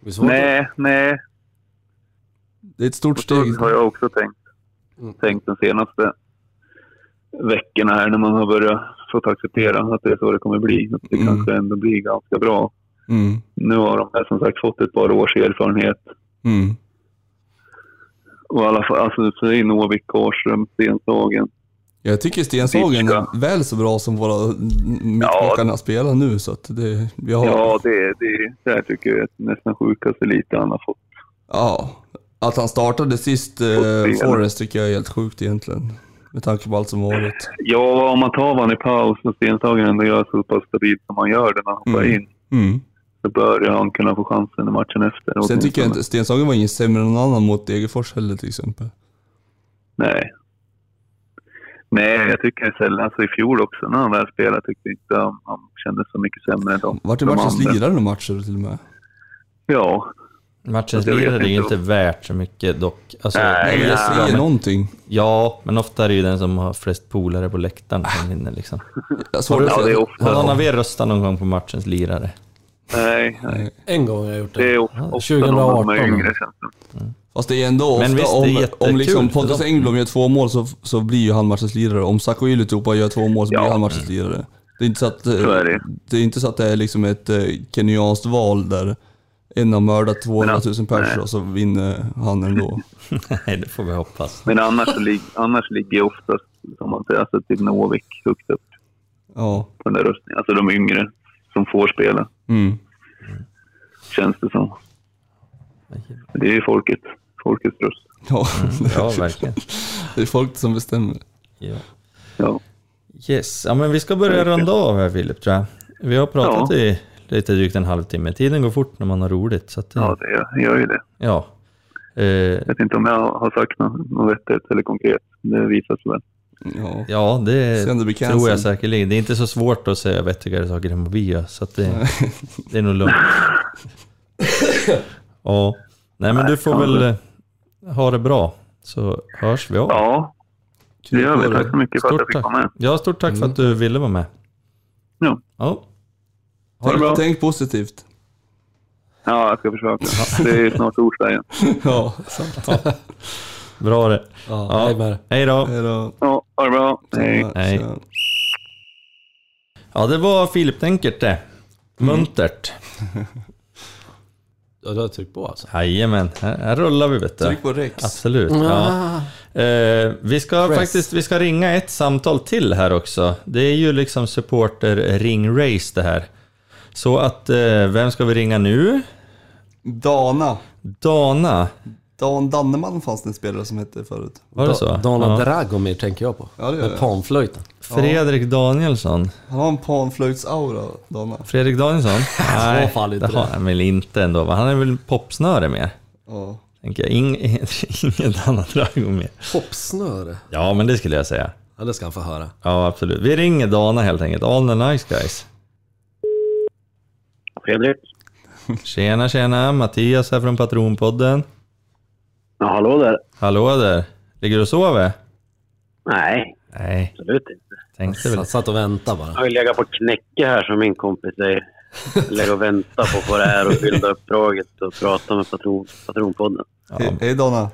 Det Nej, nej. Det är ett stort steg. så har jag också tänkt, Mm. tänkt de senaste veckorna här när man har börjat fått acceptera att det är så det kommer bli. Att det Mm. kanske ändå blir ganska bra. Mm, Nu har de här som sagt fått ett par års erfarenhet. mm. Och alla alltså så är Novik, Årström, Stenshagen. Jag tycker Stenshagen är väl så bra som våra mittbackarna spelar nu så att det, vi har, Ja, det, det, det här tycker jag är nästan sjukaste lite han har fått. ja. Att han startade sist eh. Forrest tycker jag är helt sjukt egentligen. Med tanke på allt som varit. Ja, om man tar van i paus och Stenshagen ändå gör så pass stabilt som han gör det när han hoppar Mm. in. Mm. Så bör han kunna få chansen i matchen efter. Sen tycker jag inte Stenshagen var ingen sämre än någon annan mot Degerfors heller till exempel. Nej. Nej, jag tycker sällan, alltså i fjol också när han väl spelade tyckte jag inte han, han kändes så mycket sämre än de, Vart är de matchens lirare matcher till och med? Ja, Matchens lirare är ju inte. värt så mycket dock. Alltså, Nej, jag ja, säger men, någonting. ja, men ofta är det ju den som har flest polare på läktaren som vinner liksom. Ja det är ofta... Har någon av er röstat någon gång på matchens lirare? Nej, nej. En gång har jag gjort Det är det. ofta, ofta 2018. någon som är yngre det Fast det är ändå ofta, visst, är om, om liksom för Pontus. Engblom gör två mål så, så blir ju han matchens lirare. Om Sacco Ylätupa gör två mål så blir Ja. han matchens lirare. Det är inte så att, eh, Så är det. det är inte så att det är liksom ett eh, kenyanskt val där en har mördat 200 000 personer och så vinner han ändå. Nej, det får vi hoppas. Men annars, annars ligger oftast, som man säger, alltså typ Novik högt upp Ja. på den där röstningen. Alltså de yngre som får spela, Mm. känns det som. Det är ju folket, folkets röst. Ja, Ja, verkligen. det är folk som bestämmer. Ja. Ja. Yes, ja men vi ska börja runda av här Filip tror jag. Vi har pratat Ja. i lite drygt en halvtimme. Tiden går fort när man har roligt. Så att, Ja, det gör, gör ju det. ja. Eh, Jag vet inte om jag har sagt något, något vettigt eller konkret. Det visar sig väl. Ja. ja, det tror jag säkerligen. Det är inte så svårt att säga vettigare saker än vad vi gör. Så att det, det är nog lugnt. ja. Nej men du får väl eh, ha det bra. Så hörs vi av. Ja, det gör vi. Tack så mycket för att jag Stort fick tack. vara med. Ja, stort tack för att du ville vara med. Ja. Ja. Ha det bra. Tänk, tänk positivt. Ja, jag ska försöka. Det är snart torsdag igen. Ja, sant. Bra det. Ja, Ja. hej med. Hej då. Hej då. Ja, ha det bra. Hej. Hej. Ja, det var Filip Denkert det. Muntert. Ja, du har tryckt på alltså? Jajamän, här, här rullar vi vet du. Tryck på Rex. Absolut. Ja. Eh, vi ska Press. faktiskt vi ska ringa ett samtal till här också. Det är ju liksom supporter ring-race det här. Så att, eh, vem ska vi ringa nu? Dana. Dana, Dan Danneman fanns det en spelare som hette förut. var det så? Dana Ja. Dragomir tänker jag på. Ja, det gör Med jag. panflöjten. Fredrik Danielsson. Han har en panflöjtsaura, Dana. Fredrik Danielsson? Nej, fall inte det har han väl inte ändå. va? Han är väl popsnöre mer? Ja. Tänker jag. Ing, inget annat Dragomir. Hoppsnöre. Ja, men det skulle jag säga. Ja, det ska han få höra. Ja, absolut. Vi ringer Dana helt enkelt. All the nice guys. Fredrik? Tjena, tjena. Mattias här från Patronpodden. Ja, hallå där. Hallå där. Ligger du och sover? Nej, Nej, absolut inte. tänkte väl. Satt och väntade bara. Jag har ju legat på knäcke här som min kompis säger. Lägga och vänta på att få det här och bilda uppdraget och prata med patron, Patronpodden. Ja, Hej, hej Dana.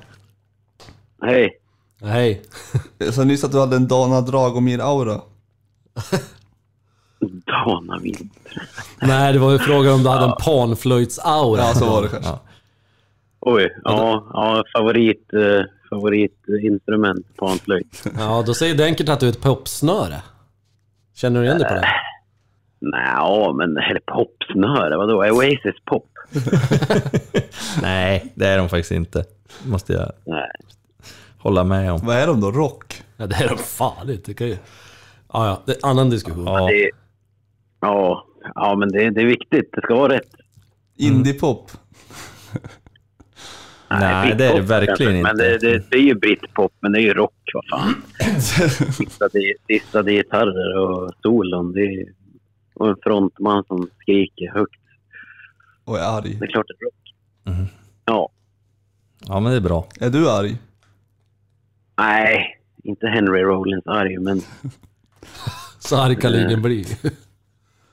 Hej. Hej. Jag sa nyss att du hade en Dana Dragomir-aura. Dana Vind. Nej, det var ju frågan om du hade en panflöjtsaura. Ja, så var det kanske. Ja. Oj, ja, ja favorit, eh, favoritinstrument, panflöjt. Ja, då säger Denkert att du är ett popsnöre. Känner du igen dig på det? Nej, ja, men eller popsnöre, vadå? Oasis pop? Nej, det är de faktiskt inte. måste jag Nej. hålla med om. Vad är de då? Rock? Ja, det är de fan inte. Det kan ju... Ja, ja, det är en annan diskussion. Ja, Det, ja, ja, men det, det är viktigt. Det ska vara rätt. Indiepop? Nej, det är det verkligen kanske, Men inte. det, det, det är ju britpop, men det är ju rock, vad fan. Distade, gitarrer och solon. Det är, och en frontman som skriker högt. Och är arg. Det är klart det är rock. Mhm. Ja. ja, men det är bra. Är du arg? Nej, inte Henry Rollins arg, men Så arg kan ingen bli.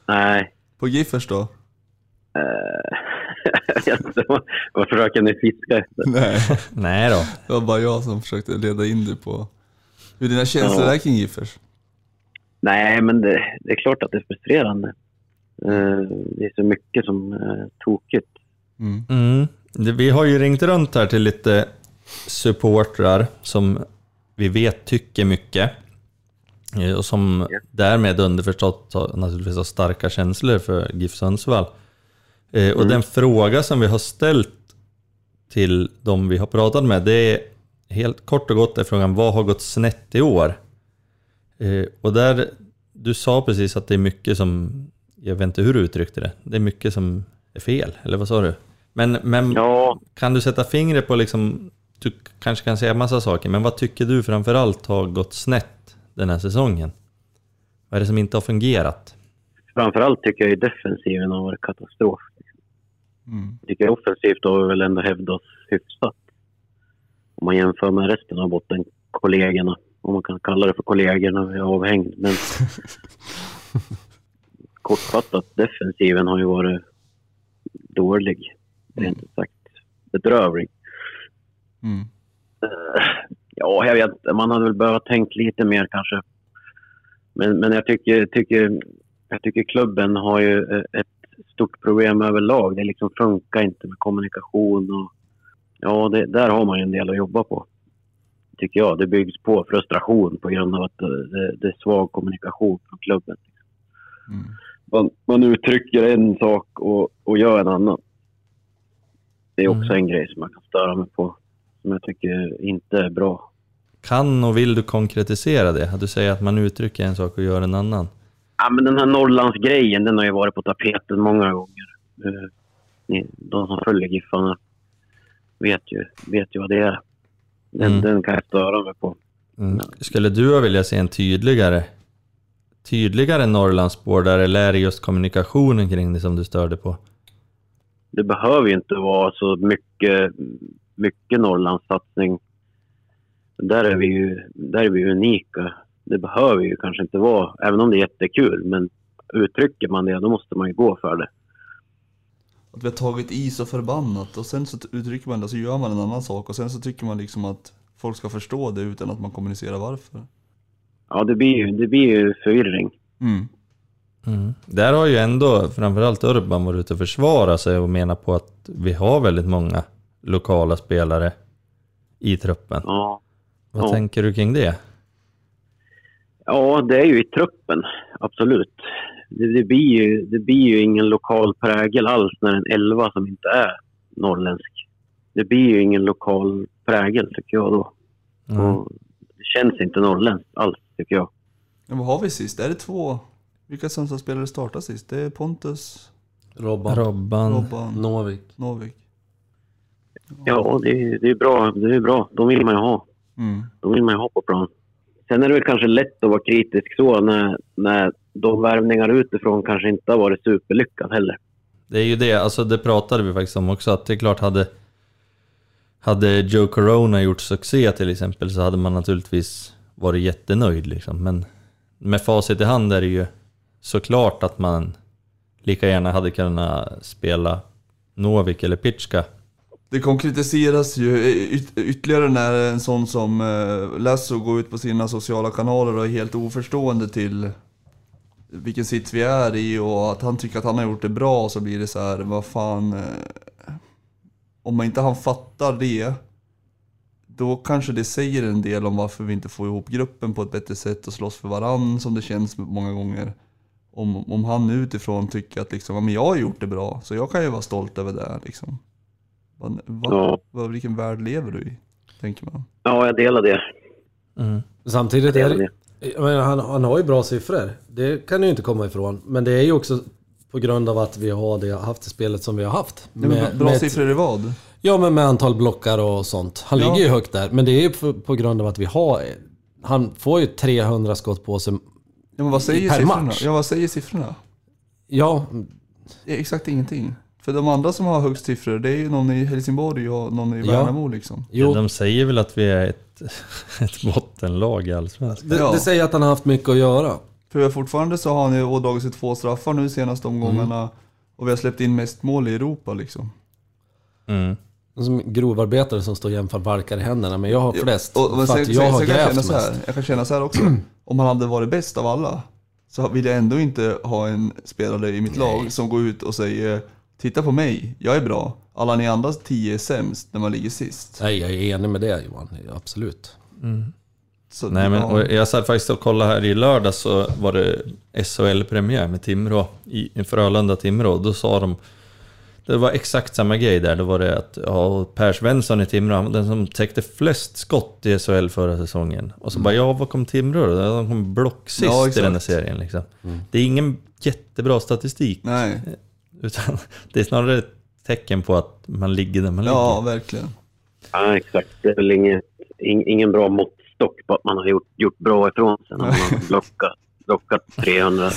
nej. På Giffers då? Eh, inte, vad, försöker ni fiska efter? Nej, Nej då. det var bara jag som försökte leda in dig på hur dina känslor Ja. är kring Giffers. Nej, men det, det är klart att det är frustrerande. Eh, det är så mycket som är tokigt. Mm. Mm. Vi har ju ringt runt här till lite supportrar som vi vet tycker mycket. Eh, Och som därmed underförstått naturligtvis har starka känslor för GIF Sundsvall. Eh, Och den fråga som vi har ställt till de vi har pratat med, det är helt kort och gott är frågan vad har gått snett i år? Eh, Och där, du sa precis att det är mycket som, jag vet inte hur du uttryckte det, det är mycket som är fel, eller vad sa du? Men, men Ja, kan du sätta fingret på liksom, du kanske kan säga massa saker, men vad tycker du framförallt har gått snett den här säsongen? Vad är det som inte har fungerat? Framförallt tycker jag defensiven har varit katastrof. Mm. Jag tycker offensivt har vi väl ändå hävdat oss hyfsat. Om man jämför med resten av bottenkollegorna. Om man kan kalla det för kollegor när vi är avhängd. Men kortfattat, defensiven har ju varit dålig. Rent ut sagt bedrövlig. Mm. Eh, Ja, jag vet. Man hade väl behövt tänkt lite mer kanske. Men, men jag tycker, tycker, jag tycker klubben har ju eh, ett stort problem överlag. Det liksom funkar inte med kommunikation och ja, det, där har man ju en del att jobba på. Tycker jag. Det byggs på frustration på grund av att det, det är svag kommunikation från klubben. Mm. Man, man uttrycker en sak och, och gör en annan. Det är också en grej som man kan störa mig på. Som jag tycker inte är bra. Kan och vill du konkretisera det? Du säger att man uttrycker en sak och gör en annan? Ja, men den här Norrlandsgrejen, den har ju varit på tapeten många gånger. Eh, De som följer Giffarna vet ju, vet ju vad det är. Den, Mm. den kan jag störa mig på. Mm. Skulle du vilja se en tydligare, tydligare Norrlandsspår där eller är det just kommunikationen kring det som du störde på? Det behöver ju inte vara så mycket, mycket Norrlandssatsning. Där är, vi ju, där är vi unika. Det behöver ju kanske inte vara, även om det är jättekul, men uttrycker man det, då måste man ju gå för det. Att vi har tagit i så förbannat och sen så uttrycker man det så gör man en annan sak och sen så tycker man liksom att folk ska förstå det utan att man kommunicerar varför. Ja, det blir ju, det blir ju förvirring. Mm. Mm. Där har ju ändå framförallt Urban varit ute och försvara sig och menar på att vi har väldigt många lokala spelare i truppen. Ja. Vad Ja. tänker du kring det? Ja, det är ju i truppen, absolut. Det, det, blir ju, det blir ju ingen lokal prägel alls när en elva som inte är norrländsk. Det blir ju ingen lokal prägel tycker jag då. Mm. Och det känns inte norrländskt alls tycker jag. Men vad har vi sist? Är det två? Vilka Sundsvallsspelare startar sist? Det är Pontus, Robban, Robban. Robban, Novik. Novik. Ja, det, är- det är bra. Det är bra. De vill man ju ha. Mm. De vill man ju ha på plan. Sen är det väl kanske lätt att vara kritisk så när, när de värvningar utifrån kanske inte har varit superlyckan heller. Det är ju det, alltså det pratade vi faktiskt om också, att det är klart hade hade Joe Corona gjort succé till exempel så hade man naturligtvis varit jättenöjd liksom. Men med facit i hand är det ju såklart att man lika gärna hade kunnat spela Novik eller Pitchka. Det konkretiseras ju yt- ytterligare när en sån som eh, Lasso går ut på sina sociala kanaler och är helt oförstående till vilken sits vi är i och att han tycker att han har gjort det bra så blir det så här, vad fan... Eh, om man inte han fattar det, då kanske det säger en del om varför vi inte får ihop gruppen på ett bättre sätt och slåss för varann som det känns många gånger. Om, om han utifrån tycker att liksom, ja, men jag har gjort det bra, så jag kan ju vara stolt över det liksom. Va, va, Ja. va, vilken värld lever du i? Tänker man. Ja, jag delar det. Mm. Samtidigt är delar det, menar, han, han har ju bra siffror. Det kan du ju inte komma ifrån. Men det är ju också på grund av att vi har det, haft det spelet som vi har haft. Ja, men bra med ett- siffror i vad? Ja, men med antal blockar och sånt. Han Ja. ligger ju högt där. Men det är ju på, på grund av att vi har... Han får ju 300 skott på sig. Ja, men vad säger Per siffrorna? match. Ja, vad säger siffrorna? Ja, Det är exakt ingenting. För de andra som har högst siffror, det är ju någon i Helsingborg och någon i Ja. Värnamo liksom. jo. De säger väl att vi är ett, ett bottenlag i Allsvenskan. Det, Ja. det säger att han har haft mycket att göra. För fortfarande så har han ju ådragit sig två straffar nu senaste omgångarna. Och vi har släppt in mest mål i Europa liksom. Mm. Som grovarbetare som står och jämför valkar i händerna. Men jag har flest. Och, men för sen, att sen, jag har sen kan jag grävt känna så här, mest. jag kan känna så här också. Om han hade varit bäst av alla, så vill jag ändå inte ha en spelare i mitt lag som går ut och säger Titta på mig, jag är bra. Alla ni andra tio är sämst när man ligger sist. Nej, jag är enig med det Johan. Absolut. Så, Nej men ja. och jag satt faktiskt och kollade här i lördag så var det SHL-premiär med Timrå, i Frölunda-Timrå. Då sa de, det var exakt samma grej där. Då var det att ja, Per Svensson i Timrå, den som täckte flest skott i SHL förra säsongen. Och så bara, ja vad kom Timrå då? De kom blocksist Ja, i den här serien liksom. Det är ingen jättebra statistik. Nej, Utan det är snarare ett tecken på att man ligger där man ja ligger. verkligen. Ja, exakt. Det är väl inget, ing, ingen bra måttstock på att man har gjort, gjort bra ifrån sig när man har blockat, blockat 300,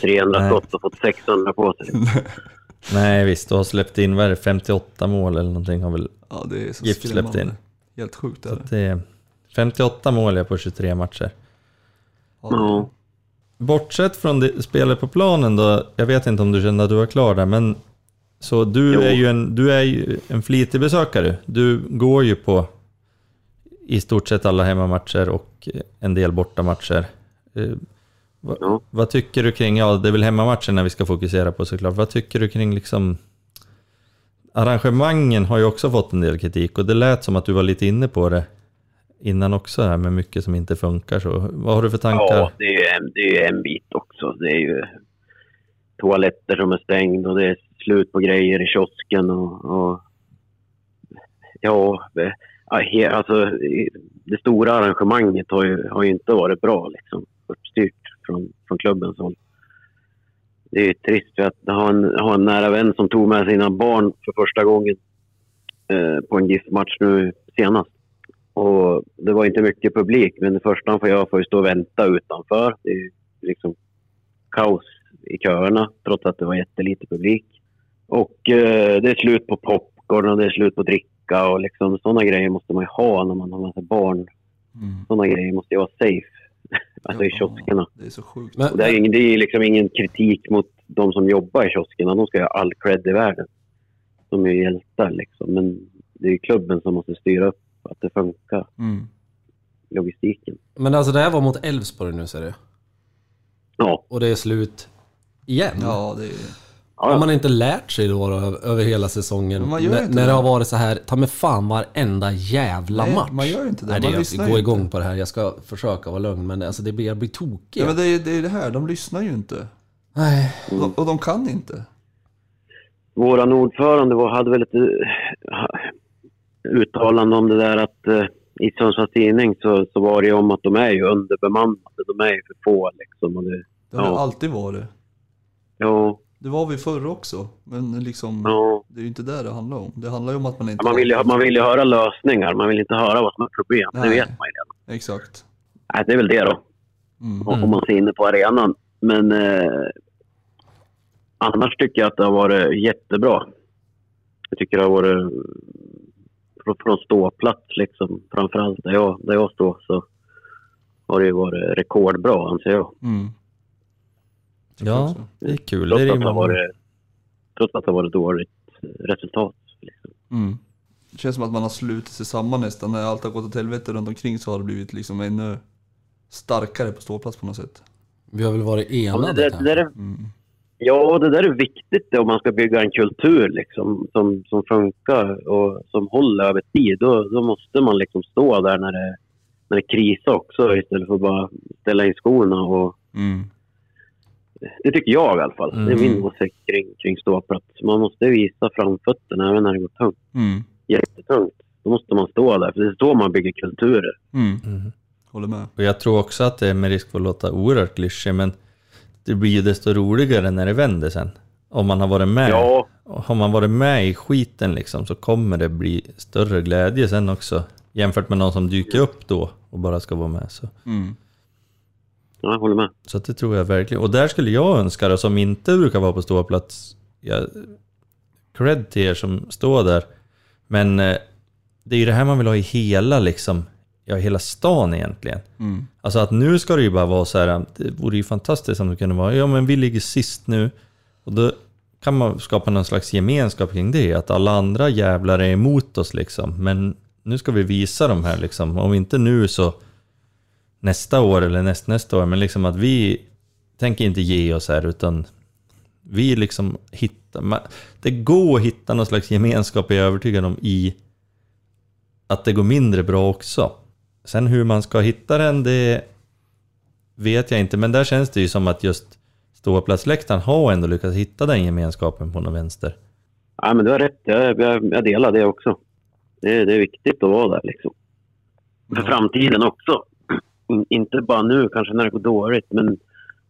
300 Nej. skott och fått 600 på sig. Nej visst, du har släppt in, vad är det, 58 mål eller någonting har väl Ja, det är så GIF släppt skrämmande. in. Helt sjukt är Så det. att det är 58 mål är på 23 matcher. Ja, Ja. Bortsett från det, spelet på planen då, jag vet inte om du kände att du var klar där, men så du Jo. är ju en, du är ju en flitig besökare. Du går ju på i stort sett alla hemmamatcher och en del bortamatcher. Eh, Va, Ja. Vad tycker du kring, ja det är väl hemmamatchen när vi ska fokusera på såklart. Vad tycker du kring liksom arrangemangen har ju också fått en del kritik och det lät som att du var lite inne på det innan också här med mycket som inte funkar så. Vad har du för tankar? Ja, det är ju en, det är en bit också. Det är ju toaletter som är stängda och det är slut på grejer i kiosken och... och ja, alltså det stora arrangemanget har ju, har ju inte varit bra liksom. Uppstyrt från, från klubbens håll. Det är ju trist för att jag har en, ha en nära vän som tog med sina barn för första gången eh, på en GIF-match nu senast. Och det var inte mycket publik, men det första får göra får ju stå och vänta utanför. Det är ju liksom kaos i köerna, trots att det var jättelite publik. Och eh, det är slut på popcorn och det är slut på dricka och liksom sådana grejer måste man ju ha när man har med sig barn. Mm. Sådana grejer måste ju vara safe. alltså i kioskerna. Det är så sjukt. Men, det, är ingen, det är liksom ingen kritik mot de som jobbar i kioskerna. De ska ha all cred i världen. De är ju hjältar liksom. Men det är ju klubben som måste styra upp att det funkar, Mm. logistiken. men alltså det här var mot Elfsborg nu ser du. Ja, Och det är slut igen. Ja, det är... ja, Har ja. man inte lärt sig då, då över hela säsongen? Men man gör N- inte när det. det har varit så här, ta mig fan varenda jävla Nej, match. man gör inte det. Nej, Man det lyssnar jag går inte. igång på det här, jag ska försöka vara lugn. Men alltså det blir, jag blir tokig. Ja, men det är, det är det här, de lyssnar ju inte. Nej. Och de, och de kan inte. Våran ordförande var, hade väl ett eh, uttalande om det där att eh, i Sundsvalls Tidning så, så var det ju om att de är ju underbemannade. De är ju för få liksom. Och det, Det har Ja. alltid varit. ja, Det var vi förr också. Men liksom, ja. det är ju inte det det handlar om. Det handlar ju om att man inte... Man vill, ju, man vill ju höra lösningar. Man vill inte höra vad som är problem. Det Nej. vet man ju redan. Exakt. Nej, det är väl det då. Mm. om man ser inne på arenan. Men eh, annars tycker jag att det har varit jättebra. Jag tycker det har varit från, ståplats liksom, framförallt där jag, där jag står så har det ju varit rekordbra anser jag. Mm. Ja, det är kul. Trots Det är att det det varit, trots att det har varit dåligt resultat. Liksom. Mm. Det känns som att man har slutit sig samman nästan. När allt har gått åt helvete runt omkring så har det blivit liksom ännu starkare på ståplats på något sätt. Vi har väl varit Ja, enade det, kanske. det där är, Mm. Ja, det där är viktigt om man ska bygga en kultur liksom, som, som funkar och som håller över tid. Då, då måste man liksom stå där när det, när det krisar också istället för att bara ställa in skorna. Och, Mm. det tycker jag i alla fall. Det är min åsikt kring, kring ståplats. Man måste visa framfötterna även när det går tungt. Mm. Jättetungt. Då måste man stå där, för det är så man bygger kulturer. Mm. Mm. Håller med. Och jag tror också att det är med risk för att låta oerhört klyschig, men det blir ju desto roligare när det vänder sen. Om man har varit med. Ja, Har man varit med i skiten liksom så kommer det bli större glädje sen också. Jämfört med någon som dyker upp då och bara ska vara med. Så, Mm. ja, jag håller med. så det tror jag verkligen. Och där skulle jag önska det som inte brukar vara på ståplats. Jag, cred till er som står där. Men eh, det är ju det här man vill ha i hela liksom, ja hela stan egentligen. Mm. Alltså att nu ska det ju bara vara så här, det vore ju fantastiskt om det kunde vara, ja men vi ligger sist nu. Och då kan man skapa någon slags gemenskap kring det, att alla andra jävlar är emot oss liksom. Men nu ska vi visa de här liksom, om inte nu så nästa år eller näst, nästa år, men liksom att vi tänker inte ge oss här utan vi liksom hittar, det går att hitta någon slags gemenskap, är jag övertygad om, i att det går mindre bra också. Sen hur man ska hitta den, det vet jag inte. Men där känns det ju som att just ståplatsläktaren har ändå lyckats hitta den gemenskapen på någon vänster. Ja, men du har rätt. Jag, jag, jag delar det också. Det, är- det är viktigt att vara där liksom. För framtiden också. In, inte bara nu kanske när det går dåligt, men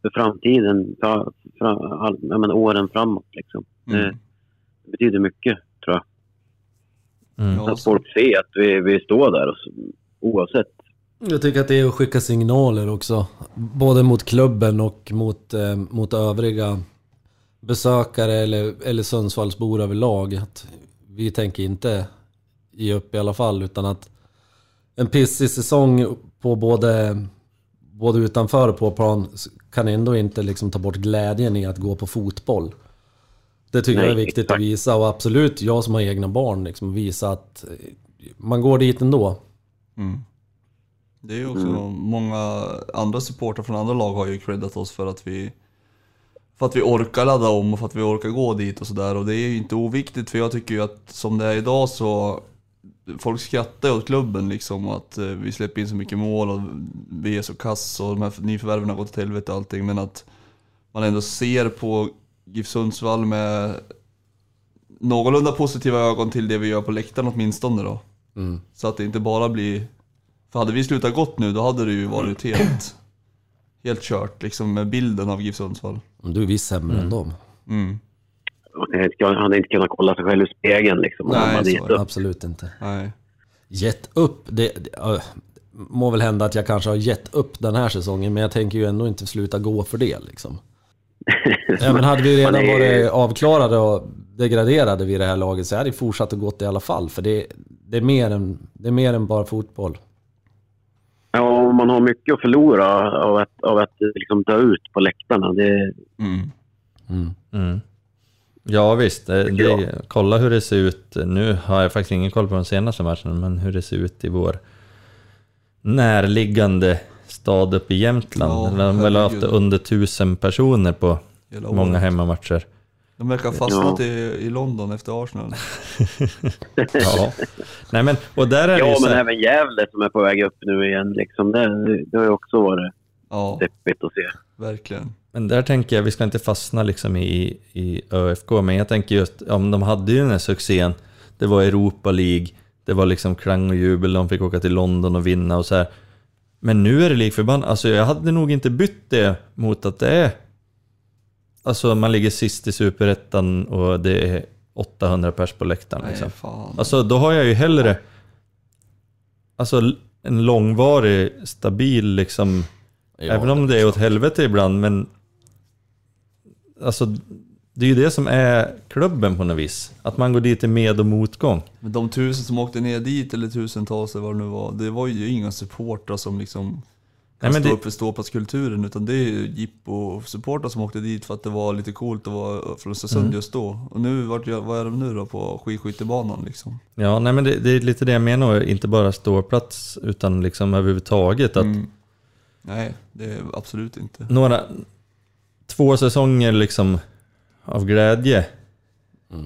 för framtiden, för, för, all, ja, men åren framåt. Liksom. Mm. Det, det betyder mycket, tror jag. Mm. Ja, Att folk ser att vi, vi står där, och, så- oavsett. Jag tycker att det är att skicka signaler också. Både mot klubben och mot, eh, mot övriga besökare eller, eller Sundsvallsbor överlag. Att vi tänker inte ge upp i alla fall utan att en pissig säsong på både, både utanför och på plan kan ändå inte liksom ta bort glädjen i att gå på fotboll. Det tycker jag är Nej, viktigt exakt. att visa och absolut jag som har egna barn liksom visa att man går dit ändå. Mm. Det är ju också många andra supportrar från andra lag har ju creddat oss för att vi för att vi orkar ladda om och för att vi orkar gå dit och sådär. Och det är ju inte oviktigt för jag tycker ju att som det är idag så Folk skrattar åt klubben liksom att eh, vi släpper in så mycket mål och vi är så kass och de här nyförvärven har gått till helvete och allting. Men att man ändå ser på GIF Sundsvall med någorlunda positiva ögon till det vi gör på läktaren åtminstone då. Mm. Så att det inte bara blir... För hade vi slutat gott nu då hade det ju varit helt, helt kört liksom med bilden av GIF Sundsvall. Men Du är visst sämre än dem. Mm. Han hade inte kunnat kolla sig själv i spegeln liksom. om Nej, så gett upp. Absolut inte. Nej. Gett upp, det, det må väl hända att jag kanske har gett upp den här säsongen, men jag tänker ju ändå inte sluta gå för det liksom. Ja, men hade vi redan är- varit avklarade och degraderade vid det här laget så hade det fortsatt att gått i alla fall. För det, det, är, mer än, det är mer än bara fotboll. Ja, man har mycket att förlora av att, av att liksom dö ut på läktarna. Det, Mm. Mm. Mm. Ja visst, det, det, kolla hur det ser ut. Nu har jag faktiskt ingen koll på de senaste matcherna, men hur det ser ut i vår närliggande stad uppe i Jämtland. Ja, de väl har haft herregud. under tusen personer på många hemmamatcher. De verkar ha fastnat i, i London efter Arsenal. Ja. Nej men, och där är det ju ja, så men här, även Gävle som är på väg upp nu igen. Liksom, det, det har ju också varit Ja, deppigt att se. verkligen. Men där tänker jag, vi ska inte fastna liksom i, i ÖFK, men jag tänker just, om de hade ju den här succén, det var Europa League, det var liksom klang och jubel, de fick åka till London och vinna och så här. Men nu är det likförbannat, alltså jag hade nog inte bytt det mot att det är, alltså man ligger sist i Superettan och det är 800 pers på läktaren Nej, liksom. fan. Alltså då har jag ju hellre Alltså en långvarig, stabil liksom Ja, Även om det är åt helvete ibland men Alltså det är ju det som är klubben på något vis. Att man går dit i med och motgång. Men de tusen som åkte ner dit, eller tusentals eller vad det nu var, det var ju inga supportrar som liksom kan Nej, men stå det- upp för ståplatskulturen, utan det är ju jippo-supportrar som åkte dit för att det var lite coolt att vara från Östersund Mm. just då. Och nu, vart vad är de nu då på skidskyttebanan liksom? Ja, nej men det, det är lite det jag menar, inte bara ståplats utan liksom överhuvudtaget. Att Mm. Nej, det är absolut inte. några, två säsonger liksom av glädje.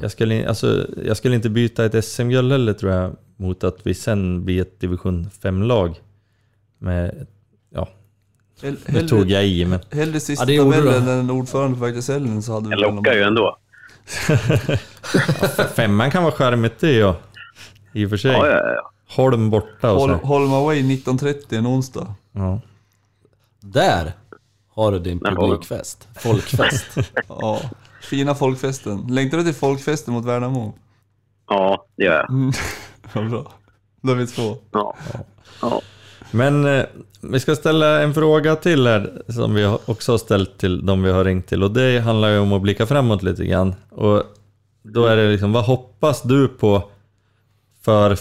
Jag, skulle, alltså, jag skulle inte byta ett SM-guld heller tror jag mot att vi sen blir ett division 5-lag. Med, ja, nu tog jag i men... Hellre sista Ja, tabellen än ordförande på Sälen så hade vi Det lockar ju ändå. Femman kan vara charmigt det ja. I och för sig. Ja, ja, ja. Holm borta och så. Hol- här. Holm Away 19.30 en onsdag. Ja. Där har du din publikfest. Folkfest. Ja, fina folkfesten. Längtar du till folkfesten mot Värnamo? ja, det gör jag. Mm. Vad bra. Då är vi två. Ja. Ja. Men eh, vi ska ställa en fråga till här som vi också har ställt till de vi har ringt till och det handlar ju om att blicka framåt lite grann. Och då är det liksom, vad hoppas du på för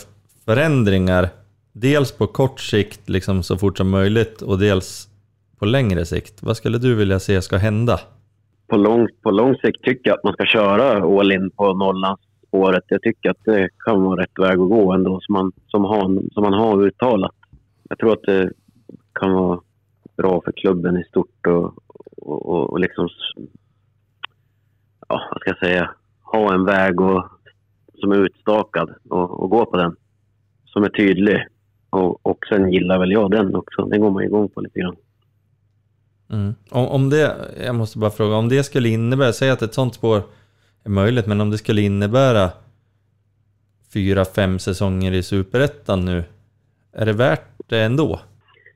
förändringar? Dels på kort sikt, liksom så fort som möjligt och dels på längre sikt. Vad skulle du vilja se ska hända? På, lång, på lång sikt tycker jag att man ska köra all in på Norrlandsspåret. Jag tycker att det kan vara rätt väg att gå ändå, som man, som har, som man har uttalat. Jag tror att det kan vara bra för klubben i stort och, och, och, och liksom, ja, vad ska jag säga, ha en väg och, som är utstakad och, och gå på den. Som är tydlig. Och, och sen gillar väl jag den också. Den går man igång på lite grann. Mm. Om, om det, jag måste bara fråga, om det skulle innebära, säg att ett sånt spår är möjligt, men om det skulle innebära fyra, fem säsonger i Superettan nu, är det värt det ändå?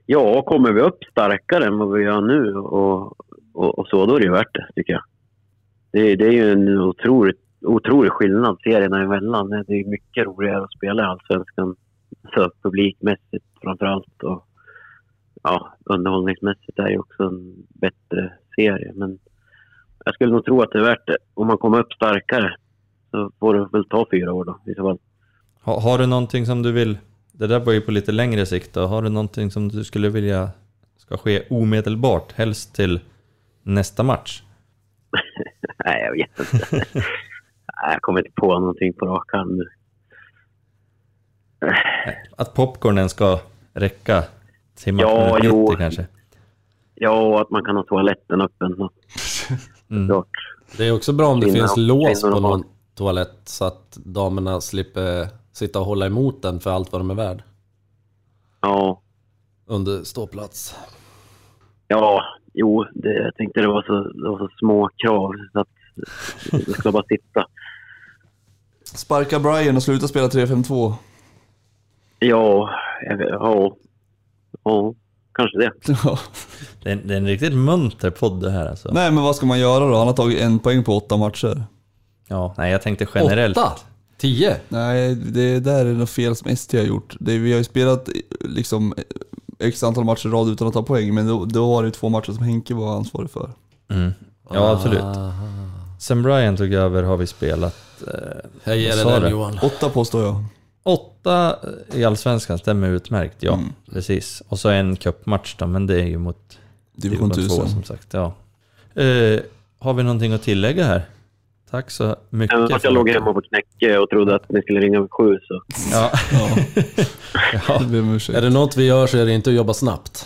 Ja, kommer vi upp starkare än vad vi gör nu och, och, och så, då är det ju värt det, tycker jag. Det, det är ju en otrolig, otrolig skillnad serierna emellan. Det är mycket roligare att spela i Allsvenskan, så publikmässigt framför allt. Och, ja, underhållningsmässigt är det också en bättre serie. Men jag skulle nog tro att det är värt det. Om man kommer upp starkare så får det väl ta fyra år då, i så fall. Ha, har du någonting som du vill, det där var ju på lite längre sikt då, har du någonting som du skulle vilja ska ske omedelbart, helst till nästa match? Nej, jag vet inte. Nej, jag kommer inte på någonting på rak hand nu. Att popcornen ska räcka Till match Ja, nummer jo. 90 kanske. Ja, och att man kan ha toaletten öppen. Mm. Det är också bra om det finns lås på någon toalett så att damerna slipper sitta och hålla emot den för allt vad de är värd. Ja, Under ståplats. ja, jo, det, jag tänkte det var så, det var så små krav. Så att det ska bara sitta. Sparka Brian och sluta spela 3-5-2. Ja, ja, ja, kanske det. Ja. Det, är, det är en riktigt munter podd det här alltså. Nej men vad ska man göra då? Han har tagit en poäng på åtta matcher. Ja, nej, jag tänkte generellt. Åtta? Tio? Nej, det där är något fel som ST har gjort. Det, vi har ju spelat liksom x antal matcher i rad utan att ta poäng, men då, då var det två matcher som Henke var ansvarig för. Mm. Ja, absolut. Aha. Sen Brian tog över har vi spelat eh, Jag ger dig den? Johan. Åtta påstår jag. åtta i Allsvenskan, stämmer utmärkt. Ja, Mm. precis. Och så en cupmatch då, men det är ju mot Division division 2 1000. som sagt. Ja. Eh, har vi någonting att tillägga här? Tack så mycket. Även fast jag låg hemma på knäcke och trodde att ni skulle ringa vid sju så. Ja. Ja, det. Är det något vi gör så är det inte att jobba snabbt.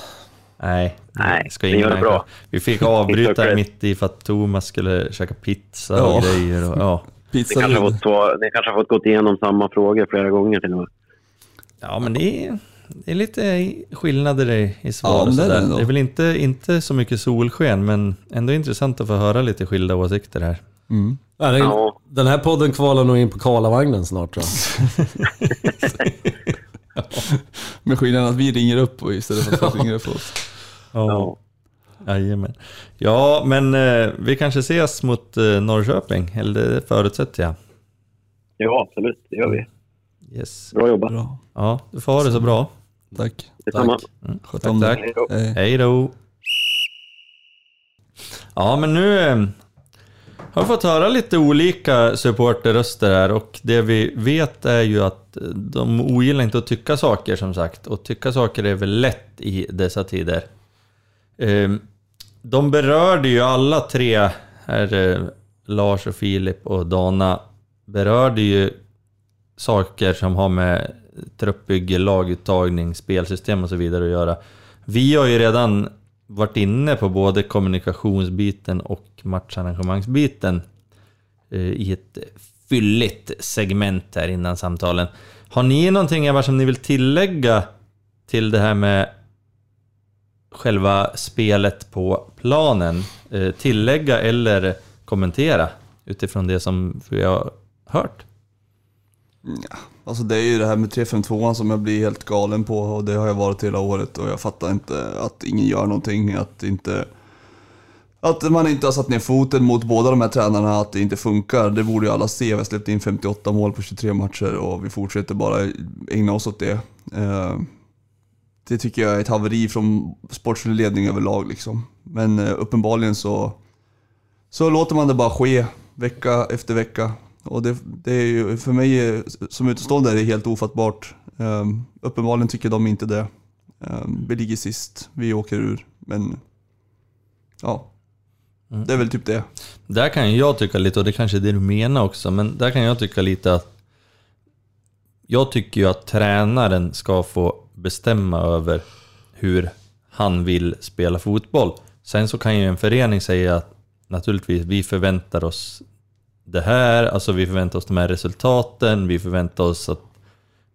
Nej, Nej, ska ni gör det bra. Vi fick avbryta mitt i för att Thomas skulle käka pizza Ja. och grejer. Och, ja. Ni Pizza kanske, har fått, svara- ni kanske har fått gått igenom samma frågor flera gånger till och med. ja, men det är, det är lite skillnader i, i svar. Ja, det är det det är väl inte, inte så mycket solsken, men ändå intressant att få höra lite skilda åsikter här. Mm. Ja, den, Ja. den här podden kvalar nog in på Karlavagnen snart tror jag. Med skillnaden att vi ringer upp och istället för att folk ringer upp oss. Ja. Jajamän. Ja, men eh, vi kanske ses mot eh, Norrköping, eller det förutsätter jag. ja, absolut. Det gör vi. Yes. Bra jobbat. Bra, Ja, du får ha det så bra. tack. Detsamma. Mm, Sköt tack, om dig. tack. Hej då. Hej. Hej då. Ja, men nu eh, har fått höra lite olika supporterröster här och det vi vet är ju att de ogillar inte att tycka saker som sagt och tycka saker är väl lätt i dessa tider. Ehm, de berörde ju alla tre, här, eh, Lars och Filip och Dana, berörde ju saker som har med truppbygge, laguttagning, spelsystem och så vidare att göra. Vi har ju redan varit inne på både kommunikationsbiten och matcharrangemangsbiten eh, i ett fylligt segment här innan samtalen. Har ni någonting Eva, som ni vill tillägga till det här med själva spelet på planen? Eh, tillägga eller kommentera utifrån det som vi har hört? Mm, Alltså det är ju det här med 352 som jag blir helt galen på och det har jag varit hela året och jag fattar inte att ingen gör någonting, att inte... Att man inte har satt ner foten mot båda de här tränarna, att det inte funkar. Det borde ju alla se. Vi har släppt in 58 mål på 23 matcher och vi fortsätter bara ägna oss åt det. Eh, det tycker jag är ett haveri från sportslig ledning överlag liksom. Men eh, uppenbarligen så, så låter man det bara ske vecka efter vecka. Och det, det är ju, för mig som utomstående är det helt ofattbart. Um, uppenbarligen tycker de inte det. Um, vi ligger sist, vi åker ur. Men ja, det är väl typ det. Där kan jag tycka lite, och det kanske är det du menar också, men där kan jag tycka lite att jag tycker ju att tränaren ska få bestämma över hur han vill spela fotboll. Sen så kan ju en förening säga att naturligtvis, vi förväntar oss det här, alltså vi förväntar oss de här resultaten, vi förväntar oss att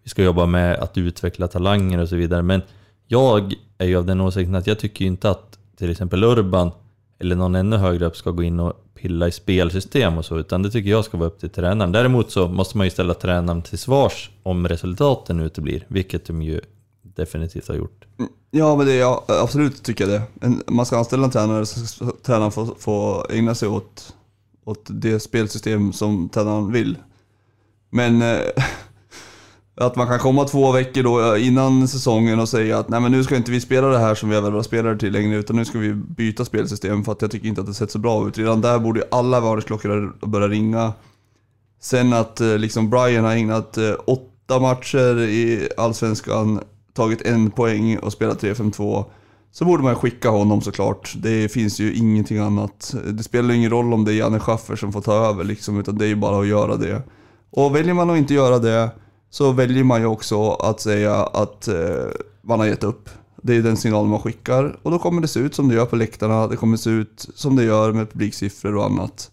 vi ska jobba med att utveckla talanger och så vidare. Men jag är ju av den åsikten att jag tycker ju inte att till exempel Urban eller någon ännu högre upp ska gå in och pilla i spelsystem och så, utan det tycker jag ska vara upp till tränaren. Däremot så måste man ju ställa tränaren till svars om resultaten uteblir, vilket de ju definitivt har gjort. Mm, ja, men det, ja, absolut tycker jag det. Man ska anställa en tränare så ska tränaren få, få ägna sig åt, åt det spelsystem som Teddan vill. Men eh, att man kan komma två veckor då eh, innan säsongen och säga att nej men nu ska inte vi spela det här som vi har våra spelare till längre utan nu ska vi byta spelsystem för att jag tycker inte att det sett så bra ut. Redan där borde ju alla varningsklockor börja ringa. Sen att eh, liksom Brian har ägnat eh, åtta matcher i Allsvenskan, tagit en poäng och spelat 3-5-2. Så borde man skicka honom såklart. Det finns ju ingenting annat. Det spelar ingen roll om det är Janne Schaffer som får ta över liksom, utan det är ju bara att göra det. Och väljer man att inte göra det, så väljer man ju också att säga att eh, man har gett upp. Det är den signalen man skickar och då kommer det se ut som det gör på läktarna. Det kommer se ut som det gör med publiksiffror och annat.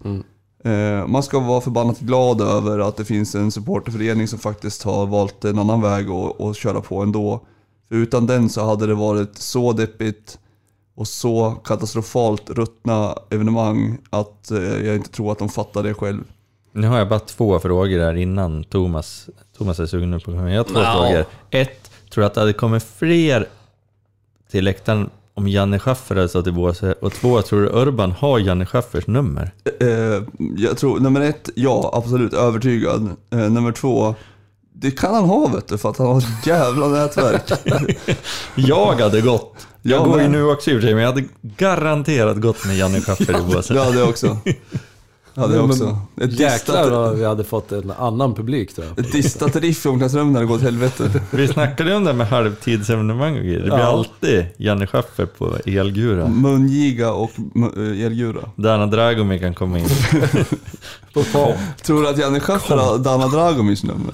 Eh, man ska vara förbannat glad över att det finns en supporterförening som faktiskt har valt en annan väg och, och köra på ändå. För utan den så hade det varit så deppigt och så katastrofalt ruttna evenemang att eh, jag inte tror att de fattar det själv. Nu har jag bara två frågor här innan Thomas, Thomas är sugen på att komma. Jag har två Ja. frågor. Ett, tror du att det hade kommit fler till läktaren om Janne Schaffer hade stått i båset? Och två, tror du Urban har Janne Schaffers nummer? Eh, jag tror, nummer ett, ja absolut övertygad. Eh, nummer två, det kan han ha vet du, för att han har ett jävla nätverk. Jag hade gått. Jag Ja, går ju nu också i och för sig, men jag hade garanterat gått med Janne Schaffer i båset. Det hade jag också. Det hade jag också. Ett Jäklar vad vi hade fått en annan publik tror jag. ett distat riff i omklädningsrummet hade gått åt helvete. Vi snackade ju om det med halvtidsevenemang och grejer. Det blir Ja. alltid Janne Schaffer på elgura. Mungiga och uh, elgura. Dana Dragomir kan komma in. På. Tror du att Janne Schaffer har Dana Dragomirs nummer?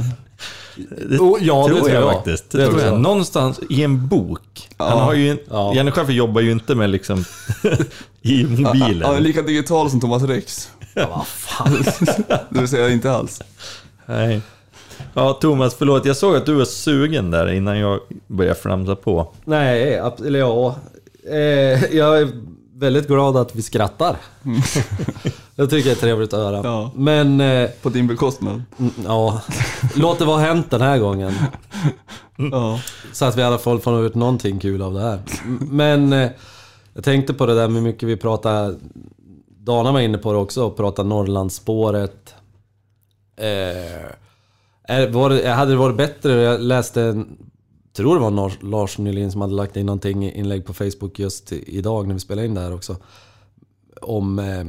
Det Oh, ja, det tror jag, jag. faktiskt. Det tror jag. jag. Någonstans i en bok. Han har ju, Ja. Janne Schaffer jobbar ju inte med liksom i Han är mobilen. lika digital som Thomas Rex. Ja, vad fan. Det vill säga inte alls. Nej. Ja, Thomas, förlåt. Jag såg att du var sugen där innan jag började flamsa på. Nej, eller ja. Eh, jag är väldigt glad att vi skrattar. jag tycker det är trevligt att höra. Ja. Men, eh, På din bekostnad. mm, ja. Låt det vara hänt den här gången. Ja. Så att vi i alla fall får ut någonting kul av det här. Men eh, jag tänkte på det där med hur mycket vi pratar Dana var inne på det också, och prata Norrlandsspåret. Eh, var det, hade det varit bättre, jag läste, en, tror det var Lars, Lars Nylin som hade lagt in någonting inlägg på Facebook just idag när vi spelade in det här också. Om eh,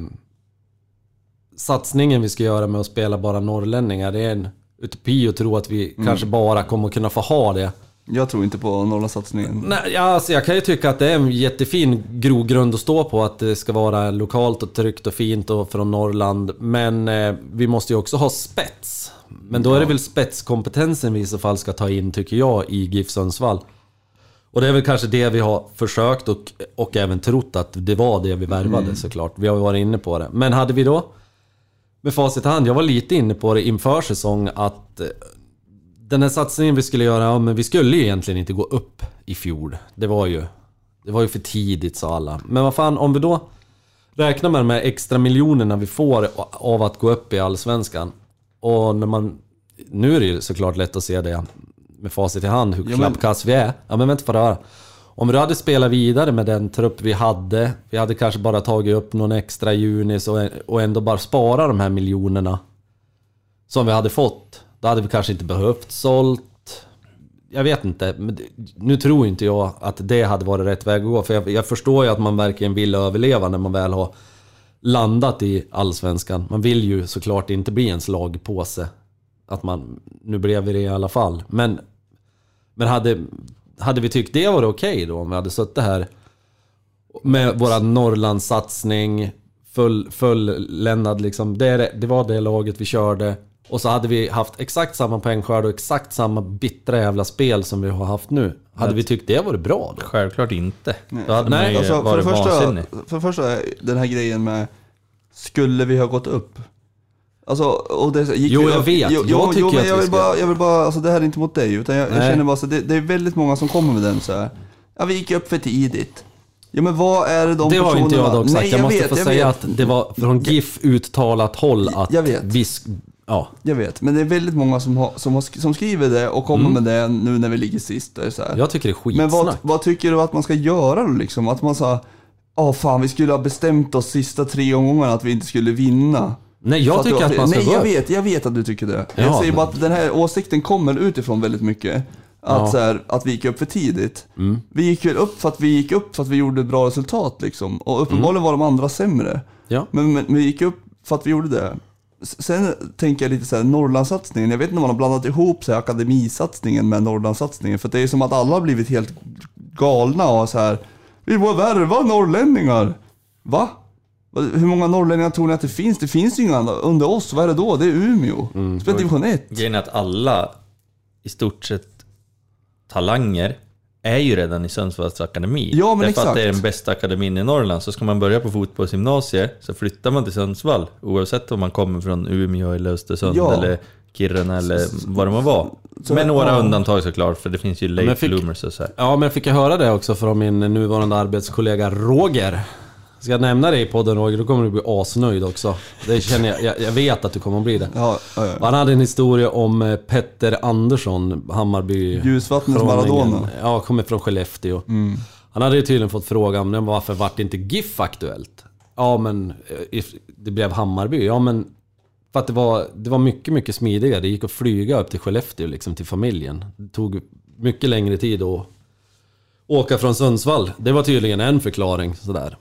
satsningen vi ska göra med att spela bara norrlänningar. Det är en utopi att tro att vi kanske bara kommer att kunna få ha det. Jag tror inte på Norrlandssatsningen. Nej, alltså jag kan ju tycka att det är en jättefin grogrund att stå på. Att det ska vara lokalt och tryggt och fint och från Norrland. Men eh, vi måste ju också ha spets. Men då är det väl spetskompetensen vi i så fall ska ta in, tycker jag, i GIF Sundsvall. Och det är väl kanske det vi har försökt och, och även trott att det var det vi värvade såklart. Vi har varit inne på det. Men hade vi då, med facit i hand, jag var lite inne på det inför säsong att eh, den här satsningen vi skulle göra, ja, men vi skulle ju egentligen inte gå upp i fjol. Det var ju, det var ju för tidigt sa alla. Men vad fan, om vi då räknar med de här extra miljonerna vi får av att gå upp i Allsvenskan. Och när man... Nu är det ju såklart lätt att se det med facit i hand, hur Ja, klappkass vi är. Ja men vänta för höra. Om vi hade spelat vidare med den trupp vi hade, vi hade kanske bara tagit upp någon extra junis och, och ändå bara spara de här miljonerna som vi hade fått. Då hade vi kanske inte behövt sålt. Jag vet inte. Men nu tror inte jag att det hade varit rätt väg att gå. För jag, jag förstår ju att man verkligen vill överleva när man väl har landat i Allsvenskan. Man vill ju såklart inte bli en slagpåse. Att man, nu blev vi det i alla fall. Men, men hade, hade vi tyckt det var okej då om vi hade suttit här med våra Norrlandssatsning, full, fulländad liksom. Det, är det- var det laget vi körde. Och så hade vi haft exakt samma poängskörd och exakt samma bittra jävla spel som vi har haft nu. Hade vi tyckt det var bra då? Självklart inte. Då hade Nej, man ju Alltså, för, det varit första, vansinnig. för det första, den här grejen med Skulle vi ha gått upp? Alltså, och det, gick Jo, vi jag upp- vet. Jo, Jag tycker jo, men att jag vi vill, ska- bara, jag vill bara, alltså det här är inte mot dig, utan jag, jag känner bara så det, det är väldigt många som kommer med den så här. Ja, vi gick upp för tidigt. Ja, men vad är det de Det har inte jag dock sagt. Nej, jag, måste vet, få jag säga vet. att det var från GIF uttalat håll att Jag vet. vi... Ja. Jag vet, men det är väldigt många som, har, som, har, som skriver det och kommer med det nu när vi ligger sist. Så här. Mm. Jag tycker det är skitsnack. Men vad, vad tycker du att man ska göra då liksom? Att man ja fan vi skulle ha bestämt oss sista tre omgångarna att vi inte skulle vinna. Nej, jag tycker att man ska Nej gå jag upp. vet, jag vet att du tycker det. jag Ja, säger bara att den här åsikten kommer utifrån väldigt mycket. Att, Ja. så här, att vi gick upp för tidigt. Mm. Vi gick väl upp för att vi gick upp för att vi gjorde ett bra resultat liksom. Och uppenbarligen var de andra sämre. Mm. Ja. Men, men, men vi gick upp för att vi gjorde det. Sen tänker jag lite så här, Norrlandssatsningen. Jag vet inte om man har blandat ihop så här, akademisatsningen med Norrlandssatsningen. För det är som att alla har blivit helt galna och så här. Vi får värva norrlänningar. Va? Hur många norrlänningar tror ni att det finns? Det finns ju inga andra. under oss. Vad är det då? Det är Umeå. Mm, Spelar division 1. Grejen är att alla, i stort sett, talanger är ju redan i Sundsvalls akademi. Ja, men Därför att det är exakt. den bästa akademin i Norrland. Så ska man börja på fotbollsgymnasiet så flyttar man till Sundsvall. Oavsett om man kommer från Umeå eller Östersund Ja. eller Kiruna eller vad det må vara. så- Med några ja. undantag såklart, för det finns ju late fick- bloomers och så här. Ja, men fick jag höra det också från min nuvarande arbetskollega Roger. Ska jag nämna det i podden Roger, då kommer du bli asnöjd också. Det känner jag, jag, jag vet att du kommer att bli det. Ja, ja, ja. Han hade en historia om eh, Petter Andersson, Hammarby... Ljusvattnets. Maradona. Ja, kommer från Skellefteå. Han hade ju tydligen fått frågan men varför vart inte GIF aktuellt? Ja, men eh, det blev Hammarby. Ja, men för att det var, det var mycket, mycket smidigare. Det gick att flyga upp till Skellefteå, liksom till familjen. Det tog mycket längre tid att åka från Sundsvall. Det var tydligen en förklaring sådär.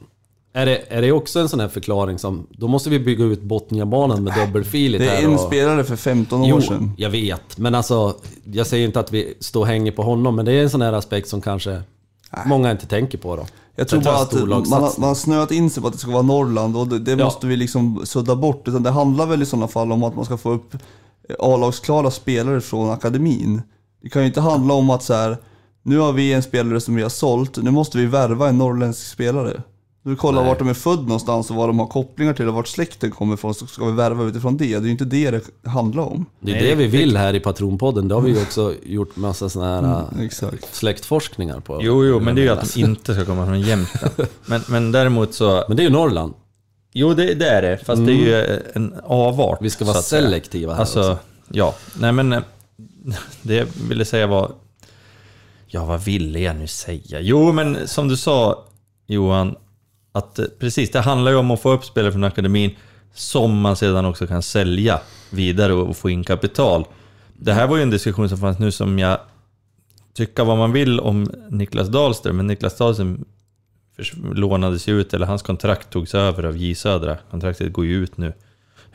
Är det, är det också en sån här förklaring som... Då måste vi bygga ut Botniabanan med dubbelfiligt Det är spelare för 15 år Jo, sedan. jag vet. Men alltså, jag säger inte att vi står och hänger på honom, men det är en sån här aspekt som kanske många inte tänker på då. Jag tror bara att man, man har snöat in sig på att det ska vara Norrland och det, det Ja. måste vi liksom sudda bort. Utan det handlar väl i sådana fall om att man ska få upp A-lagsklara spelare från akademin. Det kan ju inte handla om att så här, nu har vi en spelare som vi har sålt, nu måste vi värva en norrländsk spelare. Du kollar Nej. vart de är född någonstans och vad de har kopplingar till och vart släkten kommer ifrån, så ska vi värva utifrån det. Det är ju inte det det handlar om. Det är Nej, det vi vill här i Patronpodden. Det har vi ju också gjort massa såna här äh, Exakt. släktforskningar på. Jo, jo, men det är ju att de inte ska komma från Jämtland. Men, men däremot så... Men det är ju Norrland. Jo, det, det är det. Fast det är ju en avart. Vi ska vara selektiva här Alltså, också. ja. Nej men, eh, det jag ville säga var... Ja, vad ville jag nu säga? Jo, men som du sa, Johan, att eh, precis, det handlar ju om att få upp spelare från akademin som man sedan också kan sälja vidare och få in kapital. Det här var ju en diskussion som fanns nu som jag tycka vad man vill om Niklas Dahlström, men Niklas Dahlström lånades ju ut, eller hans kontrakt togs över av J Södra. Kontraktet går ju ut nu.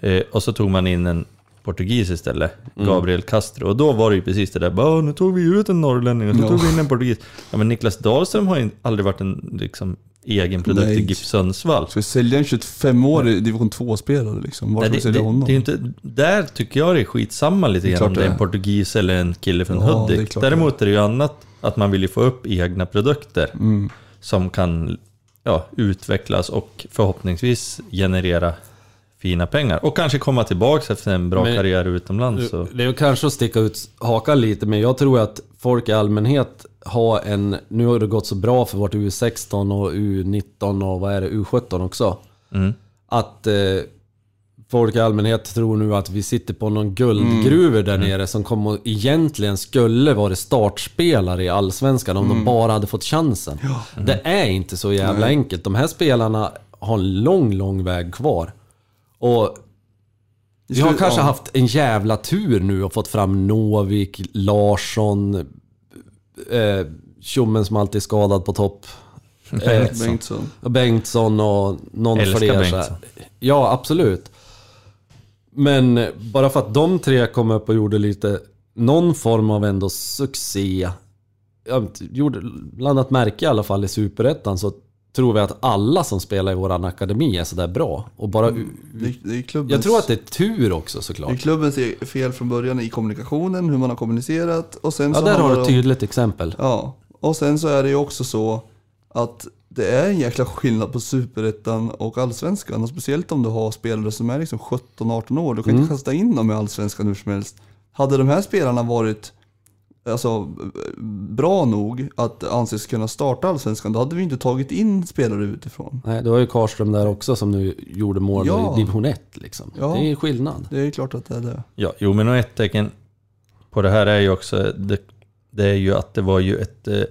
Eh, och så tog man in en portugis istället, Gabriel Castro. Och då var det ju precis det där, bara, nu tog vi ut en norrlänning och så Ja. tog vi in en portugis. Ja men Niklas Dahlström har ju aldrig varit en liksom, egen produkt Nej. i GIF Sundsvall. Ska vi sälja en 25-årig division 2-spelare liksom? Var Nej, ska vi sälja det, honom? det är inte, där tycker jag det är skitsamma lite grann om det är en portugis eller en kille från Ja, är Hudik. det är. Däremot är det ju annat att man vill ju få upp egna produkter Mm. som kan ja, utvecklas och förhoppningsvis generera fina pengar. Och kanske komma tillbaka efter en bra Men- karriär utomlands. Så. Det är kanske att sticka ut hakan lite, men jag tror att folk i allmänhet har en... Nu har det gått så bra för vårt U16 och U19 och vad är det, U17 också. Mm. Att eh, folk i allmänhet tror nu att vi sitter på någon guldgruva där nere som kommer egentligen skulle vara startspelare i Allsvenskan om de bara hade fått chansen. Det är inte så jävla enkelt. De här spelarna har en lång, lång väg kvar. Och vi har kanske ja. haft en jävla tur nu och fått fram Novik, Larsson, eh, tjommen som alltid är skadad på topp. Eh, Bengtsson. Bengtsson och någon Älskar fler. Bengtsson. Ja, absolut. Men bara för att de tre kom upp och gjorde lite, någon form av ändå succé. Ja, gjorde, landat märke i alla fall i Superettan så tror vi att alla som spelar i våran akademi är sådär bra. Och bara, Det, är- det är klubbens, jag tror att det är tur också det är såklart. klubbens e- fel från början i kommunikationen, hur man har kommunicerat och sen Ja, så där har det du ett tydligt exempel. Ja, och sen så är det ju också så att det är en jäkla skillnad på superettan och allsvenskan. Och speciellt om du har spelare som är liksom 17-18 år. Du kan Mm. inte kasta in dem i allsvenskan hur som helst. Hade de här spelarna varit alltså, bra nog att anses kunna starta allsvenskan, då hade vi inte tagit in spelare utifrån. Nej, du har ju Karlström där också som nu gjorde mål Ja. i division 1 liksom. Ja. Det är skillnad. Det är klart att det är det. Ja, jo men och ett tecken på det här är ju också, det, det är ju att det var ju ett eh,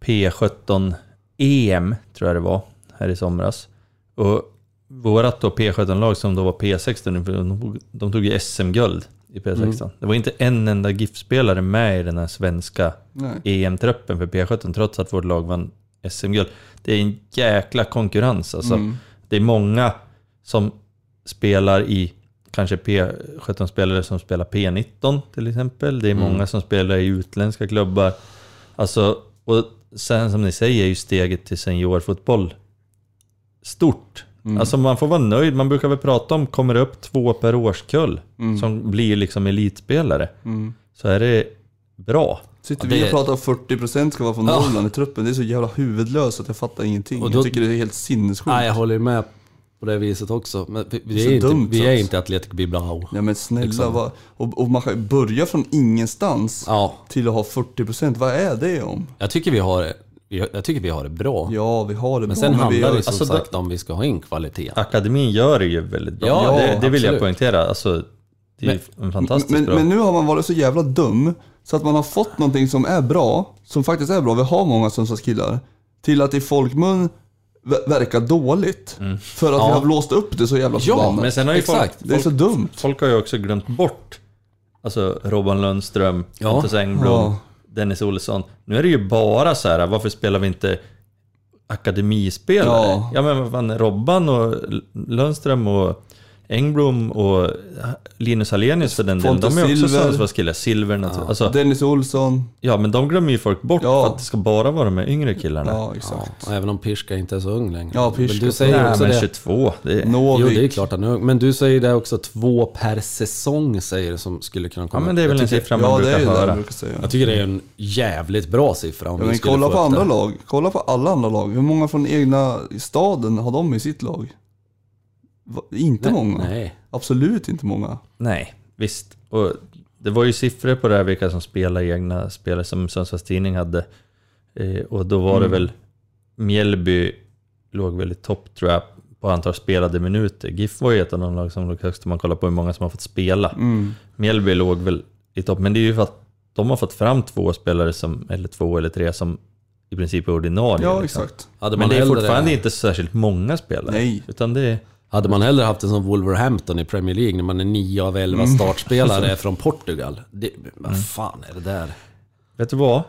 P17 EM, tror jag det var, här i somras. Och vårat då P17-lag som då var P16, de tog- de tog ju SM-guld i P16. Det var inte en enda GIF-spelare med i den här svenska. EM-truppen för P17, trots att vårt lag vann SM-guld. Det är en jäkla konkurrens alltså. Mm. Det är många som spelar i kanske P17-spelare som spelar P19 till exempel. Det är många som spelar i utländska klubbar. Alltså, och sen som ni säger är ju steget till seniorfotboll stort. Alltså man får vara nöjd. Man brukar väl prata om, kommer det upp två per årskull som blir liksom elitspelare, Mm. så är det bra. Sitter Ja, vi det- och pratar om 40% ska vara från Ja. Norrland i truppen. Det är så jävla huvudlöst att jag fattar ingenting. Och då- jag tycker det är helt sinnessjukt. Nej, jag håller med på det viset också. Men vi, vi, Så är, inte, dumt, vi är alltså. inte Athletic Bilbao. Ja men snälla, Liksom. vad, och, och man kan ju börja från ingenstans Ja, till att ha 40%. Vad är det om? jag tycker vi har, vi- jag tycker vi har det bra. Ja, vi har det Men bra, sen vi handlar har- det som Alltså, sagt om vi ska ha in kvalitet. Akademin gör det ju väldigt bra. Ja, det, det vill jag absolut. poängtera. Alltså, det är ju en fantastiskt men, bra. men nu har man varit så jävla dum så att man har fått någonting som är bra, som faktiskt är bra, vi har många Sundsvallskillar, till att i folkmun ver- verkar dåligt. För att vi Ja. har blåst upp det så jävla Ja, förbannat. Men sen har ju folk. Det är så dumt. folk har ju också glömt bort Alltså Robban Lundström, Ja. Pontus Engblom, Ja. Dennis Olsson. Nu är det ju bara så här, varför spelar vi inte akademispelare? Ja. Ja, men vad fan, Robban och Lundström och Engblom och Linus Hallenius för den delen, de är också Silver. Sundsvallskillar. Silver naturligtvis. Alltså, Dennis Olsson. ja, men de glömmer ju folk bort Ja. för att det ska bara vara de yngre killarna. Ja, Ja, exakt. och även om Pirska inte är så ung längre. Ja, Pirska. Men du säger Nej, också men det. 22. Det är... Novik. Jo, det är klart han är ung. Men du säger det också, två per säsong säger du som skulle kunna Ja, komma. men det är väl jag en tycker, siffra man Ja, det brukar höra. brukar säga. jag tycker det är en jävligt bra siffra om Ja, vi men kolla på andra det. lag. Kolla på alla andra lag. Hur många från egna staden har de i sitt lag? Inte Nej, många. Nej. Absolut inte många. Nej, visst. Och det var ju siffror på det här vilka som spelar egna spelare som Sundsvalls Tidning hade. Eh, och då var det väl Mjällby låg väl i topp tror jag på antal spelade minuter. GIF var ju ett av de lag som låg högst om man kollar på hur många som har fått spela. Mm. Mjällby låg väl i topp, men det är ju för att de har fått fram två spelare som, eller två eller tre som i princip är ordinarie. Ja, liksom. exakt. Men det är fortfarande inte särskilt många spelare. Nej. Utan det är... Hade man hellre haft en som Wolverhampton i Premier League när man är 9 av 11 Mm. startspelare från Portugal. Det, vad fan är det där? Vet du vad?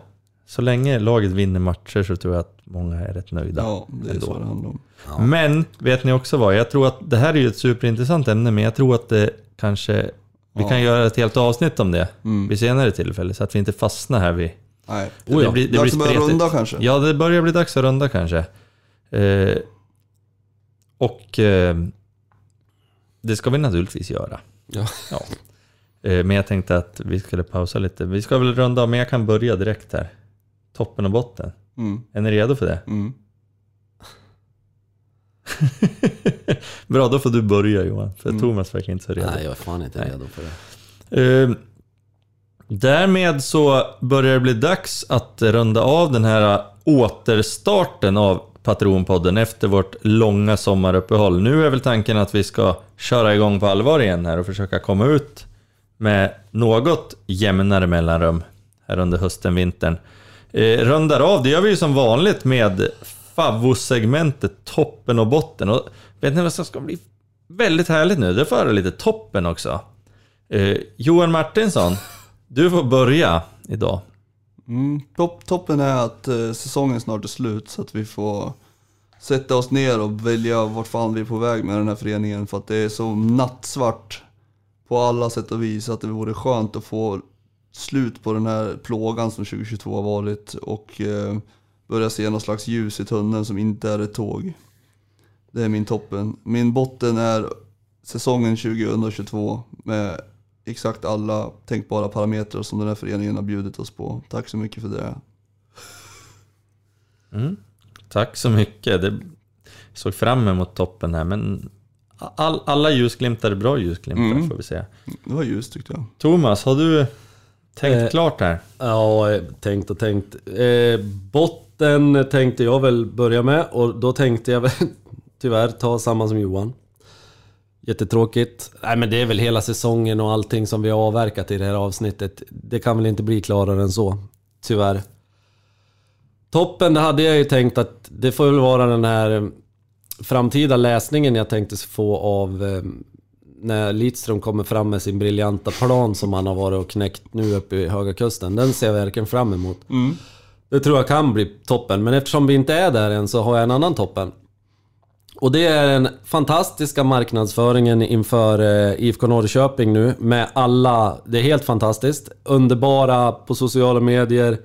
Så länge laget vinner matcher så tror jag att många är rätt nöjda. Ja, det är ändå. så det handlar om. Men, vet ni också vad? Jag tror att det här är ju ett superintressant ämne, men jag tror att det kanske... Vi kan göra ett helt avsnitt om det Mm. vid senare tillfälle, så att vi inte fastnar här vid... Nej. Oh ja, det blir, det Dags blir att börja runda kanske? Ja, det börjar bli dags att runda kanske. Eh, och eh, det ska vi naturligtvis göra. Ja. Ja. Eh, men jag tänkte att vi skulle pausa lite. Vi ska väl runda av, men jag kan börja direkt här. Toppen och botten. Mm. Är ni redo för det? Mm. Bra, då får du börja Johan. För Mm. Thomas verkar inte så redo. Nej, jag är fan inte Nej. redo för det. Eh, därmed så börjar det bli dags att runda av den här återstarten av Patronpodden efter vårt långa sommaruppehåll. Nu är väl tanken att vi ska köra igång på allvar igen här och försöka komma ut med något jämnare mellanrum här under hösten, vintern. Eh, rundar av, det gör vi ju som vanligt med favvosegmentet toppen och botten. Och vet ni vad som ska bli väldigt härligt nu? Det får höra lite toppen också. Eh, Johan Martinsson, du får börja idag. Mm. Top, toppen är att eh, säsongen snart är slut så att vi får sätta oss ner och välja vart fan vi är på väg med den här föreningen för att det är så nattsvart på alla sätt och vis att det vore skönt att få slut på den här plågan som 2022 har varit och eh, börja se någon slags ljus i tunneln som inte är ett tåg. Det är min toppen. Min botten är säsongen 2022 med exakt alla tänkbara parametrar som den här föreningen har bjudit oss på. Tack så mycket för det. Mm. Tack så mycket. Det såg fram emot toppen här, men all, alla ljusglimtar är bra ljusglimtar Mm. får vi säga. Det var ljust tyckte jag. Thomas, har du tänkt Eh, klart här? Ja, eh, tänkt och tänkt. Eh, botten tänkte jag väl börja med och då tänkte jag väl tyvärr ta samma som Johan. Jättetråkigt. Nej men det är väl hela säsongen och allting som vi har avverkat i det här avsnittet. Det kan väl inte bli klarare än så. Tyvärr. Toppen, det hade jag ju tänkt att det får väl vara den här eh, framtida läsningen jag tänkte få av eh, när Lidström kommer fram med sin briljanta plan som han har varit och knäckt nu uppe i Höga Kusten. Den ser jag verkligen fram emot. Det tror jag kan bli toppen, men eftersom vi inte är där än så har jag en annan toppen. Och det är den fantastiska marknadsföringen inför eh, IFK Norrköping nu med alla, det är helt fantastiskt. Underbara på sociala medier,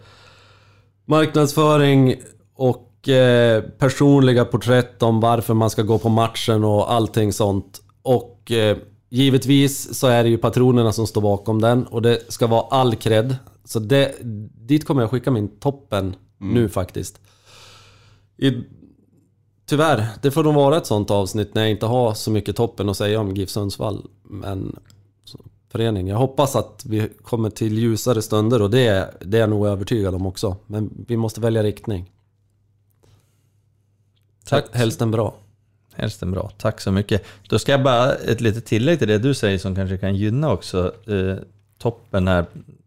marknadsföring och eh, personliga porträtt om varför man ska gå på matchen och allting sånt. Och eh, givetvis så är det ju patronerna som står bakom den och det ska vara all cred Så det, dit kommer jag skicka min toppen nu faktiskt. I, tyvärr, det får nog vara ett sånt avsnitt när jag inte har så mycket toppen att säga om GIF Sundsvall. Men så, förening, jag hoppas att vi kommer till ljusare stunder och det, är- det är jag nog övertygad om också. Men vi måste välja riktning. Tack. Helst en bra. Helst en bra. Tack så mycket. Då ska jag bara ett litet tillägg till det du säger som kanske kan gynna också eh, toppen här,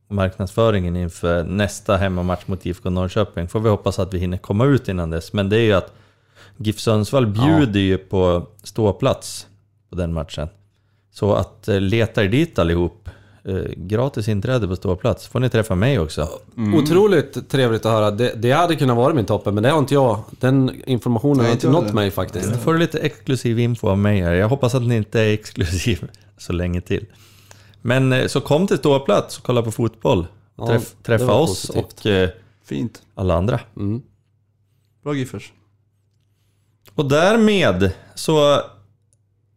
marknadsföringen inför nästa hemmamatch mot IFK Norrköping. Får vi hoppas att vi hinner komma ut innan dess. Men det är ju att GIF Sundsvall bjuder ju på ståplats på den matchen. Så att eh, leta er dit allihop. Eh, gratis inträde på ståplats. Får ni träffa mig också. Otroligt trevligt att höra. Det, det hade kunnat vara min toppen, men det har inte jag. Den informationen har inte nått mig faktiskt. Nu får du lite exklusiv info av mig här. Jag hoppas att ni inte är exklusiv så länge till. Men eh, så kom till ståplats och kolla på fotboll. Ja, träffa oss positivt. och Fint. alla andra. Mm. Bra Giffers. Och därmed så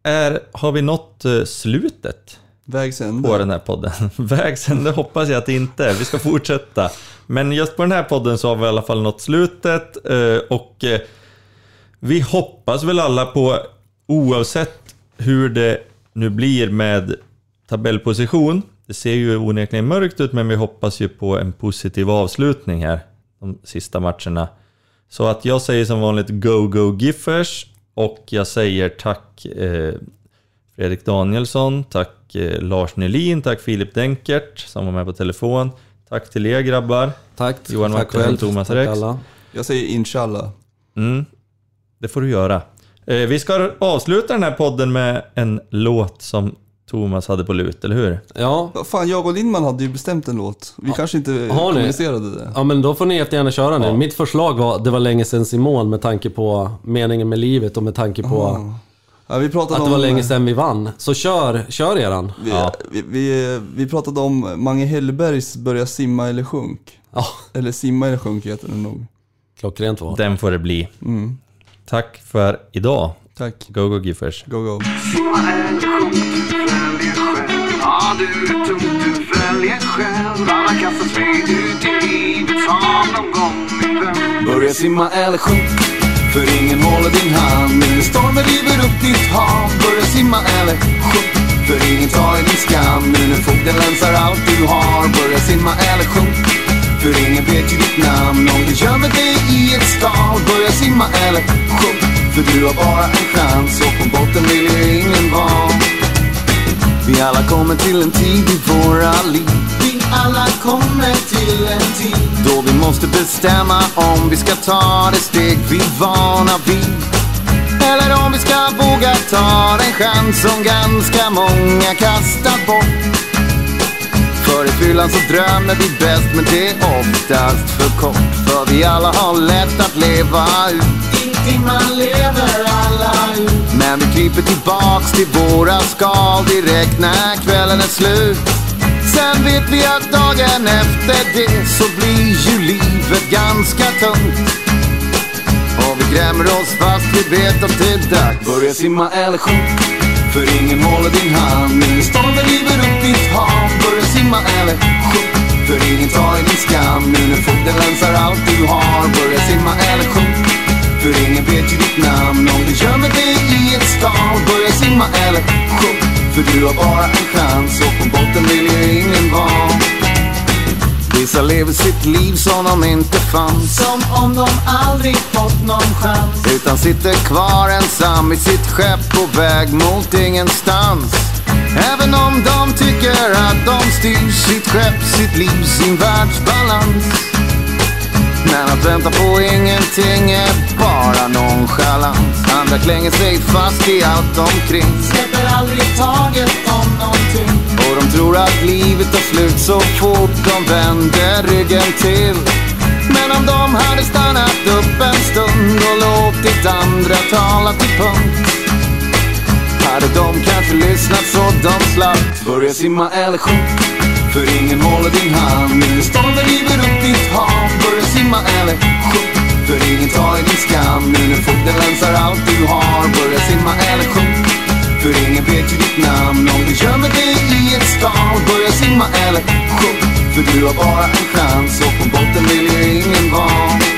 är, har vi nått eh, slutet Vägs ände. på den här podden. Vägs ände hoppas jag att det inte är. Vi ska fortsätta. Men just på den här podden så har vi i alla fall nått slutet. eh, Och eh, vi hoppas väl alla på, oavsett hur det nu blir med tabellposition. Det ser ju onekligen mörkt ut, men vi hoppas ju på en positiv avslutning här. De sista matcherna. Så att jag säger som vanligt Go Go Giffers. Och jag säger tack eh, Fredrik Danielsson, tack eh, Lars Nylin, tack Filip Denkert som var med på telefon. Tack till er grabbar. Tack. Johan tack Wachtmeister, Thomas tack Rex. alla. Jag säger inshallah. Mm, det får du göra. Eh, vi ska avsluta den här podden med en låt som Thomas hade på lut, eller hur? Ja, Fan, jag och Lindman hade ju bestämt en låt. Vi kanske inte Har ni? kommunicerade det. ja, men då får ni jättegärna köra nu. Mitt förslag var det var länge sedan Simon med tanke på meningen med livet och med tanke på Ja, vi pratade att det om... var länge sedan vi vann. Så kör, kör eran. Vi, Ja. vi, vi, vi pratade om Mange Hellbergs Börja simma eller sjunk. Ja, Eller simma eller sjunk heter den nog. klockrent var Den får det bli. Mm. Tack för idag. Tack. Go Go Giffers. Go go. Ja, du är tung, du väljer själv. Alla någon gång, min vän. Börja simma eller sjunk, för ingen håller din hand. Nu stormen river upp ditt hav. Börja simma eller sjunk, för ingen tar i din skam. Nu när fogden länsar allt du har. Börja simma eller sjunk. För ingen vet ju ditt namn om du gömmer dig i ett skal Börja simma eller sjunk för du har bara en chans och på botten vill ju ingen vara. Vi alla kommer till en tid i våra liv. Vi alla kommer till en tid. Då vi måste bestämma om vi ska ta det steg vi vana vid. Eller om vi ska våga ta den chans som ganska många kastar bort. För i fyllan så drömmer vi bäst men det är oftast för kort. För vi alla har lätt att leva ut. I timman lever alla ut Men vi kryper tillbaks till våra skal. Direkt när kvällen är slut. Sen vet vi att dagen efter det så blir ju livet ganska tungt. Och vi grämer oss fast vi vet att det är dags. Börja simma eller sjunk För ingen håller din hand Nu stormen river upp ditt hav. Börja simma eller sjunk För ingen tar i din skam. Nu när länsar allt du har. Börja simma eller sjunk För ingen vet ju ditt namn. Om du gömmer dig i ett skal Börja simma eller sjunk För du har bara en chans Och på botten vill ju ingen vara. Vissa lever sitt liv som om inte fanns. Som om de aldrig fått någon chans. Utan sitter kvar ensam i sitt skepp på väg mot ingenstans. Även om de tycker att de styr sitt skepp, sitt liv, sin världsbalans Men att vänta på ingenting är bara nonchalans Andra klänger sig fast i allt omkring. Släpper aldrig taget om någonting. Och de tror att livet tar slut så fort de vänder ryggen till. Men om de hade stannat upp en stund och låtit andra tala till punkt Hade de kanske lyssnat så de slapp Börja simma eller sjunk för ingen håller din hand. Ingen när river upp ditt hav. Börja simma eller sjunk För ingen tar i din skam. Nu när fogden länsar allt du har. Börja simma eller sjunk för ingen vet ju ditt namn. Om du gömmer dig i ett skal Börja simma eller sjunk För du du har bara en chans. Och på botten vill ju ingen vara.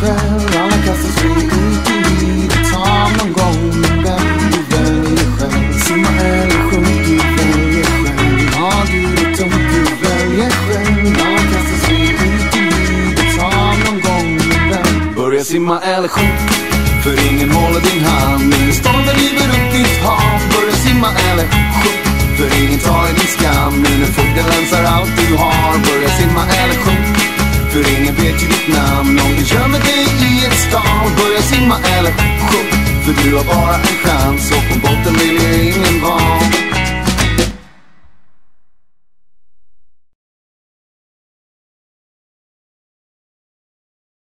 Själv Alla kastas vi ut i livet Ta någon gång Men vem du väljer själv Simma eller sjunk, du väljer själv Har du det tungt, du väljer själv Alla kastas vi ut i livet Ta någon gång Men vem Börja simma eller sjunk För ingen håller din hand. Ingen stormar, river upp ditt hav. Börja simma eller sjunk för ingen tar i din skam. Ingen fogde länsar allt du har. Börja simma eller sjunk för ingen vet ju ditt namn. Om du gömmer dig i ett skal Börja simma eller sjunk För du har bara en chans Och på botten vill ju ingen vara